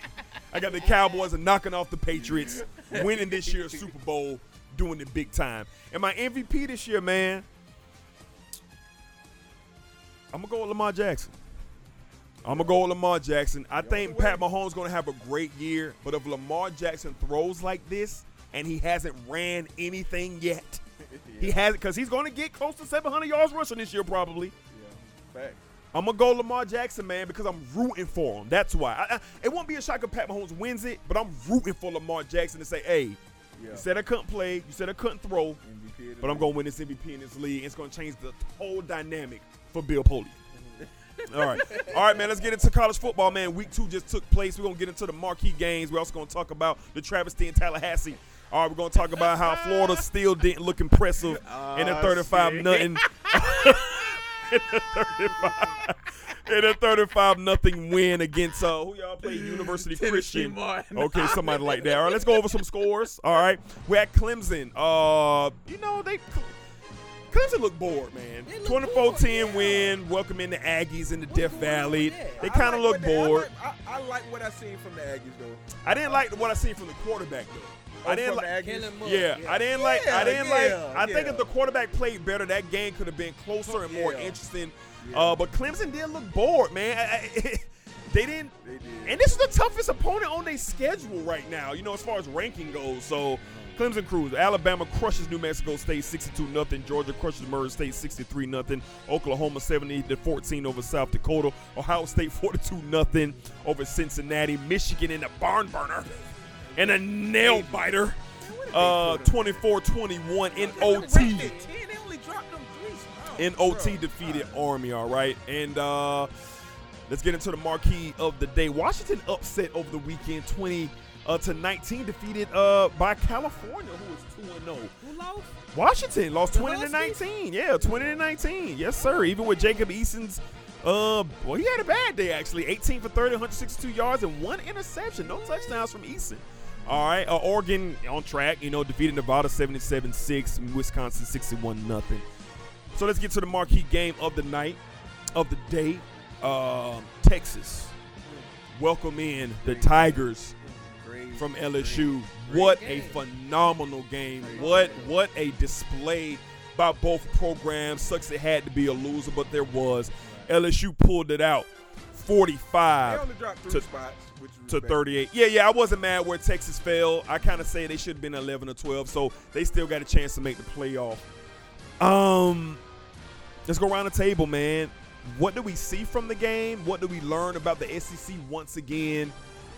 I got the Cowboys knocking off the Patriots, winning this year's Super Bowl, doing it big time. And my MVP this year, man, I'm gonna go with Lamar Jackson. I'm gonna go with Lamar Jackson. I think Pat Mahomes gonna have a great year, but if Lamar Jackson throws like this and he hasn't ran anything yet, (laughs) he hasn't because he's gonna get close to 700 yards rushing this year probably. Yeah, Fact. I'm gonna go Lamar Jackson, man, because I'm rooting for him. That's why. I, I, it won't be a shock if Pat Mahomes wins it, but I'm rooting for Lamar Jackson to say, "Hey, Yeah. you said I couldn't play, you said I couldn't throw, but I'm gonna win this MVP in this league. It's gonna change the whole dynamic for Bill Polian." (laughs) All right, all right, man. Let's get into college football, man. Week two just took place. We're gonna get into the marquee games. We're also gonna talk about the travesty in Tallahassee. All right, we're gonna talk about how Florida (laughs) still didn't look impressive in a Oh, 35 shit. nothing. (laughs) in a 35 in a 35 nothing win against uh who y'all play University Tennessee Christian. Martin. Okay, (laughs) somebody like that. All right, let's go over some scores. All right, we're at Clemson. Uh, you know they. Clemson look bored, man. They look 24 bored, 10 yeah. win, welcoming the Aggies in the What's Death Valley. They kind of like look what they- I bored. like- I, I like what I seen from the Aggies though. I didn't like what I seen from the quarterback though. I didn't like. the Aggies? Kellen Mond, Yeah, I didn't like. I didn't yeah, like. I think if the quarterback played better, that game could have been closer and more Yeah. interesting. Yeah. Uh, but Clemson did look bored, man. I- I- (laughs) they didn't. They did. And this is the toughest opponent on their schedule right now. You know, as far as ranking goes. So. Clemson cruise. Alabama crushes New Mexico State 62 nothing. Georgia crushes Murray State 63 nothing. Oklahoma 70 to 14 over South Dakota. Ohio State 42 nothing over Cincinnati. Michigan in the barn burner (laughs) and a nail biter. Uh, 24-21 in OT. Ranked at 10, they only dropped them three. In. OT defeated Army, all right? And uh, let's get into the marquee of the day. Washington upset over the weekend, 20 uh, to 19, defeated uh, by California, who was 2 0. Who lost? Washington lost 20 to 19. Yeah, 20 to 19. Yes, sir. Even with Jacob Eason's uh well, he had a bad day actually. 18 for 30, 162 yards and one interception. No touchdowns from Eason. All right, uh, Oregon on track, you know, defeated Nevada 77-6, Wisconsin 61 nothing. So let's get to the marquee game of the night, of the day. Um, Texas welcome in the Tigers from LSU. What a phenomenal game. What what a display by both programs. Sucks it had to be a loser, but there was. LSU pulled it out. 45 only dropped three to- spots, to 38. Yeah, yeah, I wasn't mad where Texas fell. I kind of say they should have been 11 or 12, so they still got a chance to make the playoff. Um, let's go around the table, man. What do we see from the game? What do we learn about the SEC once again?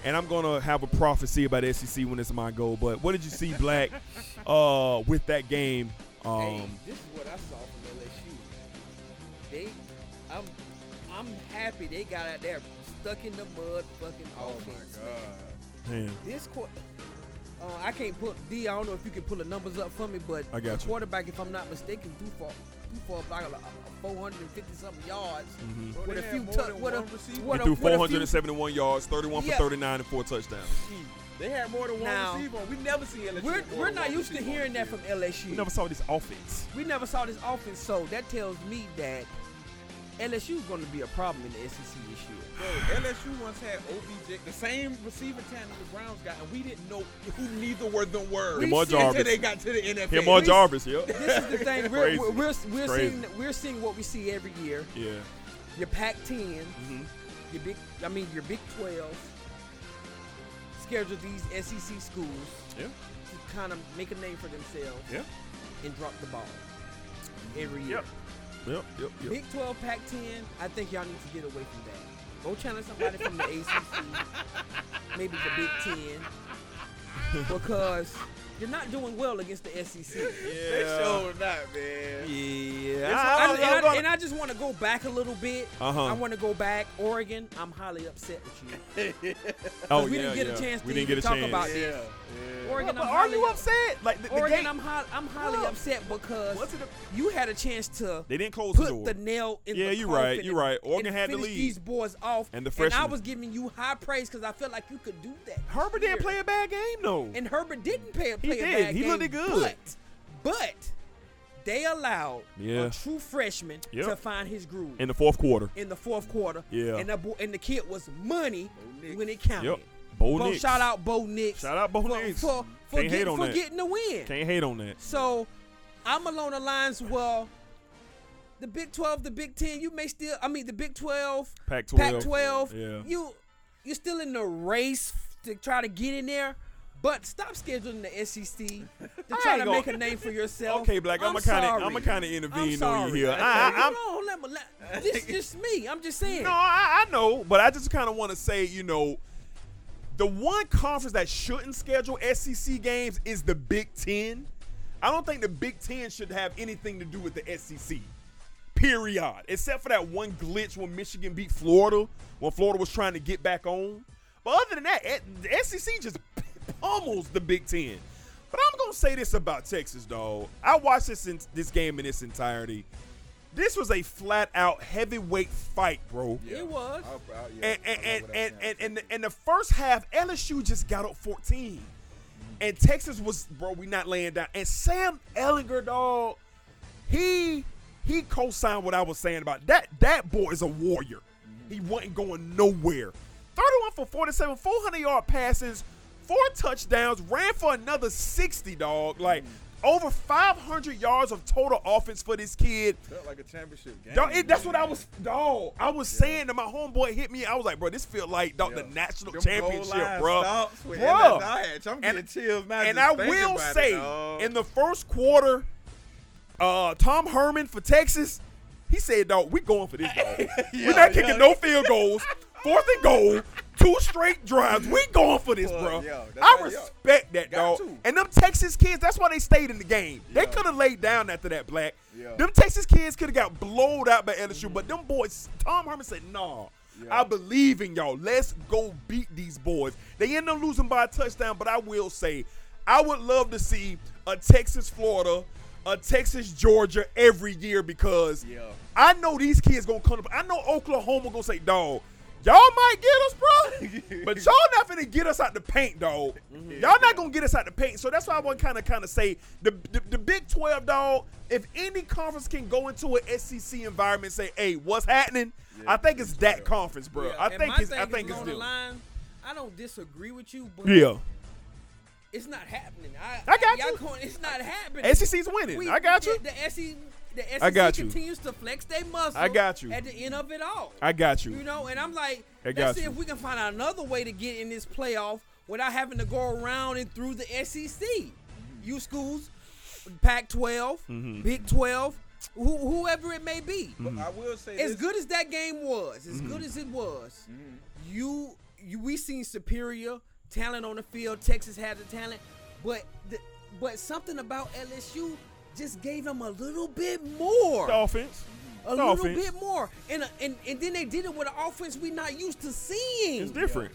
And I'm gonna have a prophecy about SEC when it's my goal. But what did you see, Black, (laughs) uh, with that game? Um, hey, this is what I saw from LSU. They, I'm, I'm happy they got out there stuck in the mud, fucking Oh offense. my god. man, This quarter, uh, I can't put D. I don't know if you can pull the numbers up for me, but I got the you. quarterback, if I'm not mistaken, threw for threw for about a, a 450 something yards Bro, with a few had more tou- than with a, with he a, threw with a few- 471 yards, 31 Yeah. for 39, and four touchdowns. They had more than one Now, receiver. We never see LSU. We're, we're not used to hearing that from. LSU. We never saw this offense. we never saw this offense, so that tells me that LSU is going to be a problem in the SEC this year. Bro, LSU once had OBJ, the same receiver talent the Browns got, and we didn't know who neither were them were Him or until Jarvis. they got to the NFL. Him or We- Jarvis, yep. (laughs) This is the thing. We're, Crazy. we're, we're, we're Crazy. seeing we're seeing what we see every year. Yeah. Your Pac-10, Mm-hmm. your big I mean your Big 12 schedule these SEC schools Yeah. to kind of make a name for themselves Yeah. and drop the ball every year. Yep. Yep. Yep. Yep. Big 12, Pac-10, I think y'all need to get away from that. Go challenge somebody from the ACC, maybe the Big Ten, (laughs) because you're not doing well against the SEC. Yeah. They showed not, man. Yeah, That's I, what- was, and I was and I just want to go back a little bit. Uh-huh. I want to go back. Oregon, I'm highly upset with you. (laughs) Oh, we yeah, didn't get yeah. a chance to We didn't even get a talk chance. about Yeah, this. yeah. Oregon, But I'm are you upset? Like the, the Oregon, game, I'm hi- I'm highly Look. upset because Was it a- you had a chance to they didn't close the put door. the nail in Yeah, the you coffin right, you and- right. Oregon had the finish these boys off. And the freshman. And I was giving you high praise because I felt like you could do that. Herbert didn't play a bad game though. And Herbert didn't play, He play a did. bad He game. looked good. But, but they allowed Yeah. a true freshman Yep. to find his groove in the fourth quarter. in the fourth quarter. Yeah. And the, bo- and the kid was money when it counted. Yep. Bo Bo- Nix. shout out Bo Nix. Shout out Bo for, Nix. For, for, Can't get- hate on for that. getting the win. Can't hate on that. So I'm along the lines, well, the Big 12, the Big 10, you may still, I mean, the Big 12, Pac-12. Pac 12, Yeah. you, you're still in the race to try to get in there. But stop scheduling the SEC to (laughs) try to gonna- make a name for yourself. Okay, Black, I'm I'ma kinda- I'ma kinda intervene I'm on you sorry. here. I- I- I'm- on, let me, let, this is just me. I'm just saying. No, I, I know, but I just kind of want to say, you know, the one conference that shouldn't schedule SEC games is the Big Ten. I don't think the Big Ten should have anything to do with the SEC. Period. Except for that one glitch when Michigan beat Florida, when Florida was trying to get back on. But other than that, eh, the SEC just pummels the Big Ten. But I'm gonna say this about Texas, dog. I watched this in, this game in its entirety. This was a flat out heavyweight fight, bro. It was. I'll- I'll- yeah, And and I'll and and, and, and, the, and the first half, LSU just got up 14. And Texas was, bro, we not laying down. And Sam Ehlinger, dog, he he co-signed what I was saying about that. That boy is a warrior. He wasn't going nowhere. 31 for 47, 400 yard passes, four touchdowns, ran for another 60, dog. Like over 500 yards of total offense for this kid. Felt like a championship game. Dog, it, that's what I was, dog. I was saying to my homeboy hit me. I was like, bro, this feel like dog, Yeah. the national Them championship, bro. Bruh. I'm And- getting chills now. And I will about it, say, in the first quarter, uh, Tom Herman for Texas, he said, dog, we going for this, dog. (laughs) Yeah, We're not kicking yeah. no field goals. Fourth and goal, two straight drives. We going for this, bro. that's I respect that, Got dog. to. And them Texas kids, that's why they stayed in the game. They could have laid down after that, Black. Them Texas kids could have got blowed out by LSU, but them boys, Tom Herman said, nah. I believe in y'all. Let's go beat these boys. They end up losing by a touchdown, but I will say, I would love to see a Texas Florida, a Texas Georgia every year because. I know these kids gonna come. Up. I know Oklahoma gonna say, dog. Y'all might get us, bro, (laughs) but y'all not finna get us out the paint, dog. Mm-hmm. Y'all not gonna get us out the paint. So that's why I want to kind of, kind of say the, the the Big Twelve, dog. If any conference can go into an SEC environment, and say, hey, what's happening? Yeah, I think it's Big that 12. conference, bro. I And think it's. I thing think it's on the them. line. I don't disagree with you, but Yeah, it's not happening. I, I got y'all you. going- it's not happening. SEC's winning. I got you. The, the SEC, the SEC I got you. continues to flex their muscle. I got you. At the end of it all. I got you. You know, and I'm like, I let's see you. if we can find another way to get in this playoff without having to go around and through the SEC. You schools, Pac-12, Mm-hmm. Big 12, who, whoever it may be. But I will say As this. good as that game was, as Mm-hmm. good as it was, you, you we seen superior talent on the field. Texas had the talent, but the, but something about LSU just gave them a little bit more The offense. a The little offense. bit more. And, uh, and and then they did it with an offense we not used to seeing. It's different.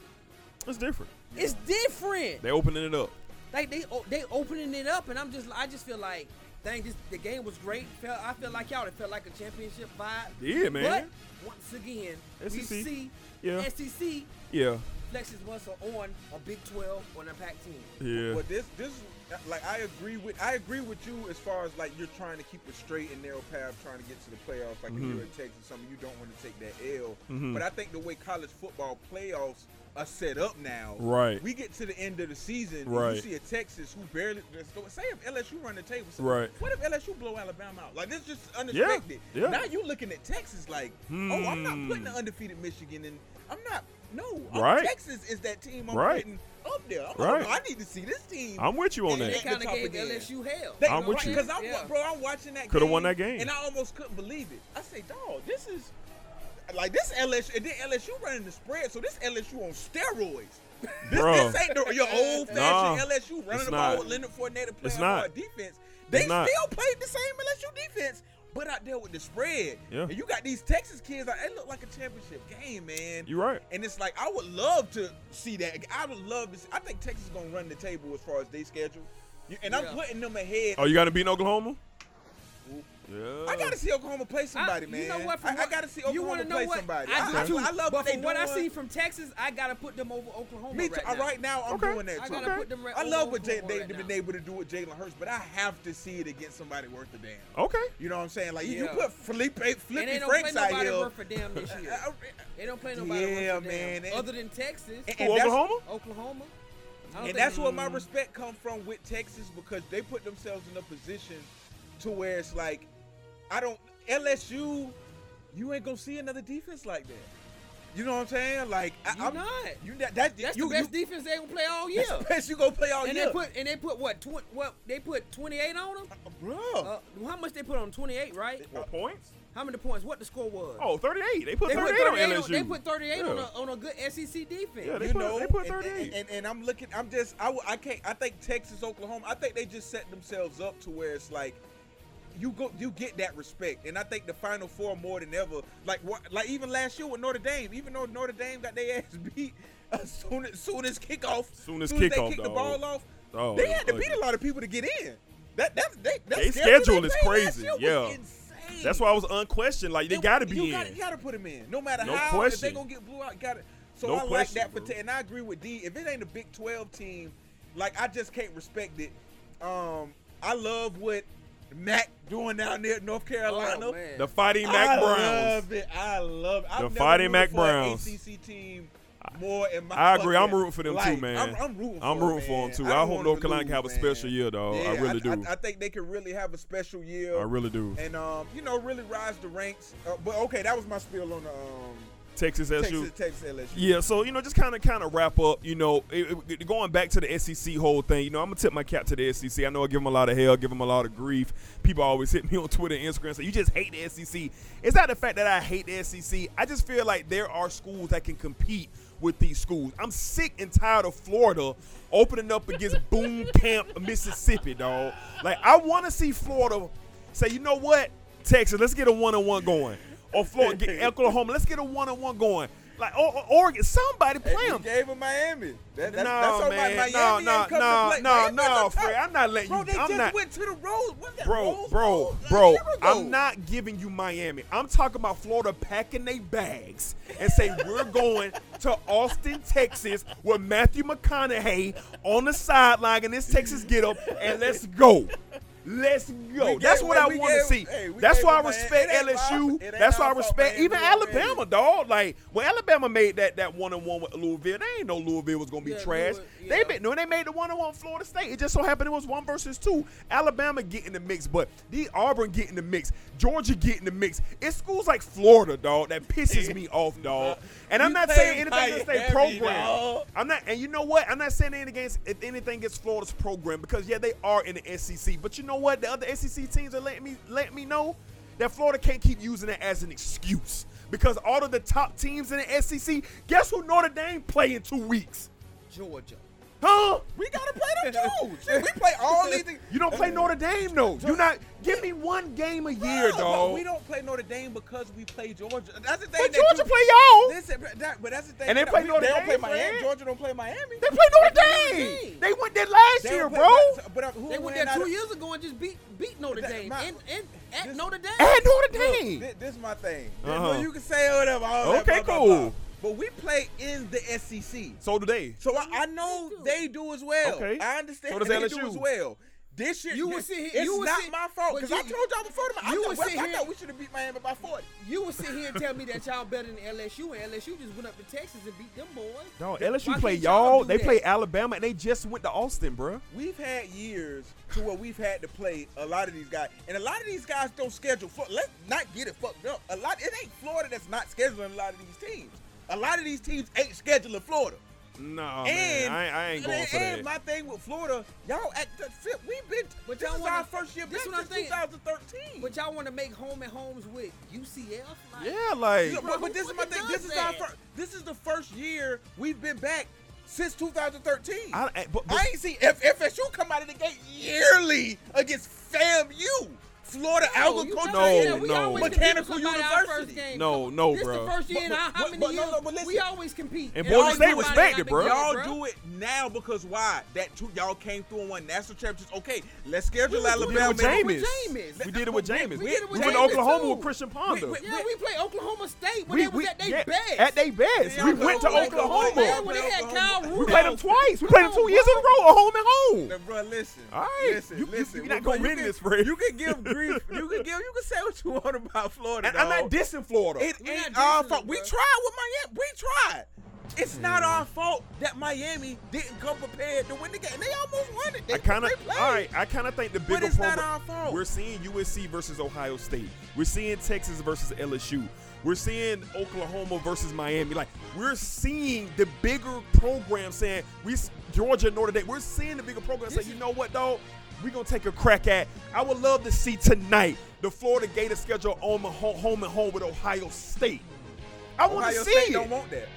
It's different. It's different. They opening it up. Like they o- they opening it up, and I'm just I just feel like, dang, this the game was great. Felt I feel like y'all. It felt like a championship vibe. Yeah, man. But once again, we SEC. see Yeah. SEC Yeah. flexes muscle on a Big 12 on a Pac-10. Yeah. But this, this, like, I agree with, I agree with you as far as like you're trying to keep a straight and narrow path, trying to get to the playoffs. Like if Mm-hmm. you're in Texas, something you don't want to take that L. Mhm. But I think the way college football playoffs are set up now, Right. We get to the end of the season, and Right. you see a Texas who barely. go- Say if LSU run the table, so Right. What if LSU blow Alabama out? Like this, is just unexpected. yeah. Now you looking at Texas like, oh, I'm not putting the Hmm. undefeated Michigan in. I'm not. No, I'm, Right. Texas is that team I'm Right. putting up there. I'm Right. like, I need to see this team. I'm with you on And that. they- kind of gave again. LSU hell. They- I'm with you. Because I'm, Yeah. bro, I'm watching that. Coulda won that game. and I almost couldn't believe it. I say, dog, this is like this LSU. And then LSU running the spread, so this LSU on steroids. This, Bruh. this ain't the, your old fashioned Nah, LSU running the ball with Leonard Fournette to play It's on not. hard defense. They still played the same LSU defense but out there with the spread. Yeah. And you got these Texas kids, like, it look like a championship game, man. You're right. And it's like I would love to see that. I would love to. See, I think Texas is gonna run the table as far as they schedule, You- and I'm Yeah. putting them ahead. Oh, you got to beat Oklahoma? Yeah. I gotta see Oklahoma play somebody, I, man. You know what? I, I what- gotta see you Oklahoma wanna know play what? somebody. I do I, too. I, love but what they from what I see from Texas, I gotta put them over Oklahoma. Me right too. Uh, now. Right now, I'm Okay. doing that I gotta put them right I love what Jay, Oklahoma they've right been now. able to do with Jalen Hurts, but I have to see it against somebody worth a damn. Okay. You know what I'm saying? Like you- you Yeah. put Feleipe, And they Flippy don't Franks play out nobody here. worth a damn this year. (laughs) They don't play nobody Yeah, worth a damn. man. Other than Texas, And- Who, and that's- Oklahoma? Oklahoma. And that's where my respect comes from with Texas because they put themselves in a position to where it's like, I don't LSU, you ain't gonna see another defense like that. You know what I'm saying? Like I, You I'm not. You that, that That's you, the best you, defense they gonna play all year. That's the best you gonna play all and year. they put and they put what? Tw- what they put 28 on them? Bro, Uh, how much they put on 28? Right? What points? How many points? What the score was? Oh, 38. They put they 38, put 38 on on, LSU. they put 38 on, a, on a good SEC defense. Yeah, they you put- know, they put and- 38. And, and, and I'm looking. I'm just. I, I can't. I think Texas, Oklahoma. I think they just set themselves up to where it's like. You go, you get that respect, and I think the Final Four more than ever. Like, what, like even last year with Notre Dame, even though Notre Dame got their ass (laughs) beat as soon as soon as kickoff, Soon as they kickoff, kicked the ball off, Oh, they had to beat a lot of people to get in. That that they, that They schedule they is crazy, yeah. That's why I was unquestioned. Like, they got to be you in. Gotta, you got to put him in, no matter No how. If question. they gonna get blew out, got to. So No I like that for. Te- and I agree with D. If it ain't a Big Twelve team, like I just can't respect it. Um, I love what Mack doing down there at North Carolina. Oh, the Fighting Mack I Browns. love it. I love it. I've The never Fighting rooted Mack Browns. ACC team more in my. I agree. I'm rooting for them too, man. I'm, I'm rooting. I'm for rooting for them too. don't I hope North them to Carolina can have a special man. year, dog. I Yeah, really do. I, I think they can really have a special year. I really do. and um, you know, really rise the ranks. Uh, but okay, that was my spiel on the um, Texas SU. Texas, Texas LSU. Yeah, so you know, just kind of kind of wrap up. You know, it, it- going back to the SEC whole thing. You know, I'm gonna tip my cap to the SEC. I know I give them a lot of hell, give them a lot of grief. People always hit me on Twitter, and Instagram, say you just hate the SEC. It's not the fact that I hate the SEC. I just feel like there are schools that can compete with these schools. I'm sick and tired of Florida opening up against (laughs) Boom Camp, Mississippi, dog. Like I want to see Florida say, you know what, Texas, let's get a one-on-one going. Or Florida, get (laughs) Oklahoma, let's get a one-on-one going. Like or, or Oregon, somebody play them. gave him Miami. That, that, No, that's all man. Miami No, no, no, no, no, at the top. Fred. I'm not letting Bro, you. they I'm just not. went to the that? Bro, Rose bro, bro. I'm not giving you Miami. I'm talking about Florida packing their bags and say we're (laughs) going to Austin, Texas with Matthew McConaughey on the sideline in this Texas get up and let's go. Let's go. That's what I want to see. hey, That's why I man. respect It ain't my- LSU. That's why I respect even Alabama, dog. Like when Alabama made that that one on one with Louisville, they ain't know Louisville was gonna be Yeah, trash. Louis- They yeah. been when they made the one on one Florida State. It just so happened it was one versus two. Alabama get in the mix, but the Auburn get in the mix. Georgia get in the mix. It's schools like Florida, dog, that pisses me (laughs) off, dog. And I'm not saying anything against their program. dog. I'm not, and you know what? I'm not saying anything against if anything against Florida's program because yeah, they are in the SEC. But you know what? The other SEC teams are letting me let me know that Florida can't keep using it as an excuse because all of the top teams in the SEC. Guess who Notre Dame play in two weeks? Georgia. Huh? (laughs) We gotta play them too. (laughs) Shit, we play all these. things. You don't play Notre Dame though. You not give me one game a year, Bruh, dog. But we don't play Notre Dame because we play Georgia. That's the thing. But that Georgia you- play y'all. Listen, but that, but that's the thing. And they play we- Notre They don't play Miami. Fred. Georgia don't play Miami. They play Notre They play Dame. Dame. They went there last They year, play- bro. But, but who They went went there two of- years ago and just beat beat Notre That- Dame my- and, and at this- Notre Dame. And Notre Dame. thi- This, is my thing. Uh-huh. You can say whatever. all that, Okay, blah, blah, blah. cool. But we play in the SEC. So do they. So I, I know they do as well. Okay. I understand So does they LSU. do as well. This year, You would this- sit here- it's you would not sit- my fault because I told y'all before. The, I, you thought, would well, I thought we should have beat Miami by 40. You would sit here and tell me that y'all better than LSU, and LSU just went up to Texas and beat them boys. No, Why LSU play can't y'all. They that? play Alabama, and they just went to Austin, bro. We've had years to where we've had to play a lot of these guys, and a lot of these guys don't schedule. For, let's not get it fucked up. A lot. It ain't Florida that's not scheduling a lot of these teams. A lot of these teams ain't scheduling Florida. No, and man, I, I ain't going and, for and my thing with Florida, y'all act the fit. We've been. But this y'all is wanna- our first year this back since 2013. But y'all want to make home and homes with UCF? Like, yeah, like Yeah, but, but this is my thing. This does is our that? first. This is the first year we've been back since 2013. I, I- but, but- I ain't seen F- FSU come out of the gate yearly against agriculture. No, no, no. mechanical university. No, no, this bro. This the first year in how, many but, years? We always compete. And, and Boise State respected, bro. Y'all do it now because why? That two y'all came through and won national championships. Okay, let's schedule we, Alabama. We did it with Jameis. We did it with Jameis. We did it with Oklahoma with Christian Ponder. Yeah, we played Oklahoma State when they was at their best. At their best, we went to Oklahoma. We played them twice. We played them two years in a row, home and home. Bro, listen. All right, listen, listen. You're not gonna win this, bro. You can give grief. You can Gil, you can say what you want about Florida. And I'm not dissing Florida. It We're ain't our fault. We tried with Miami. We tried. It's mm. not our fault that Miami didn't come prepared to win the game. And they almost won it. They, I kind of, all right. I kind of think the bigger problem. We're seeing USC versus Ohio State. We're seeing Texas versus LSU. We're seeing Oklahoma versus Miami. Like we're seeing the bigger program saying we Georgia Notre Dame. We're seeing the bigger program say, you know what, though, we're going to take a crack at. I would love to see tonight the Florida Gators schedule home and home, home, and home with Ohio State. I want to see State it. don't want that.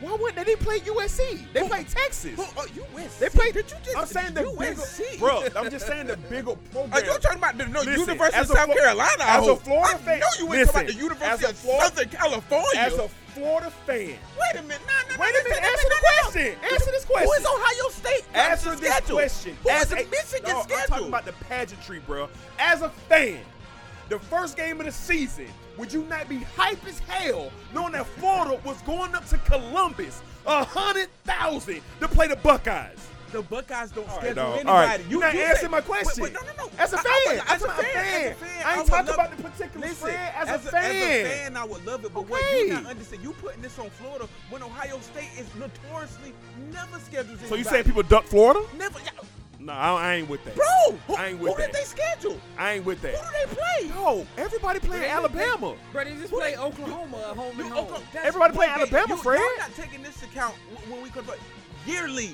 Why wouldn't they? Play USC. They play Texas. Who, oh, USC. They play. Did you just? I'm saying the USC. bigger, bro. (laughs) I'm just saying the bigger program. Are you talking about the no, listen, University of South Flo- Carolina? Oh, I as hope. a Florida fan, I know you ain't talking about the University of Florida, Southern California. As a Florida fan, wait a minute. Nah, nah, Wait a minute. Answer the question. Answer this question. Who is Ohio State? Answer this question. Who's Michigan no, schedule? I'm talking about the pageantry, bro. As a fan, the first game of the season would you not be hype as hell knowing that Florida was going up to Columbus, a hundred thousand to play the Buckeyes? The Buckeyes don't all schedule right, anybody. You, are not you answering my question. Wait, wait, no, no, no. As a fan, I, I, as, a fan, fan. as, a fan, I ain't talking about the particular listen, fan. As, as, a, fan, as a fan, I would love it. But okay. what you not understand, you putting this on Florida when Ohio State is notoriously never schedules anybody. So you saying people duck Florida? Never. No, I, I ain't with that. Bro, who, I ain't with who that. did they schedule? I ain't with that. Who do they play? No, everybody playing they, Alabama. They, bro, they just play they, Oklahoma at home and home. Everybody playing Alabama, you, Fred. You're not taking this account when we convert yearly.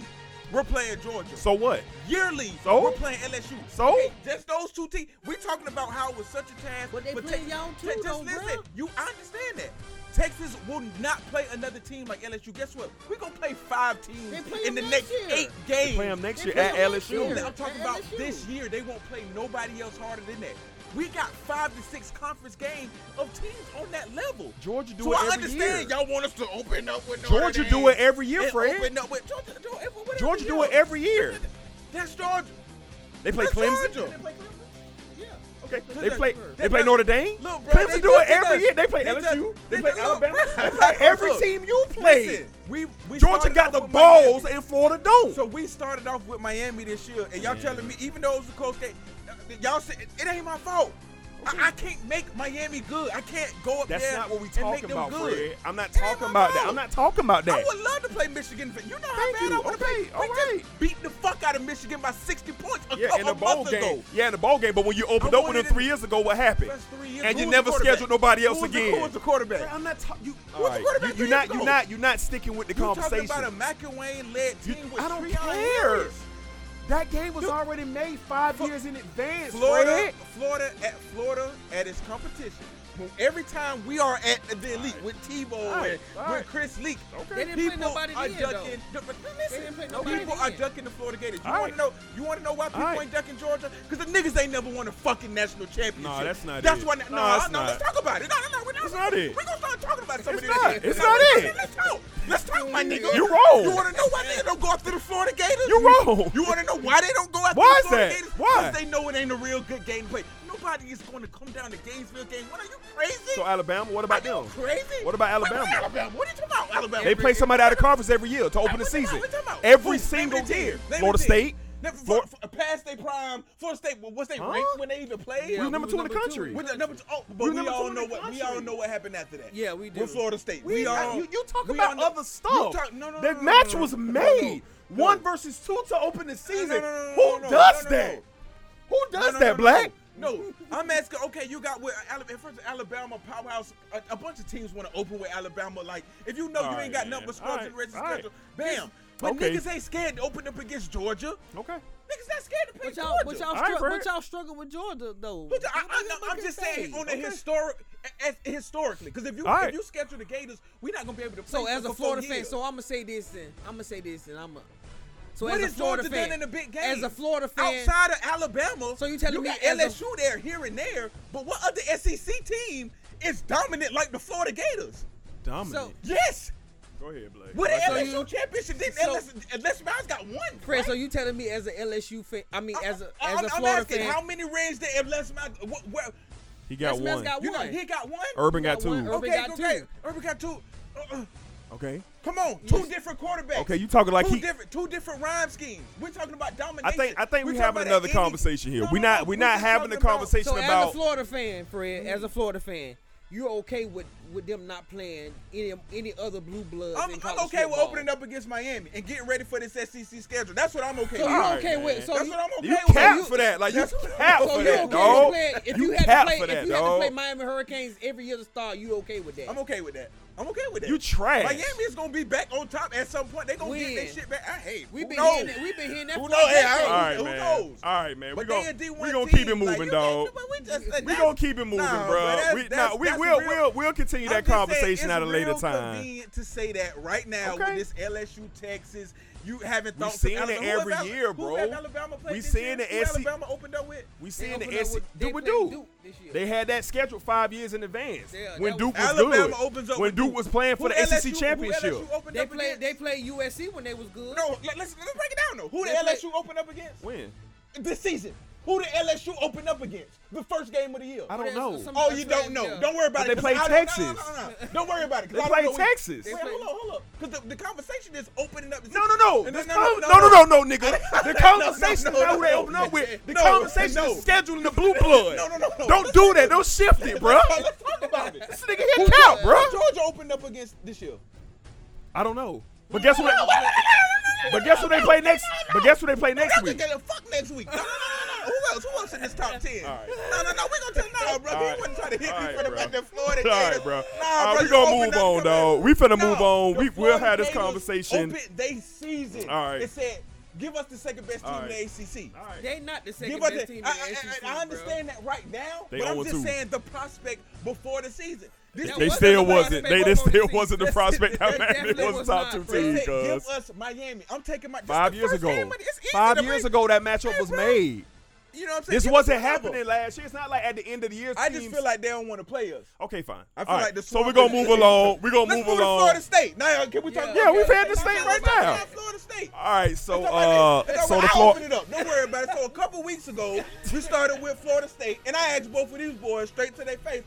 We're playing Georgia. So what? Yearly. So we're playing LSU. So just those two teams. We're talking about how it was such a task. But they but play y'all too. T- just though, listen. Bro. You I understand that. Texas will not play another team like LSU. Guess what? We're gonna play five teams play in the next eight games. They play them next year at LSU. Year. I'm talking about this year. They won't play nobody else harder than that. We got five to six conference games of teams on that level. Georgia do so it every year. So I understand year. y'all want us to open up with Georgia Notre do it every year, Fred. Open up with Georgia, Georgia do it every year. That's Georgia. They play That's Clemson. Georgia. They play Clemson. They play. They, play Notre Dame. Look, Clemson do it every year. They play LSU. They, play Alabama. They play every team you play. we, we Georgia got the balls, and Florida don't. So we started off with Miami this year, and y'all telling me even though it was a close game, y'all said it ain't my fault. I, I, can't make Miami good. I can't go up That's there. That's not what we talking about, good. Fred. I'm not talking Damn, about that. I'm not talking about that. I would love to play Michigan. You know how Thank bad you. I want to okay. play. We right. just beat the fuck out of Michigan by 60 points a yeah, couple in a bowl game. Ago. Yeah, in the bowl game. But when you opened up with them three years ago, what happened? And who you never scheduled nobody else who again. The, who was the quarterback? I'm not talking. Who right. the quarterback? You, you're not. You're not. You're not sticking with the conversation. You're talking about a McElwain led team with I don't care. That game was already made five years in advance. Florida, Florida at Florida at its competition every time we are at the elite right. with Tebow right. and right. with Chris Leak, okay. people are in, ducking. The, listen, people are in. ducking the Florida Gators. You want to know? You want to know why people ain't ducking Georgia? Because the niggas ain't never won a fucking national championship. No, that's not that's it. Why, no, no, that's no, not. Let's talk about it. No, no, no. We're not. It's not it. We're gonna start talking about some it's of these. Not. It's not it. Let's talk. Let's talk, my nigga. You wrong. You want to know why they don't go after the Florida Gators? You wrong. You want to know why they don't go after the Florida Gators? Why? Because they know it ain't a real good game to play. Nobody is going to come down to Gainesville game. What are you crazy? So Alabama, what about them? Crazy? What about Alabama? Alabama? What are you talking about? Alabama. They play somebody out of conference every year to open the season. Every single year. Florida State. Never, Florida, for, for, past their prime, Florida State was they huh? ranked when they even played. We number two in the country. We number two. But we, all know what we all know what happened after that. Yeah, we do. We're Florida State. We, we all you, you talk about know, other stuff. Talk, no, no, that no, match was made one versus two to open the season. Who does that? Who does that, Black? No, I'm asking. Okay, you got with Alabama, first Alabama powerhouse. A, a bunch of teams want to open with Alabama. Like, if you know all you right, ain't got nothing but scrubs right, rest of the schedule, right. bam. But okay. niggas ain't scared to open up against Georgia. Okay. Niggas not scared to play y'all, Georgia. But y'all, right, but y'all struggle with Georgia though. But I, am just say? saying on the historic, as, historically, because if you all if right. you schedule the Gators, we're not gonna be able to. so as a Florida fan, so I'm gonna say this, and I'm gonna say this, and I'm gonna so what as a Florida Georgia fan, done in the big game? as a Florida fan, outside of Alabama, So you telling me got as a- LSU there, here and there, but what other SEC team is dominant like the Florida Gators? Dominant. So- Yes. Go ahead, Blake. What the So LSU you- championship did so- LSU, LSU Miles got one. Fred, right? so you telling me as an LSU fan? I mean, as a I- as I'm, a I'm Florida asking fan, how many rings did LSU Miles? What, what, he got Les Miles one. got you know, one. he got one. Urban He got got one. two. Urban okay, got okay. two. Urban got two. Uh, uh, Okay. come on, two different quarterbacks. Okay, you talking like two he- different, two different rhyme schemes. We're talking about domination. I think I think We're we talking having about another any- conversation here. No, we no, not no, we we're not having a talking about- conversation so as a Florida fan, Fred, as a Florida fan, you're okay with with them not playing any any other blue bloods I'm, in I'm college okay with football. opening up against Miami and getting ready for this SEC schedule. That's what I'm okay So with. you All right, okay with? So That's you, what I'm okay you with. cap you- for that. Like you cap so for you that, okay with dog. playing? If You you, had cap to play, for that, if you had to play. Miami Hurricanes every year to start, you okay with that? I'm okay with that. I'm okay with that. You trash. Miami is gonna be back on top at some point. They gonna get When? their shit back. I hate. We've been knows? hearing that. We've been hearing that Who knows? Hey, I decade. All right, Who man. knows? All right, man. We But gonna they a D1 we gonna keep it moving, you dog. we just- We gonna keep it moving, Nah, bro. that's- we, nah, that's- we that's will real- we'll we'll continue I'm that just saying, conversation at a later real time. Convenient to say that right now Okay. with this LSU Texas. You haven't We thought seeing to it Alabama. Who every have Al- year, who bro. Alabama played We this seeing year? the Who SC Alabama opened up with. We They seeing the opened up SC with- they do what played do. Duke this year. They had that scheduled five years in advance. Yeah, when Duke was Alabama good. opens up when Duke Duke. was playing for Who the SEC LSU who championship. LSU opened They up played. They played USC when they was good. No, let, let's let's break it down though. Who They the play- LSU opened up against When? this season? Who the LSU opened up against the first game of the year? I don't know. Oh, you don't know. yeah. Don't worry about But it. they 'cause played I don't- no, no, Texas. no, no, no. Don't worry about it. 'cause They I don't played know what- Texas. Wait, hold on, hold up. Because the, the conversation is opening up. No, no, no. Then- no, no, no, no, nigga. The conversation no, is not who they open up with. The no, conversation no. is scheduling the blue blood. No, no, no, no. Don't do that. Don't shift it, bro. Let's talk about it. This nigga here count, bro. Georgia opened up against this year? I don't know. But guess what? But guess who they play next? But guess who they play next week? Okay, fuck next week. No, no, no, no, no. Who else? Who else in this top ten? All right. No, no, no. We're gonna tell no, bro. All He right. wasn't trying to hit All me right, for the bro. back that Florida Gators. right, bro. Nah, All right, bro, we you gonna move on, come dog. We finna No, move on. the We- we'll have this conversation. They season. All right. It said, give us the second best team All in the. ACC. All right. They not the second Give us best the, team in I, the SEC. I, I, I understand that right now, They but I'm 0-2. just saying the prospect before the season. This They wasn't still the wasn't. They, they still season. wasn't the prospect. (laughs) that That man definitely was was top two bro. Team, give us Miami. I'm taking my Five years ago. game of the- it's easy Five years ago, that matchup was made. You know what I'm saying? This Give wasn't whatever. happening last year. It's not like at the end of the year. I just feel like they don't want to play us. Okay, fine. I feel All right, like the so we're gonna move along. (laughs) We're gonna Let's move move to along. Florida State. Now, can we talk? Yeah. Yeah, we've had the state right now. Florida State. All right, so uh, about that. It's so all the right, I'll floor. open it up. Don't worry about it. So a couple weeks ago, we started with Florida State, and I asked both of these boys straight to their face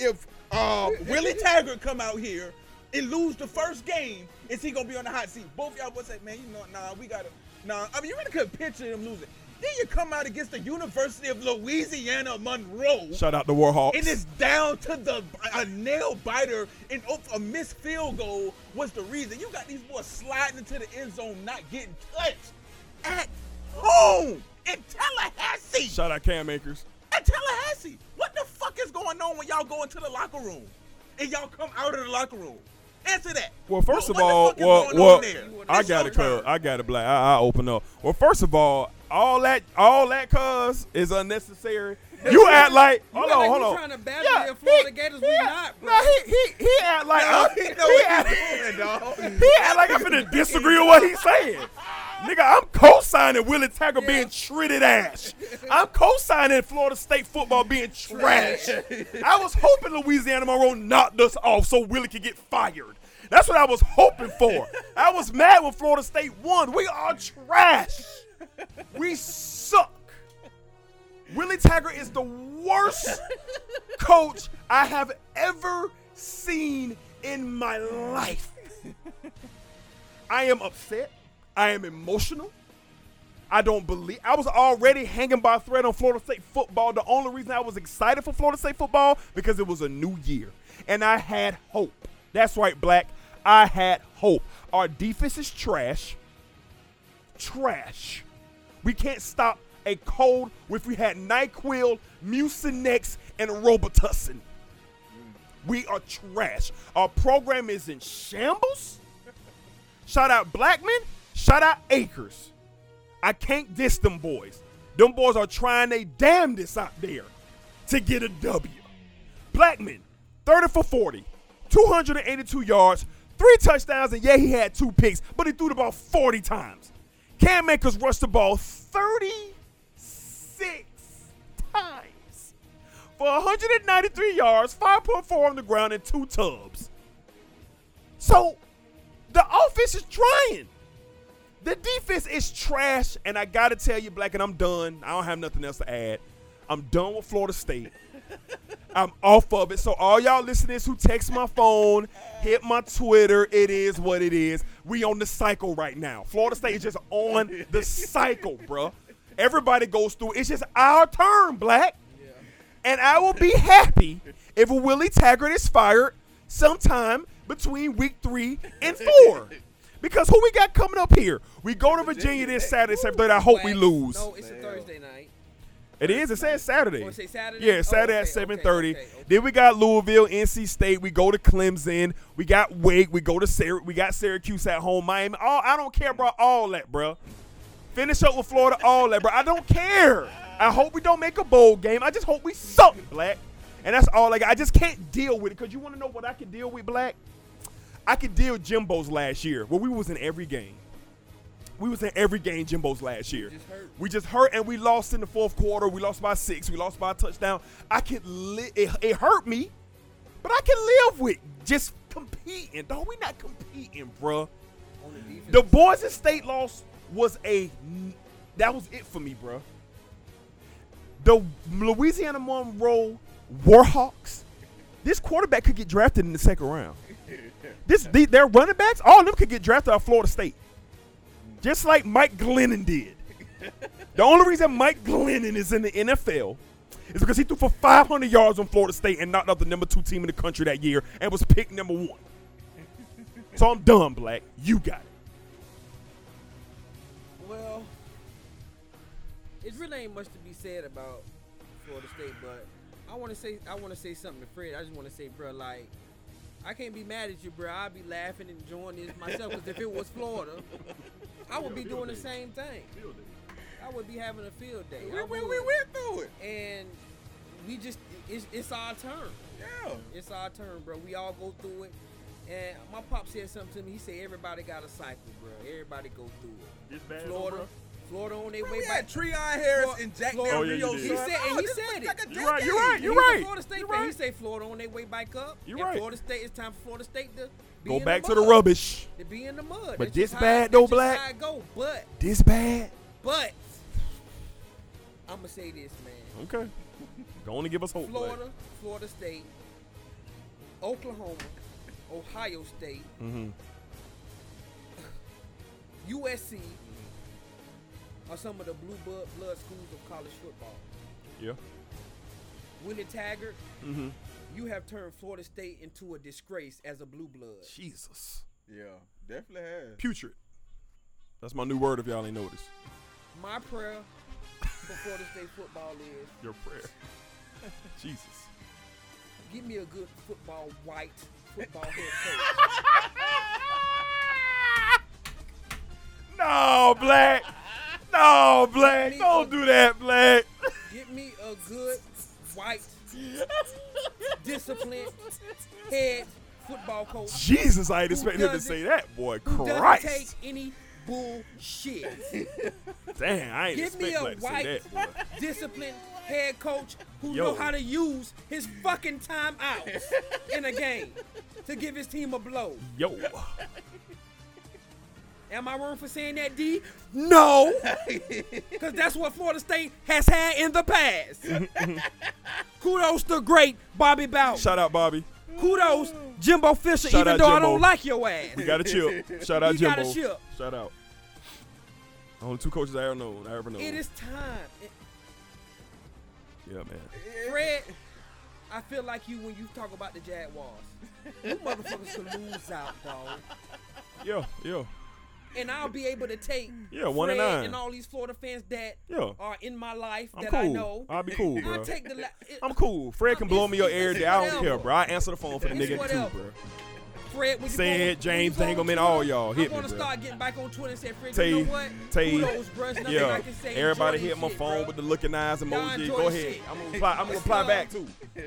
if uh, Willie Taggart come out here and lose the first game, is he gonna be on the hot seat? Both y'all boys say, man, you know, nah, we gotta, nah. I mean, you really couldn't picture him losing. Then you come out against the University of Louisiana Monroe. Shout out to Warhawks. And it's down to the a nail biter and a missed field goal was the reason. You got these boys sliding into the end zone, not getting touched at home in Tallahassee. Shout out Cam Akers. At Tallahassee, what the fuck is going on when y'all go into the locker room and y'all come out of the locker room? Answer that. Well, first What- of what the all, fuck is well, going well, on there? I got your it, cuz. I got it, black. I, I open up. Well, first of all, all that, all that, cuz is unnecessary. You act like, You hold act on, like hold we on. trying to badger the Florida Gators. We not, bro. No, he, he, he act like, No, uh, he he, know what act, he's doing, dog. he act like I'm gonna disagree with what he's saying. (laughs) Nigga, I'm co-signing Willie Taggart being treated ass. I'm co-signing Florida State football being trash. I was hoping Louisiana Monroe knocked us off so Willie could get fired. That's what I was hoping for. I was mad when Florida State won. We are trash. We suck. Willie Taggart is the worst coach I have ever seen in my life. I am upset. I am emotional. I don't believe I was already hanging by a thread on Florida State football. The only reason I was excited for Florida State football because it was a new year and I had hope. That's right, Black. I had hope. Our defense is trash. Trash. We can't stop a cold if we had NyQuil, Mucinex, and Robitussin. We are trash. Our program is in shambles. Shout out Blackman. Shout out Akers. I can't diss them boys. Them boys are trying their damnedest out there to get a W. Blackman, 30 for 40, 282 yards, three touchdowns, and yeah, he had two picks, but he threw the ball 40 times. Cam Akers rushed the ball 36 times for 193 yards, 5.4 on the ground, and two tubs. So the offense is trying. The defense is trash, and I gotta tell you, Black, and I'm done. I don't have nothing else to add. I'm done with Florida State. (laughs) I'm off of it. So all y'all listeners who text my phone, hit my Twitter, it is what it is. We on the cycle right now. Florida State is just on the cycle, bruh. Everybody goes through. It's just our turn, Black. And I will be happy if Willie Taggart is fired sometime between week three and four. (laughs) Because who we got coming up here? We go to Virginia this Saturday, Saturday. I hope we lose. No, it's a Thursday night. It is. It says Saturday. Oh, it Saturday? Yeah, Oh, Saturday okay, at seven thirty. okay, okay. Then we got Louisville, NC State. We go to Clemson. We got Wake. We go to Syr- We got Syracuse at home. Miami. All I don't care, bro. All that, bro. Finish up with Florida. All that, bro. I don't care. I hope we don't make a bowl game. I just hope we suck, Black. And that's all. Like I just can't deal with it. Cause you want to know what I can deal with, Black? I could deal with Jimbo's last year, where we was in every game. We was in every game Jimbo's last year. just. We just hurt and we lost in the fourth quarter. We lost by six. We lost by a touchdown. I can li- it, it hurt me, but I can live with just competing. Dog, we not competing, bruh. The. The Boise State loss was a that was it for me, bruh. The Louisiana Monroe Warhawks. This quarterback could get drafted in the second round. This the, their running backs, all of them could get drafted out of Florida State, just like Mike Glennon did. The only reason Mike Glennon is in the NFL is because he threw for 500 yards on Florida State and knocked out the number two team in the country that year and was picked number one. So I'm done, Black. You got it. Well, it really ain't much to be said about Florida State, but I want to say I want to say something to Fred. I just want to say, bro, like I can't be mad at you, bro. I'd be laughing and enjoying this myself because if it was Florida, I would be doing the same thing. I would be having a field day. We, we, we went through it. and we just it's, it's our turn. Yeah. It's our turn, bro. We all go through it. And my pop said something to me. He said everybody got a cycle, bro. Everybody go through it. This bad, Florida, bro? Florida on their way we back. had Treon Harris Flor- and Jack Florida- Del Oh, yeah, Rio. did. He said, and he this said was like it. a You're right, you're decade. right, you're right. Florida State You're fan. He said Florida on their way back up. You're and right. Florida State, it's time for Florida State to be Go in back the to the rubbish. To be in the mud. But That's this just bad though, Black? How it go. But, This bad. but, I'm gonna say this, man. Okay. Go on and give us hope. Black. Florida, Florida State, Oklahoma, Ohio State, Mm-hmm. USC are some of the blue blood, blood schools of college football. Yeah. Willie Taggart, Mm-hmm. you have turned Florida State into a disgrace as a blue blood. Jesus. Yeah, definitely has. Putrid. That's my new word if y'all ain't noticed. My prayer for Florida State football is (laughs) Your prayer. (laughs) Jesus. give me a good football white football head coach. (laughs) No, Black. No, Black. Don't a- do that, Black. Give me a good white disciplined head football coach Jesus, I ain't expecting him to say that, boy. Christ. doesn't take any bullshit. (laughs) Damn, I ain't Give me a white that, disciplined head coach who Yo. know how to use his fucking time out in a game to give his team a blow. Yo. Am I wrong for saying that, D? No, (laughs) because that's what Florida State has had in the past. (laughs) Kudos to great Bobby Bowden. Shout out, Bobby. Kudos, Jimbo Fisher, Shout even out though I don't like your ass. We got a chip. Shout out (laughs) He got Jimbo. a chip. Shout out. Only two coaches I ever known. I ever known. It is time. It- Yeah, man. Fred, I feel like you when you talk about the Jaguars. You motherfuckers could lose out, dog. Yo, yeah. And I'll be able to take Yeah, one and Fred nine. and all these Florida fans that Yeah. are in my life I'm that cool. I know. I'll be cool, bro. (laughs) I'll take the. La- it- (laughs) I'm cool. Fred can blow me your air day. I don't care, bro. I answer the phone for the It's nigga whatever. too, bro. Fred, when you Say go- James you go on Dingleman, Twitter, all y'all. Hit I'm me, gonna bro. start getting back on Twitter and say, Fred, Tay, you know what? Tay, Kudos, bro. Nothing yeah. I can say. Everybody hit my shit, phone bro. with the looking eyes emoji. Go ahead. shit. I'm gonna reply. I'm gonna reply back too. (laughs)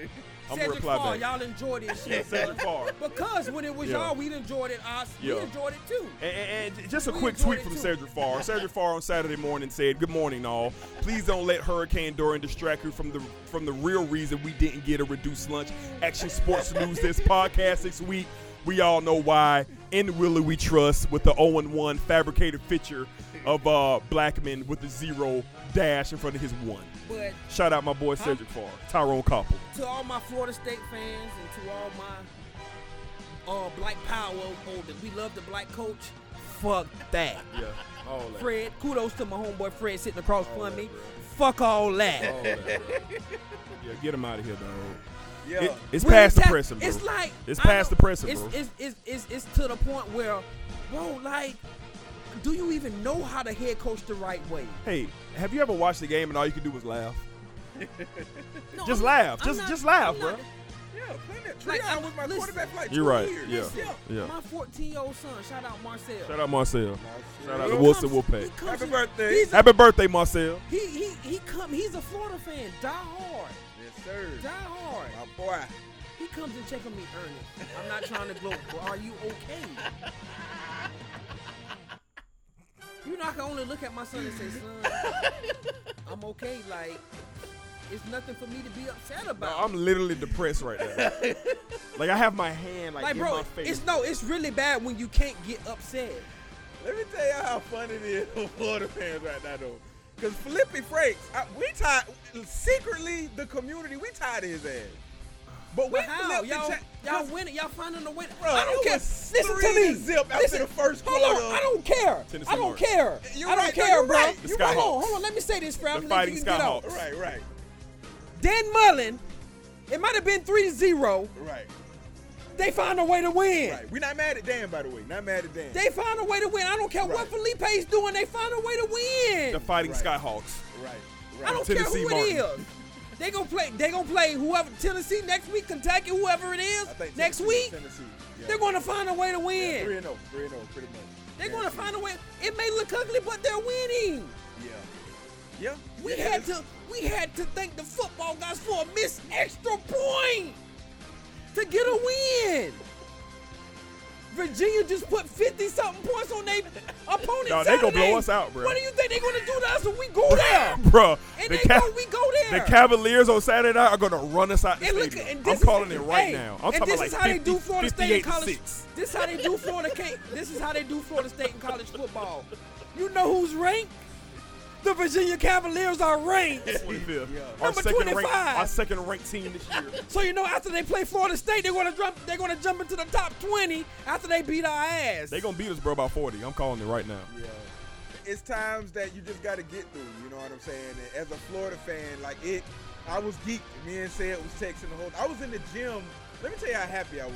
I'm Cedric reply back. y'all enjoyed it. (laughs) shit. Cedric. Because when it was Yeah. y'all, we enjoyed it. Us, we Yeah. enjoyed it too. And, and- and just a We quick enjoyed tweet it from too. Cedric Farr. Cedric Farr on Saturday morning said, "Good morning, all. Please don't let Hurricane Dorian distract you from the from the real reason we didn't get a reduced lunch. Action Sports (laughs) News this podcast this week. We all know why. In Willie we trust with the 0-1 fabricated picture of uh, Blackman with the zero dash in front of his one. But Shout out my boy Huh? Cedric Farr, Tyrone Koppel. to all my Florida State fans and to all my uh, Black Power, oh, that we love the black coach. Fuck that. Yeah, all that. Fred, kudos to my homeboy Fred sitting across All from that, me. bro. Fuck all that. All that, yeah, get him out of here, dog. Yeah. It- it's When past you the ta- pressing, bro. It's like it's past know- the pressing, it's, bro. It's, it's, it's, it's to the point where, bro, like, do you even know how to head coach the right way? Hey, have you ever watched the game and all you can do was laugh? (laughs) No, Just I'm- laugh. I'm just not- just laugh, I'm bro. not- Yeah, playing that Like, Treon I'm- was my listen. quarterback for like You're right. years. Yeah. yeah. Yeah. My 14 year old son, shout out Marcel. Shout out Marcel. Shout out He to Wilson comes- Wolfpack. Happy in- birthday. He's a, Happy birthday, Marcel. he, he, he come. He's a Florida fan. Die hard. Yes, sir. Die hard. My boy. He comes and check on me, Ernest. I'm not trying to gloat, but are you okay? (laughs) You know, I can only look at my son and say, son, (laughs) I'm okay. Like, it's nothing for me to be upset No, about. I'm literally depressed right now. (laughs) like I have my hand like, like, in bro, my face. it's no, it's really bad when you can't get upset. Let me tell y'all how fun it is for Florida fans right now, though. Because Flippy Franks, I, we tied, secretly, the community, we tied his ass. But we But how? flipped the Y'all, cha- y'all 'cause, winning. Y'all finding a way. Bro, I don't care. Listen to me. zip after Listen, the first hold quarter. on. I don't care. Tennessee I don't March. care. You're I don't right. Care, you're bro. right. The You- hold on, hold on. Let me say this, fam. The Let you Fighting get out. Skyhawks. Right, right, Dan Mullen, it might have been 3 to 0. right, They find a way to win. right. We're not mad at Dan, by the way. Not mad at Dan. They find a way to win. I don't care what Right. Feleipe's doing. They find a way to win. the Fighting Right. Skyhawks. right, right. I don't Tennessee care who Martin. it is. They gonna play. They gonna play whoever Tennessee next week, Kentucky, whoever it is next week. Tennessee. Yeah. They're gonna find a way to win. Three and zero, three and zero, pretty much. They're gonna find a way. It may look ugly, but they're winning. Yeah, yeah. We yeah, had to. We had to thank the football guys for a missed extra point to get a win. Virginia just put 50 something points on their opponent. No, they gonna blow us out, bro. What do you think they're gonna do to us when we go there? (laughs) Bruh, And the, they Ca- go, we go there. the Cavaliers on Saturday night are gonna run us out the And look, stadium. and I'm calling is, it right hey, now. I'm and talking this like is how 50, they do Florida State in 58 to college. 6. This is how they do Florida. This is how they do Florida State in college football. You know who's ranked? The Virginia Cavaliers are ranked. 25th. Yeah. Our Number second ranked, 25. our second ranked team this year. So you know after they play Florida State, they're gonna jump. They're gonna jump into the top 20 after they beat our ass. They're gonna beat us, bro, by 40. I'm calling it right now. Yeah. It's times that you just got to get through. You know what I'm saying? And as a Florida fan, like it, I was geeked. Me and said was texting the whole. I was in the gym. Let me tell you how happy I was.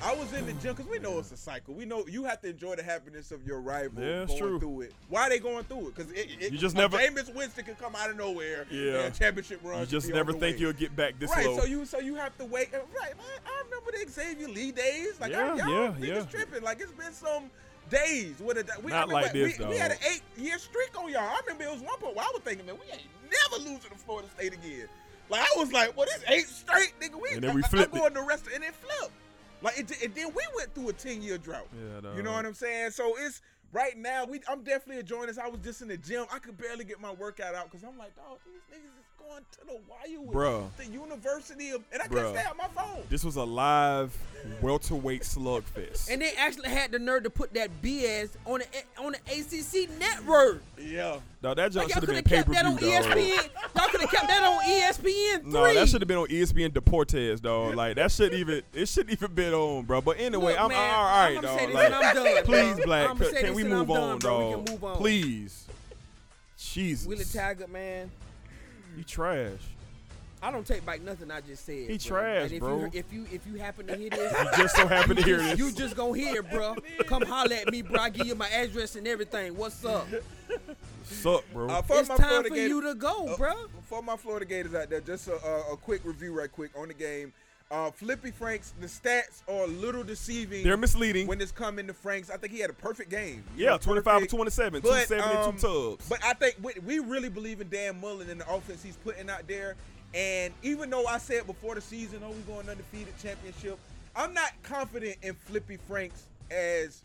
I was in the gym because we know it's a cycle. We know you have to enjoy the happiness of your rival Yeah, going true. through it. Why are they going through it? Because it, it, You just never- Jameis Winston can come out of nowhere. Yeah. championship run. You just never think way. you'll get back this right, low. so you so you have to wait. Right, man, I remember the Xavier Lee days. Like, Yeah, I, y'all yeah, yeah. tripping. Like, it's been some days with a we, Not I mean, like this, we, we had an eight year streak on y'all. I remember it was one point where I was thinking, man, we ain't never losing to Florida State again. Like I was like, well, this eight straight, nigga. We And then we I, flipped I it. go in the rest of, and it flipped. Like it, and then we went through a ten year drought. Yeah, You know what I'm saying? So it's right now. We I'm definitely enjoying this. I was just in the gym. I could barely get my workout out because I'm like, dog, these niggas is going to the wire with Bruh. the University of, and I Bruh. can't stay on my phone. This was a live welterweight slugfest. and they actually had the nerve to put that BS on the on the ACC network. Yeah. no, that jump Like, should have been have pay per that on view. ESPN. Y'all could have kept that on ESPN three. No, that should have been on ESPN Deportes, dog. Like that should even it shouldn't even been on, bro. But anyway, Look, I'm man, all right, I'ma dog. Like, I'm done, please, bro. Black, can this we and move on, bro. We dog? can move on. Please. Jesus, Willie Taggart, man. You trash. I don't take back nothing I just said. He bro. trash, and if bro. You, if you if you happen to hear this, (laughs) You just so happen to hear this. you just gonna hear, it, bro. (laughs) Come holler at me, bro. I give you my address and everything. What's up? suck, bro. Uh, for It's my time Florida for Gator- you to go, uh, bro. For my Florida Gators out there, just a, a, a quick review, right quick on the game. Uh, Flippy Franks, the stats are a little deceiving. They're misleading. when it's coming to Franks. I think he had a perfect game. You yeah, know, 25 to perfect. 27, But, 272 um, tubs. But I think we, we really believe in Dan Mullen and the offense he's putting out there. And even though I said before the season, oh, we're going undefeated championship, I'm not confident in Flippy Franks as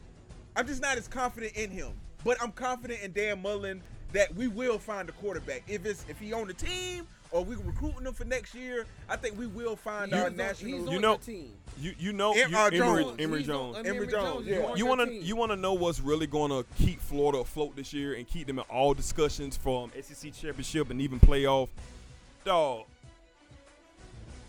I'm just not as confident in him. But I'm confident in Dan Mullen that we will find a quarterback. If it's if he on the team or we recruiting them for next year, I think we will find He's our on- national. he's You on know- team. You you know Em- you, uh, Emory, Jones. Emory He's on- Jones. Emory Emory Jones, he's yeah. on You want to you want to know what's really going to keep Florida afloat this year and keep them in all discussions from SEC championship and even playoff. Dog,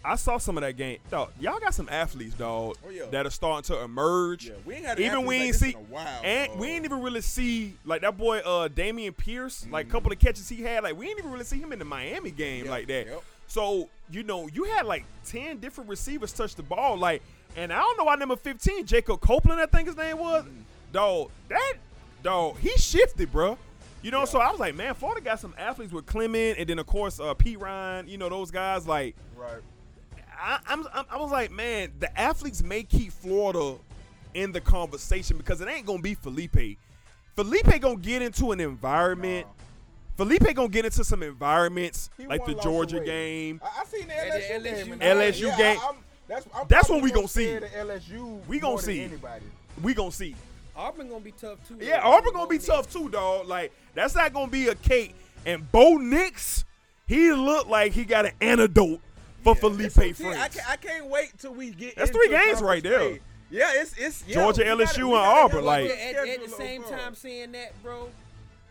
I saw some of that game. Dog, y'all got some athletes, dog, Oh, yeah. that are starting to emerge. Yeah, we ain't had even we ain't this see while, and dog. we ain't even really see like that boy uh Dameon Pierce, like a couple Mm-hmm. of catches he had, like we ain't even really see him in the Miami game Yep, like that. yep. So, you know, you had like 10 different receivers touch the ball. Like, and I don't know why number 15, Jacob Copeland, I think his name was. Mm-hmm. Dog, that dog, he shifted, bro. You know, so I was like, man, Florida got some athletes with Clement, and then of course uh, P. Ryan. You know, those guys. Like, right. I, I'm, I'm, was like, man, the athletes may keep Florida in the conversation because it ain't gonna be Feleipe. Feleipe gonna get into an environment. Feleipe gonna get into some environments He like the Georgia weight. game. I, I seen the LSU, the game. LSU game. LSU yeah, game. I, I'm, that's I'm That's probably when we more gonna see. scared of LSU. We gonna more than see. anybody. We gonna see. Auburn gonna be tough too. Yeah, though. Auburn gonna be tough too, dog. Like that's not gonna be a cake. And Bo Nix, he looked like he got an antidote for Feleipe It's so- see, I Franks. can't, I can't wait till we get. That's into three games right conference there. play. Yeah, it's it's yeah, Georgia, we gotta- LSU, and gotta Auburn, like- at, at the same of, time, saying that, bro,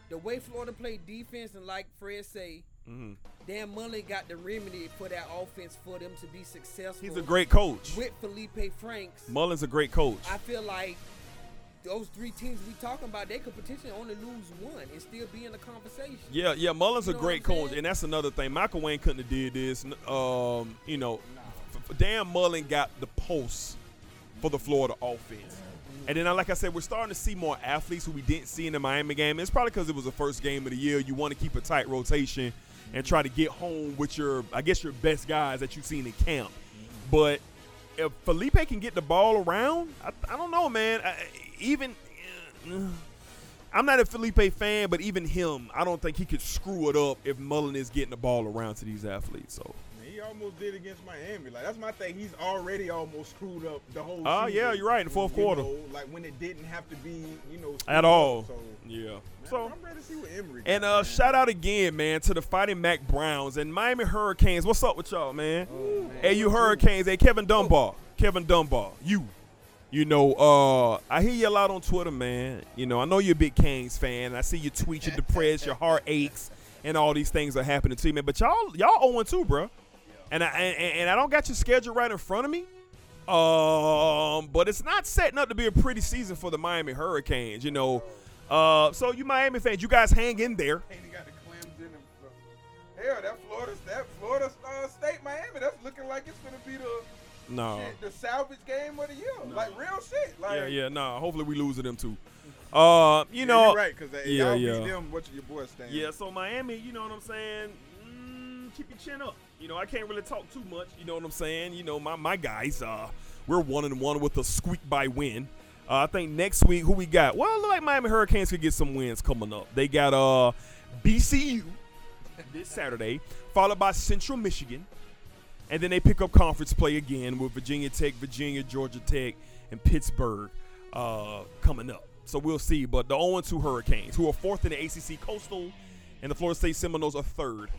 the way Florida played defense and like Fred say, Mhm. Dan Mullen got the remedy for that offense for them to be successful. He's a great coach. with Feleipe Franks. Mullen's a great coach. I feel like those three teams we talking about, they could potentially only lose one and still be in the conversation. Yeah, yeah, Mullen's You a great coach, and that's another thing. McElwain couldn't have did this. Um, you know, f- Dan Mullen got the pulse for the Florida offense. And then, uh, like I said, we're starting to see more athletes who we didn't see in the Miami game. It's probably because it was the first game of the year. You want to keep a tight rotation and try to get home with your, I guess, your best guys that you've seen in camp. But if Feleipe can get the ball around, I, I don't know, man. I, even uh, I'm not a Feleipe fan, but even him, I don't think he could screw it up if Mullen is getting the ball around to these athletes. So, He almost did against Miami. Like that's my thing. He's already almost screwed up the whole. Oh, season, yeah, you're right, in the fourth you quarter. know, like when it didn't have to be, you know, at up. all, So, yeah. man, So, I'm ready to see what Emory. and uh, man. shout out again, man, to the Fighting Mack Browns and Miami Hurricanes. What's up with y'all, man? hey, you Hurricanes. Hey, Kevin Dunbar. Kevin Dunbar. You. You know, uh, I hear you a lot on Twitter, man. You know, I know you're a big Canes fan. I see you tweet, you're depressed, your heart aches, and all these things are happening to you, man. But y'all, y'all 0 2, bro. And I and, and I don't got your schedule right in front of me. Um, but it's not setting up to be a pretty season for the Miami Hurricanes, you know. Uh, so you Miami fans, you guys hang in there. Hell, that Florida, that Florida uh, State Miami, that's looking like it's gonna be the No. shit, the salvage game of the year, like real shit. Like, Yeah, yeah, no. Hopefully we lose to them too. Uh, you Yeah, know, you're right, because yeah, y'all yeah. them. What's your boy stand? Yeah, so Miami, you know what I'm saying? Mm, keep your chin up. You know, I can't really talk too much. You know what I'm saying? You know, my my guys, uh, we're one and one with a squeak by win. Uh, I think next week, who we got? Well, it look like Miami Hurricanes could get some wins coming up. They got uh BCU this Saturday, followed by Central Michigan, and then they pick up conference play again with Virginia Tech, Virginia, Georgia Tech, and Pittsburgh uh, coming up. So we'll see. But the 0 2 Hurricanes, who are fourth in the ACC Coastal, and the Florida State Seminoles are third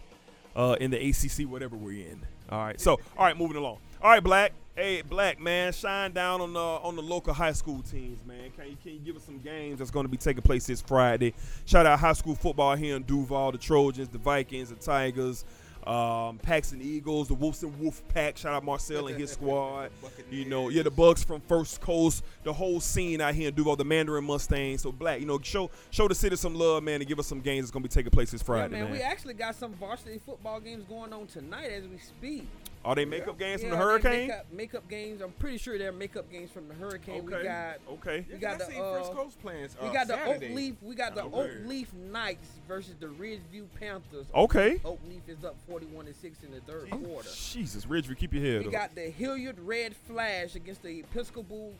uh, in the ACC, whatever we're in. All right. So, all right, moving along. All right, Black. Hey, Black man, shine down on the on the local high school teams, man. Can you can you give us some games that's going to be taking place this Friday? Shout out high school football here in Duval, the Trojans, the Vikings, the Tigers, um, Paxon Eagles, the Wolfson Wolf Pack. Shout out Marcel and his (laughs) squad. You know, yeah, the Bucks from First Coast, the whole scene out here in Duval, the Mandarin Mustangs. So Black, you know, show show the city some love, man, and give us some games that's going to be taking place this Yeah, Friday, man, man. we actually got some varsity football games going on tonight as we speak. Are they makeup games from the Hurricane? Makeup, makeup games. I'm pretty sure they're makeup games from the Hurricane. We Okay. got Okay. we got I the seen First uh, Coast plans. we uh, got the Oak Leaf. We got the Okay. Oak Leaf Knights versus the Ridgeview Panthers. Okay. Oak Leaf is up 41 to six in the third quarter. Jesus, Ridgeview, keep your head We up. got the Hilliard Red Flash against the Episcopal,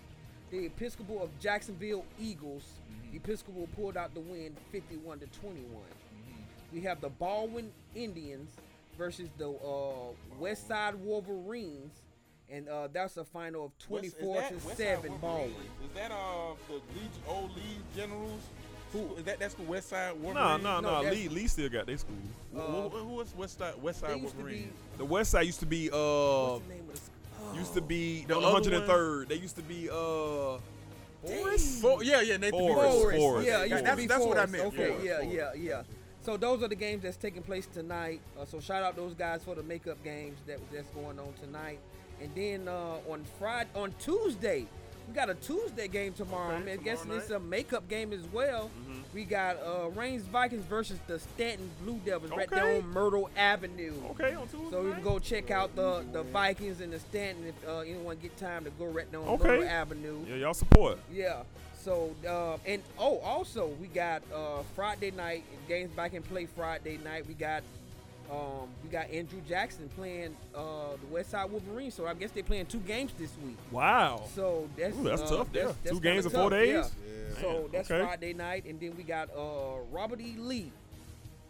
the Episcopal of Jacksonville Eagles. Mm-hmm. Episcopal pulled out the win, 51 to 21. Mm-hmm. We have the Baldwin Indians versus the uh, West Side Wolverines, and uh, that's a final of West- is 24 that to seven ball. Wolverines? Is that uh the lead, old lead generals? Who is that? That's the West Side No, Wolverines. no, No, no. that's- Lee, Lee still got their school. Who, who, who was West Side West They Side used to be. Wolverines? The West Side used to be uh What's the name of the school? used to be The on other 103rd. They used to be uh Forest. Fo- yeah, yeah, Nathan B. Forrest. Forrest. Forrest. Yeah, it used to That's- be that's what I meant, Okay, Forrest, yeah, yeah, yeah. So those are the games that's taking place tonight. Uh, so shout out those guys for the makeup games that that's going on tonight. And then uh, on Friday, on Tuesday, we got a Tuesday game tomorrow. Okay, I'm guessing it's a makeup game as well. Mhm. We got uh, Raines Vikings versus the Stanton Blue Devils right there Okay. on Myrtle Avenue. Okay, on Tuesday. So we can go check out the the Vikings and the Stanton if uh, anyone get time to go right there on Okay. Myrtle Avenue. Yeah, y'all support. Yeah. So uh, and oh, also we got uh, Friday night games back and play Friday night. We got um, we got Andrew Jackson playing uh, the West Side Wolverines. So I guess they're playing two games this week. Wow. So that's Ooh, that's uh, tough there. that's Two games in four days? Yeah. Yeah. So that's okay. Friday night, and then we got uh, Robert E. Lee.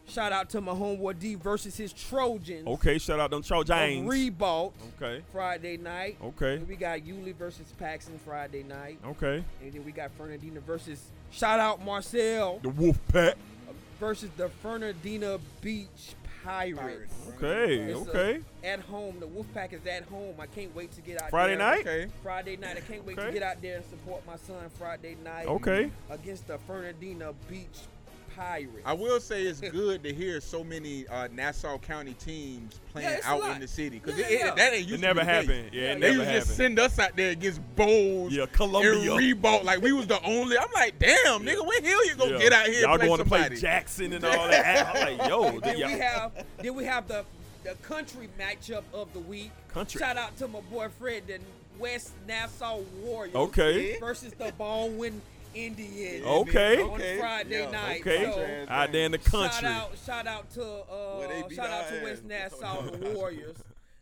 Shout out to my homeboy D versus his Trojans. Okay, shout out them Trojans. of James. Ribault Okay. Friday night. Okay. And we got Yulee versus Paxon Friday night. Okay. And then we got Fernandina versus shout out Marcel The Wolf Pack. versus the Fernandina Beach Pirates. Okay. It's a- Okay. At home, the Wolfpack is at home. I can't wait to get out Friday there. night? Okay. Friday night. I can't wait to get out there and support my son Friday night. Okay. Against the Fernandina Beach Pirates. I will say it's good to hear so many uh, Nassau County teams playing Yeah, out in the city because Yeah, it, yeah. that ain't used It to never be the case. happened. Yeah, Yeah, it They never used to just send us out there against Bolles. Yeah, Columbia, And Columbia. Ribault, like we was the only. I'm like, damn, nigga, when hell you gonna Yeah. get out here? Y'all going to play Jackson and (laughs) all that. I'm like, yo, then y'all- we have then we have the the country matchup of the week. Country. Shout out to my boy Fred, the West Nassau Warriors. Okay. Versus the Baldwin Indians. Okay. On Okay. Friday Yeah, night. okay. So, out there in the Shout country. out, shout out to uh, beat shout out to. West Nassau, the (laughs) Warriors.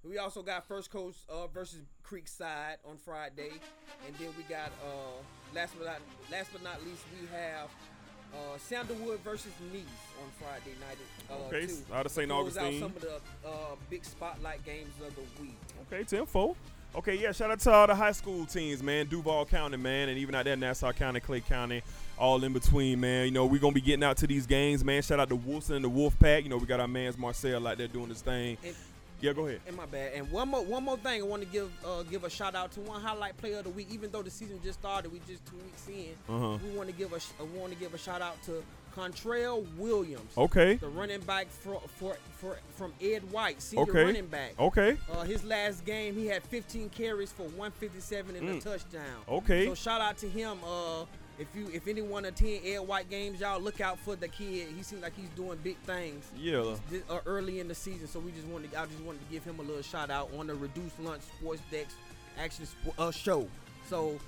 We also got First Coast uh, versus Creekside on Friday, and then we got uh, last but not last but not least we have uh, Sandalwood versus Nease on Friday night. Uh, Okay, too. out of St. Close out some of the uh, big spotlight games of the week. Okay, 10 4. Okay, yeah, shout out to all the high school teams, man. Duval County, man, and even out there, Nassau County, Clay County, all in between, man. You know, we're going to be getting out to these games, man. Shout out to Wilson and the Wolf Pack. You know, we got our man's Marcel out there doing his thing. And- Yeah, go ahead. And my bad. And one more one more thing, I want to give uh, give a shout out to one highlight player of the week. Even though the season just started, we just two weeks in. Uh-huh. We want to give a uh, want to give a shout out to Contrail Williams, Okay. the running back for, for, for from Ed White, senior Okay. running back. Okay. Uh, his last game, he had 15 carries for 157 and a Mm. touchdown. Okay. So shout out to him. Uh, if you if anyone attend Ed White games, y'all look out for the kid. He seems like he's doing big things Yeah. this, uh, early in the season. So we just wanted, to, I just wanted to give him a little shout out on the Reduced Lunch Sports Decks Action Sp- uh, show. So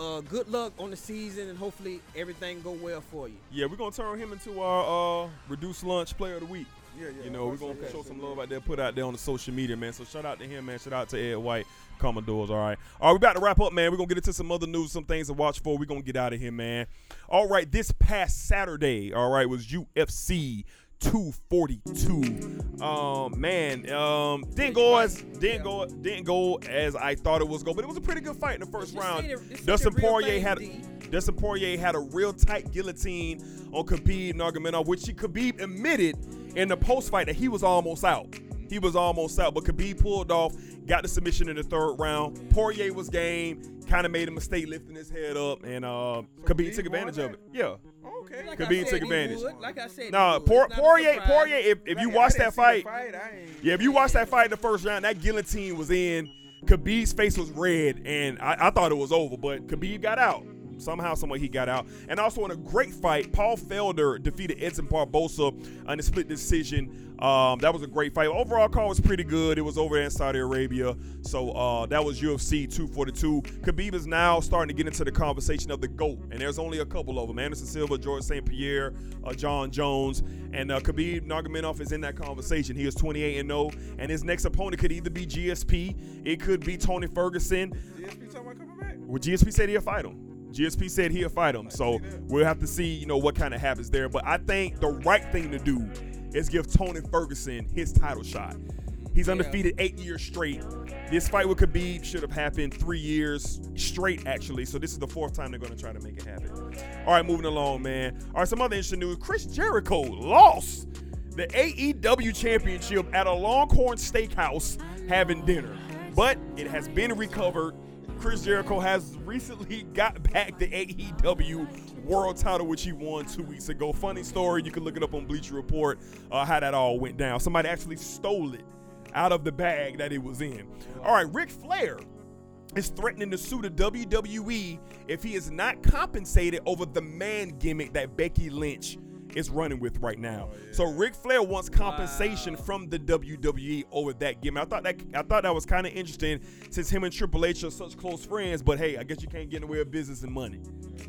uh, good luck on the season, and hopefully everything go well for you. Yeah, we're going to turn him into our uh, reduced lunch player of the week. Yeah, yeah. You know, we're gonna course, show yeah, some yeah. love out there, put out there on the social media, man. So shout out to him, man. Shout out to Ed White, Commodores. All right, all right. We about to wrap up, man. We're gonna get into some other news, some things to watch for. We're gonna get out of here, man. All right, this past Saturday, all right, was UFC 242. Um, man, um, didn't go as didn't go didn't go as I thought it was going, but it was a pretty good fight in the first round. this Dustin ain't a real Poirier thing, had. D. Dustin Poirier had a real tight guillotine on Khabib Nurmagomedov, which he, Khabib admitted in the post fight that he was almost out. He was almost out, but Khabib pulled off, got the submission in the third round. Poirier was game, kind of made a mistake lifting his head up, and uh, Khabib Khabib took advantage won of it. Yeah. Okay. Like Khabib said, took advantage. would. Like I said, Nah, he would. Por- It's Poirier. Poirier. If, if you Like, I watch that fight, fight, yeah, if you watch that fight in the first round, that guillotine was in. Khabib's face was red, and I, I thought it was over, but Khabib got out. Somehow, some way he got out. And also in a great fight, Paul Felder defeated Edson Barbosa on a split decision. Um, that was a great fight. Overall call was pretty good. It was over there in Saudi Arabia. So uh, that was UFC 242. Khabib is now starting to get into the conversation of the GOAT. And there's only a couple of them. Anderson Silva, George St. Pierre, uh, Jon Jones. And uh, Khabib Nurmagomedov is in that conversation. He is 28 and 0. And his next opponent could either be GSP. It could be Tony Ferguson. GSP talking about coming back. Well, GSP said he'll fight him. GSP said he'll fight him. So we'll have to see, you know, what kind of happens there. But I think the right thing to do is give Tony Ferguson his title shot. He's undefeated eight years straight. This fight with Khabib should have happened three years straight, actually. So this is the fourth time they're going to try to make it happen. All right, moving along, man. All right, some other interesting news. Chris Jericho lost the AEW championship at a Longhorn Steakhouse having dinner, but it has been recovered. Chris Jericho has recently (laughs) got back the AEW world title, which he won two weeks ago. Funny story. You can look it up on Bleacher Report uh, how that all went down. Somebody actually stole it out of the bag that it was in. All right, Ric Flair is threatening to sue the WWE if he is not compensated over the man gimmick that Becky Lynch is running with right now. Oh, so Ric Flair wants compensation from the WWE over that gimmick. I thought that I thought that was kind of interesting since him and Triple H are such close friends. But hey, I guess you can't get in the way of business and money.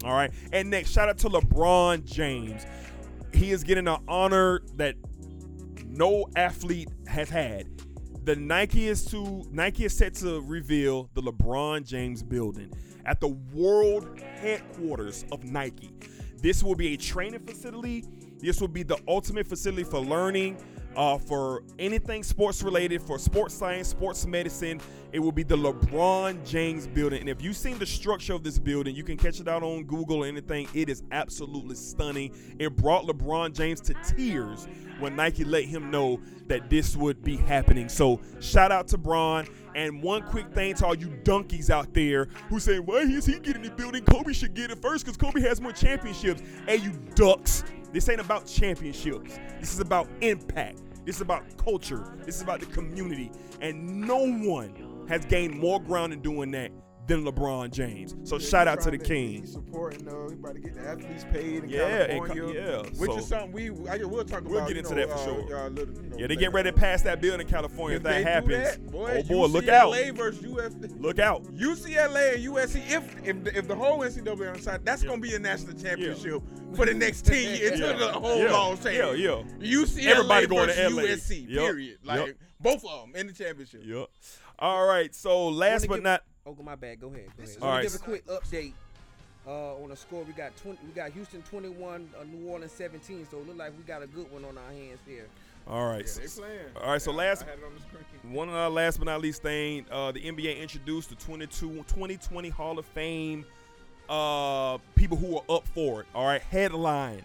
All right. And next, shout out to LeBron James. He is getting an honor that no athlete has had. The Nike is to Nike is set to reveal the LeBron James building at the world headquarters of Nike. This will be a training facility. This will be the ultimate facility for learning, uh, for anything sports related, for sports science, sports medicine. It will be the LeBron James building. And if you've seen the structure of this building, you can catch it out on Google or anything. It is absolutely stunning. It brought LeBron James to tears when Nike let him know that this would be happening. So shout out to Bron. And one quick thing to all you donkeys out there who say, why is he getting the building? Kobe should get it first because Kobe has more championships. Hey, you ducks. This ain't about championships. This is about impact. This is about culture. This is about the community. And no one has gained more ground in doing that than LeBron James. So shout out to the King. Supporting though, he about to get the athletes paid in Yeah, California. yeah. Which so- is something we I guess we'll talk about. We'll get you into know, that for uh, sure. uh, little, you know, Yeah, they get ready to pass that bill in California if, If that they happens. do that, boy, oh boy, look out. UCLA versus USC. Look out. UCLA and USC. If if the, if the whole NCAA on side, that's Yeah. gonna be a national championship for the next ten (laughs) years. Yeah. The whole Yeah. long Yeah, yeah. UCLA Everybody going to versus LA. USC. Yup. Period. Like Yup. both of them in the championship. Yep. All right. So last but not Oh, my bad. Go ahead. Go ahead. All Let me right. give a quick update uh, on the score. We got 20, we got Houston 21, uh, New Orleans 17. So it look like we got a good one on our hands here. all right. Yeah, they playing. All right, so last- I had it on the. One of our last but not least thing, uh, the NBA introduced the 22, 2020 Hall of Fame uh, people who are up for it. All right, headline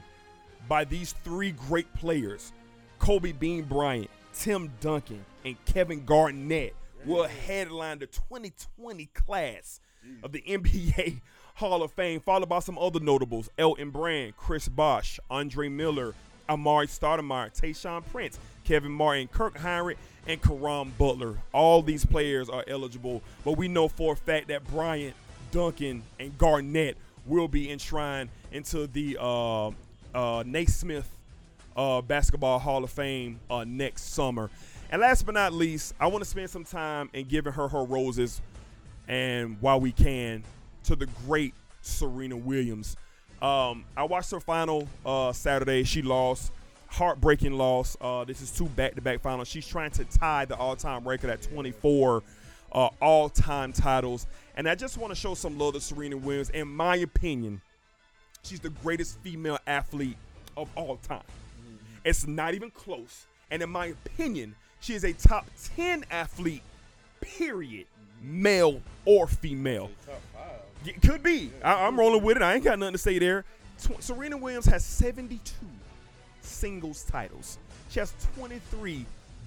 by these three great players: Kobe Bean Bryant, Tim Duncan, and Kevin Garnett will headline the 2020 class of the NBA (laughs) Hall of Fame, followed by some other notables: Elton Brand, Chris Bosh, Andre Miller, Amar'e Stoudemire, Tayshaun Prince, Kevin Martin, Kirk Hinrich, and Caron Butler. All these players are eligible, but we know for a fact that Bryant, Duncan, and Garnett will be enshrined into the uh, uh, Naismith uh, Basketball Hall of Fame uh, next summer. And last but not least, I want to spend some time in giving her her roses, and while we can, to the great Serena Williams. Um, I watched her final uh, Saturday. She lost, heartbreaking loss. Uh, this is two back-to-back finals. She's trying to tie the all-time record at 24 uh, all-time titles. And I just want to show some love to Serena Williams. In my opinion, she's the greatest female athlete of all time. It's not even close. And in my opinion, she is a top 10 athlete, period, male or female. Yeah, Could be. I, am rolling with it. I ain't got nothing to say there. Tw- Serena Williams has 72 singles titles. She has 23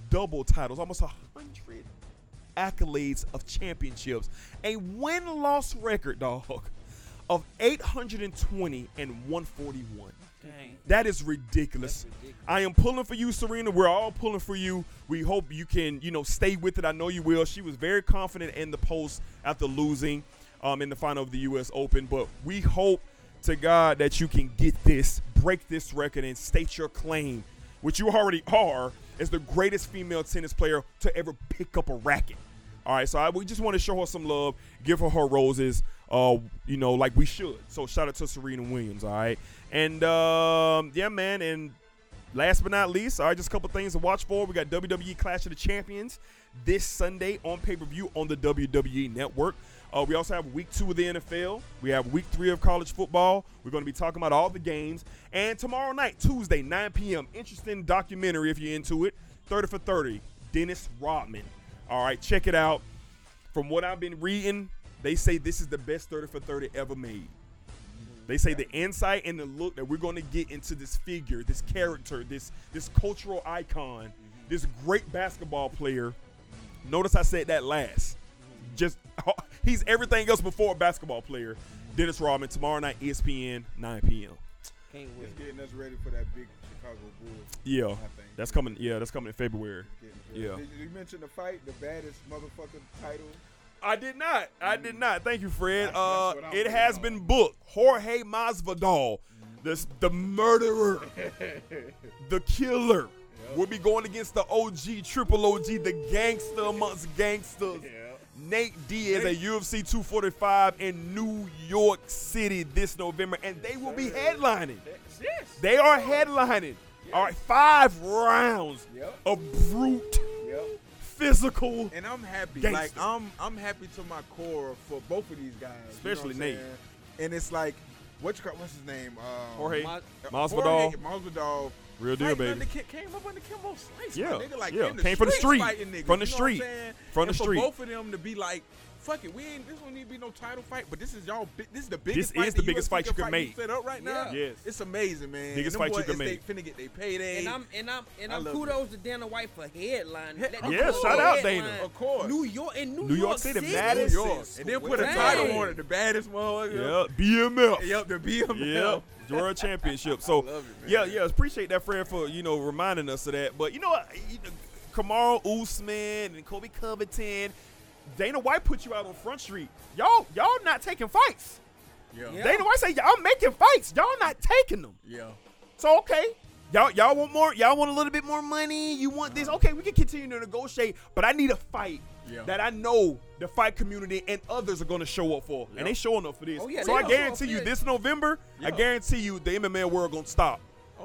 double titles, almost 100 accolades of championships. A win loss record, dog, of 820 and 141. That is ridiculous. I am pulling for you, Serena. We're all pulling for you. We hope you can, you know, stay with it. I know you will. She was very confident in the post after losing um, in the final of the U.S. Open, but we hope to God that you can get this, break this record, and state your claim, which you already are, as the greatest female tennis player to ever pick up a racket. All right, so I, we just want to show her some love, give her her roses, uh, you know, like we should. So shout out to Serena Williams, all right? And um, yeah, man, and last but not least, all right, just a couple things to watch for. We got WWE Clash of the Champions this Sunday on pay per view on the WWE Network. Uh, we also have week two of the NFL. We have week three of college football. We're going to be talking about all the games. And tomorrow night, Tuesday, 9 p.m., interesting documentary if you're into it 30 for 30, Dennis Rodman. All right, check it out. From what I've been reading, they say this is the best 30 for 30 ever made. They say the insight and the look that we're going to get into this figure, this character, this this cultural icon, this great basketball player. Notice I said that last. Just (laughs) he's everything else before a basketball player. Dennis Rodman tomorrow night, ESPN, 9 p.m. Can't wait. It's getting us ready for that big Chicago Bulls. Yeah, I think. that's coming. Yeah, that's coming in February. Yeah. Did you mention the fight, the baddest motherfucking title? I did not. I did not. Thank you, Fred. Uh, it has on. been booked. Jorge Masvidal, the the murderer, (laughs) the killer, will be going against the OG, Triple OG, the gangster amongst gangsters. Nate Diaz at UFC 245 in New York City this November, and they will be headlining. Yes. They are headlining. All right, five rounds Yep. of brute, Yep. physical. And I'm happy. Gangster. Like I'm I'm happy to my core for both of these guys. you know Especially what I'm Nate. saying? And it's like what you call what's his name? Um, Jorge Ma- Masvidal, Jorge Masvidal. real deal, fighting baby. under Ki- came up under Kimbo Slice. Yeah, my nigga, like yeah. in Came from the street. fighting niggas, From the you know street. what I'm saying? From the and street. For both of them to be like, fuck it, we ain't. This don't need to be no title fight, but this is y'all. bi- This is the biggest. This fight is the biggest UFC fight you can fight make. Set up right now. Yeah. Yes. it's amazing, man. Biggest And them fight you can it's They finna get they payday. And I'm and I'm and I I'm love kudos to Dana White for headline. He- of Yeah, course. shout out Dana. Of course. New York in New, New York City, Madison. New York. And then put a Dang. title on it, the baddest motherfucker. Yeah, BMF. Yep, the BML. Yeah, world championship. So, (laughs) it, yeah, yeah, appreciate that, Fred, for you know reminding us of that. But you know what, You know, Usman and Colby Covington, Dana White put you out on Front Street. Y'all, y'all not taking fights. Yeah. Yeah. Dana White say y'all making fights. Y'all not taking them. Yeah. So okay. Y'all, y'all want more? Y'all want a little bit more money? You want this? Okay, we can continue to negotiate, but I need a fight Yeah. that I know the fight community and others are going to show up for, and they showing up for this. Oh, yeah, so I guarantee you, this November, I guarantee you, the MMA world gonna stop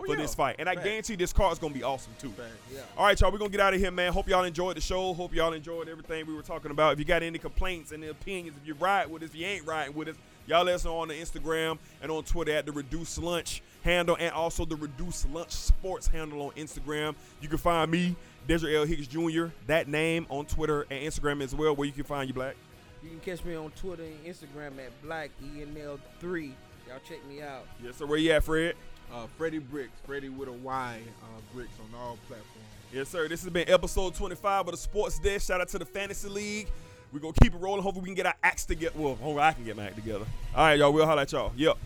for this fight, and I Fact. guarantee this card card's gonna be awesome too. Yeah. All right, y'all, we're gonna get out of here, man. Hope y'all enjoyed the show. Hope y'all enjoyed everything we were talking about. If you got any complaints and opinions, if you ride with us, if you ain't riding with us, y'all let us know on the Instagram and on Twitter at the Reduce Lunch handle and also the Reduce Lunch Sports handle on Instagram. You can find me, Desiree L. Hicks Jr., that name on Twitter and Instagram as well, where you can find you, Black. You can catch me on Twitter and Instagram at Black ENL3. Y'all check me out. Yes, sir. Where you at, Fred? Uh, Freddy Bricks, Freddy with a Y, uh, Bricks on all platforms. Yes, sir. This has been episode 25 of the Sports Desk. Shout out to the Fantasy League. We're going to keep it rolling. Hopefully, we can get our acts together. Well, hopefully, I can get my act together. All right, y'all. We'll holler at y'all. Yep.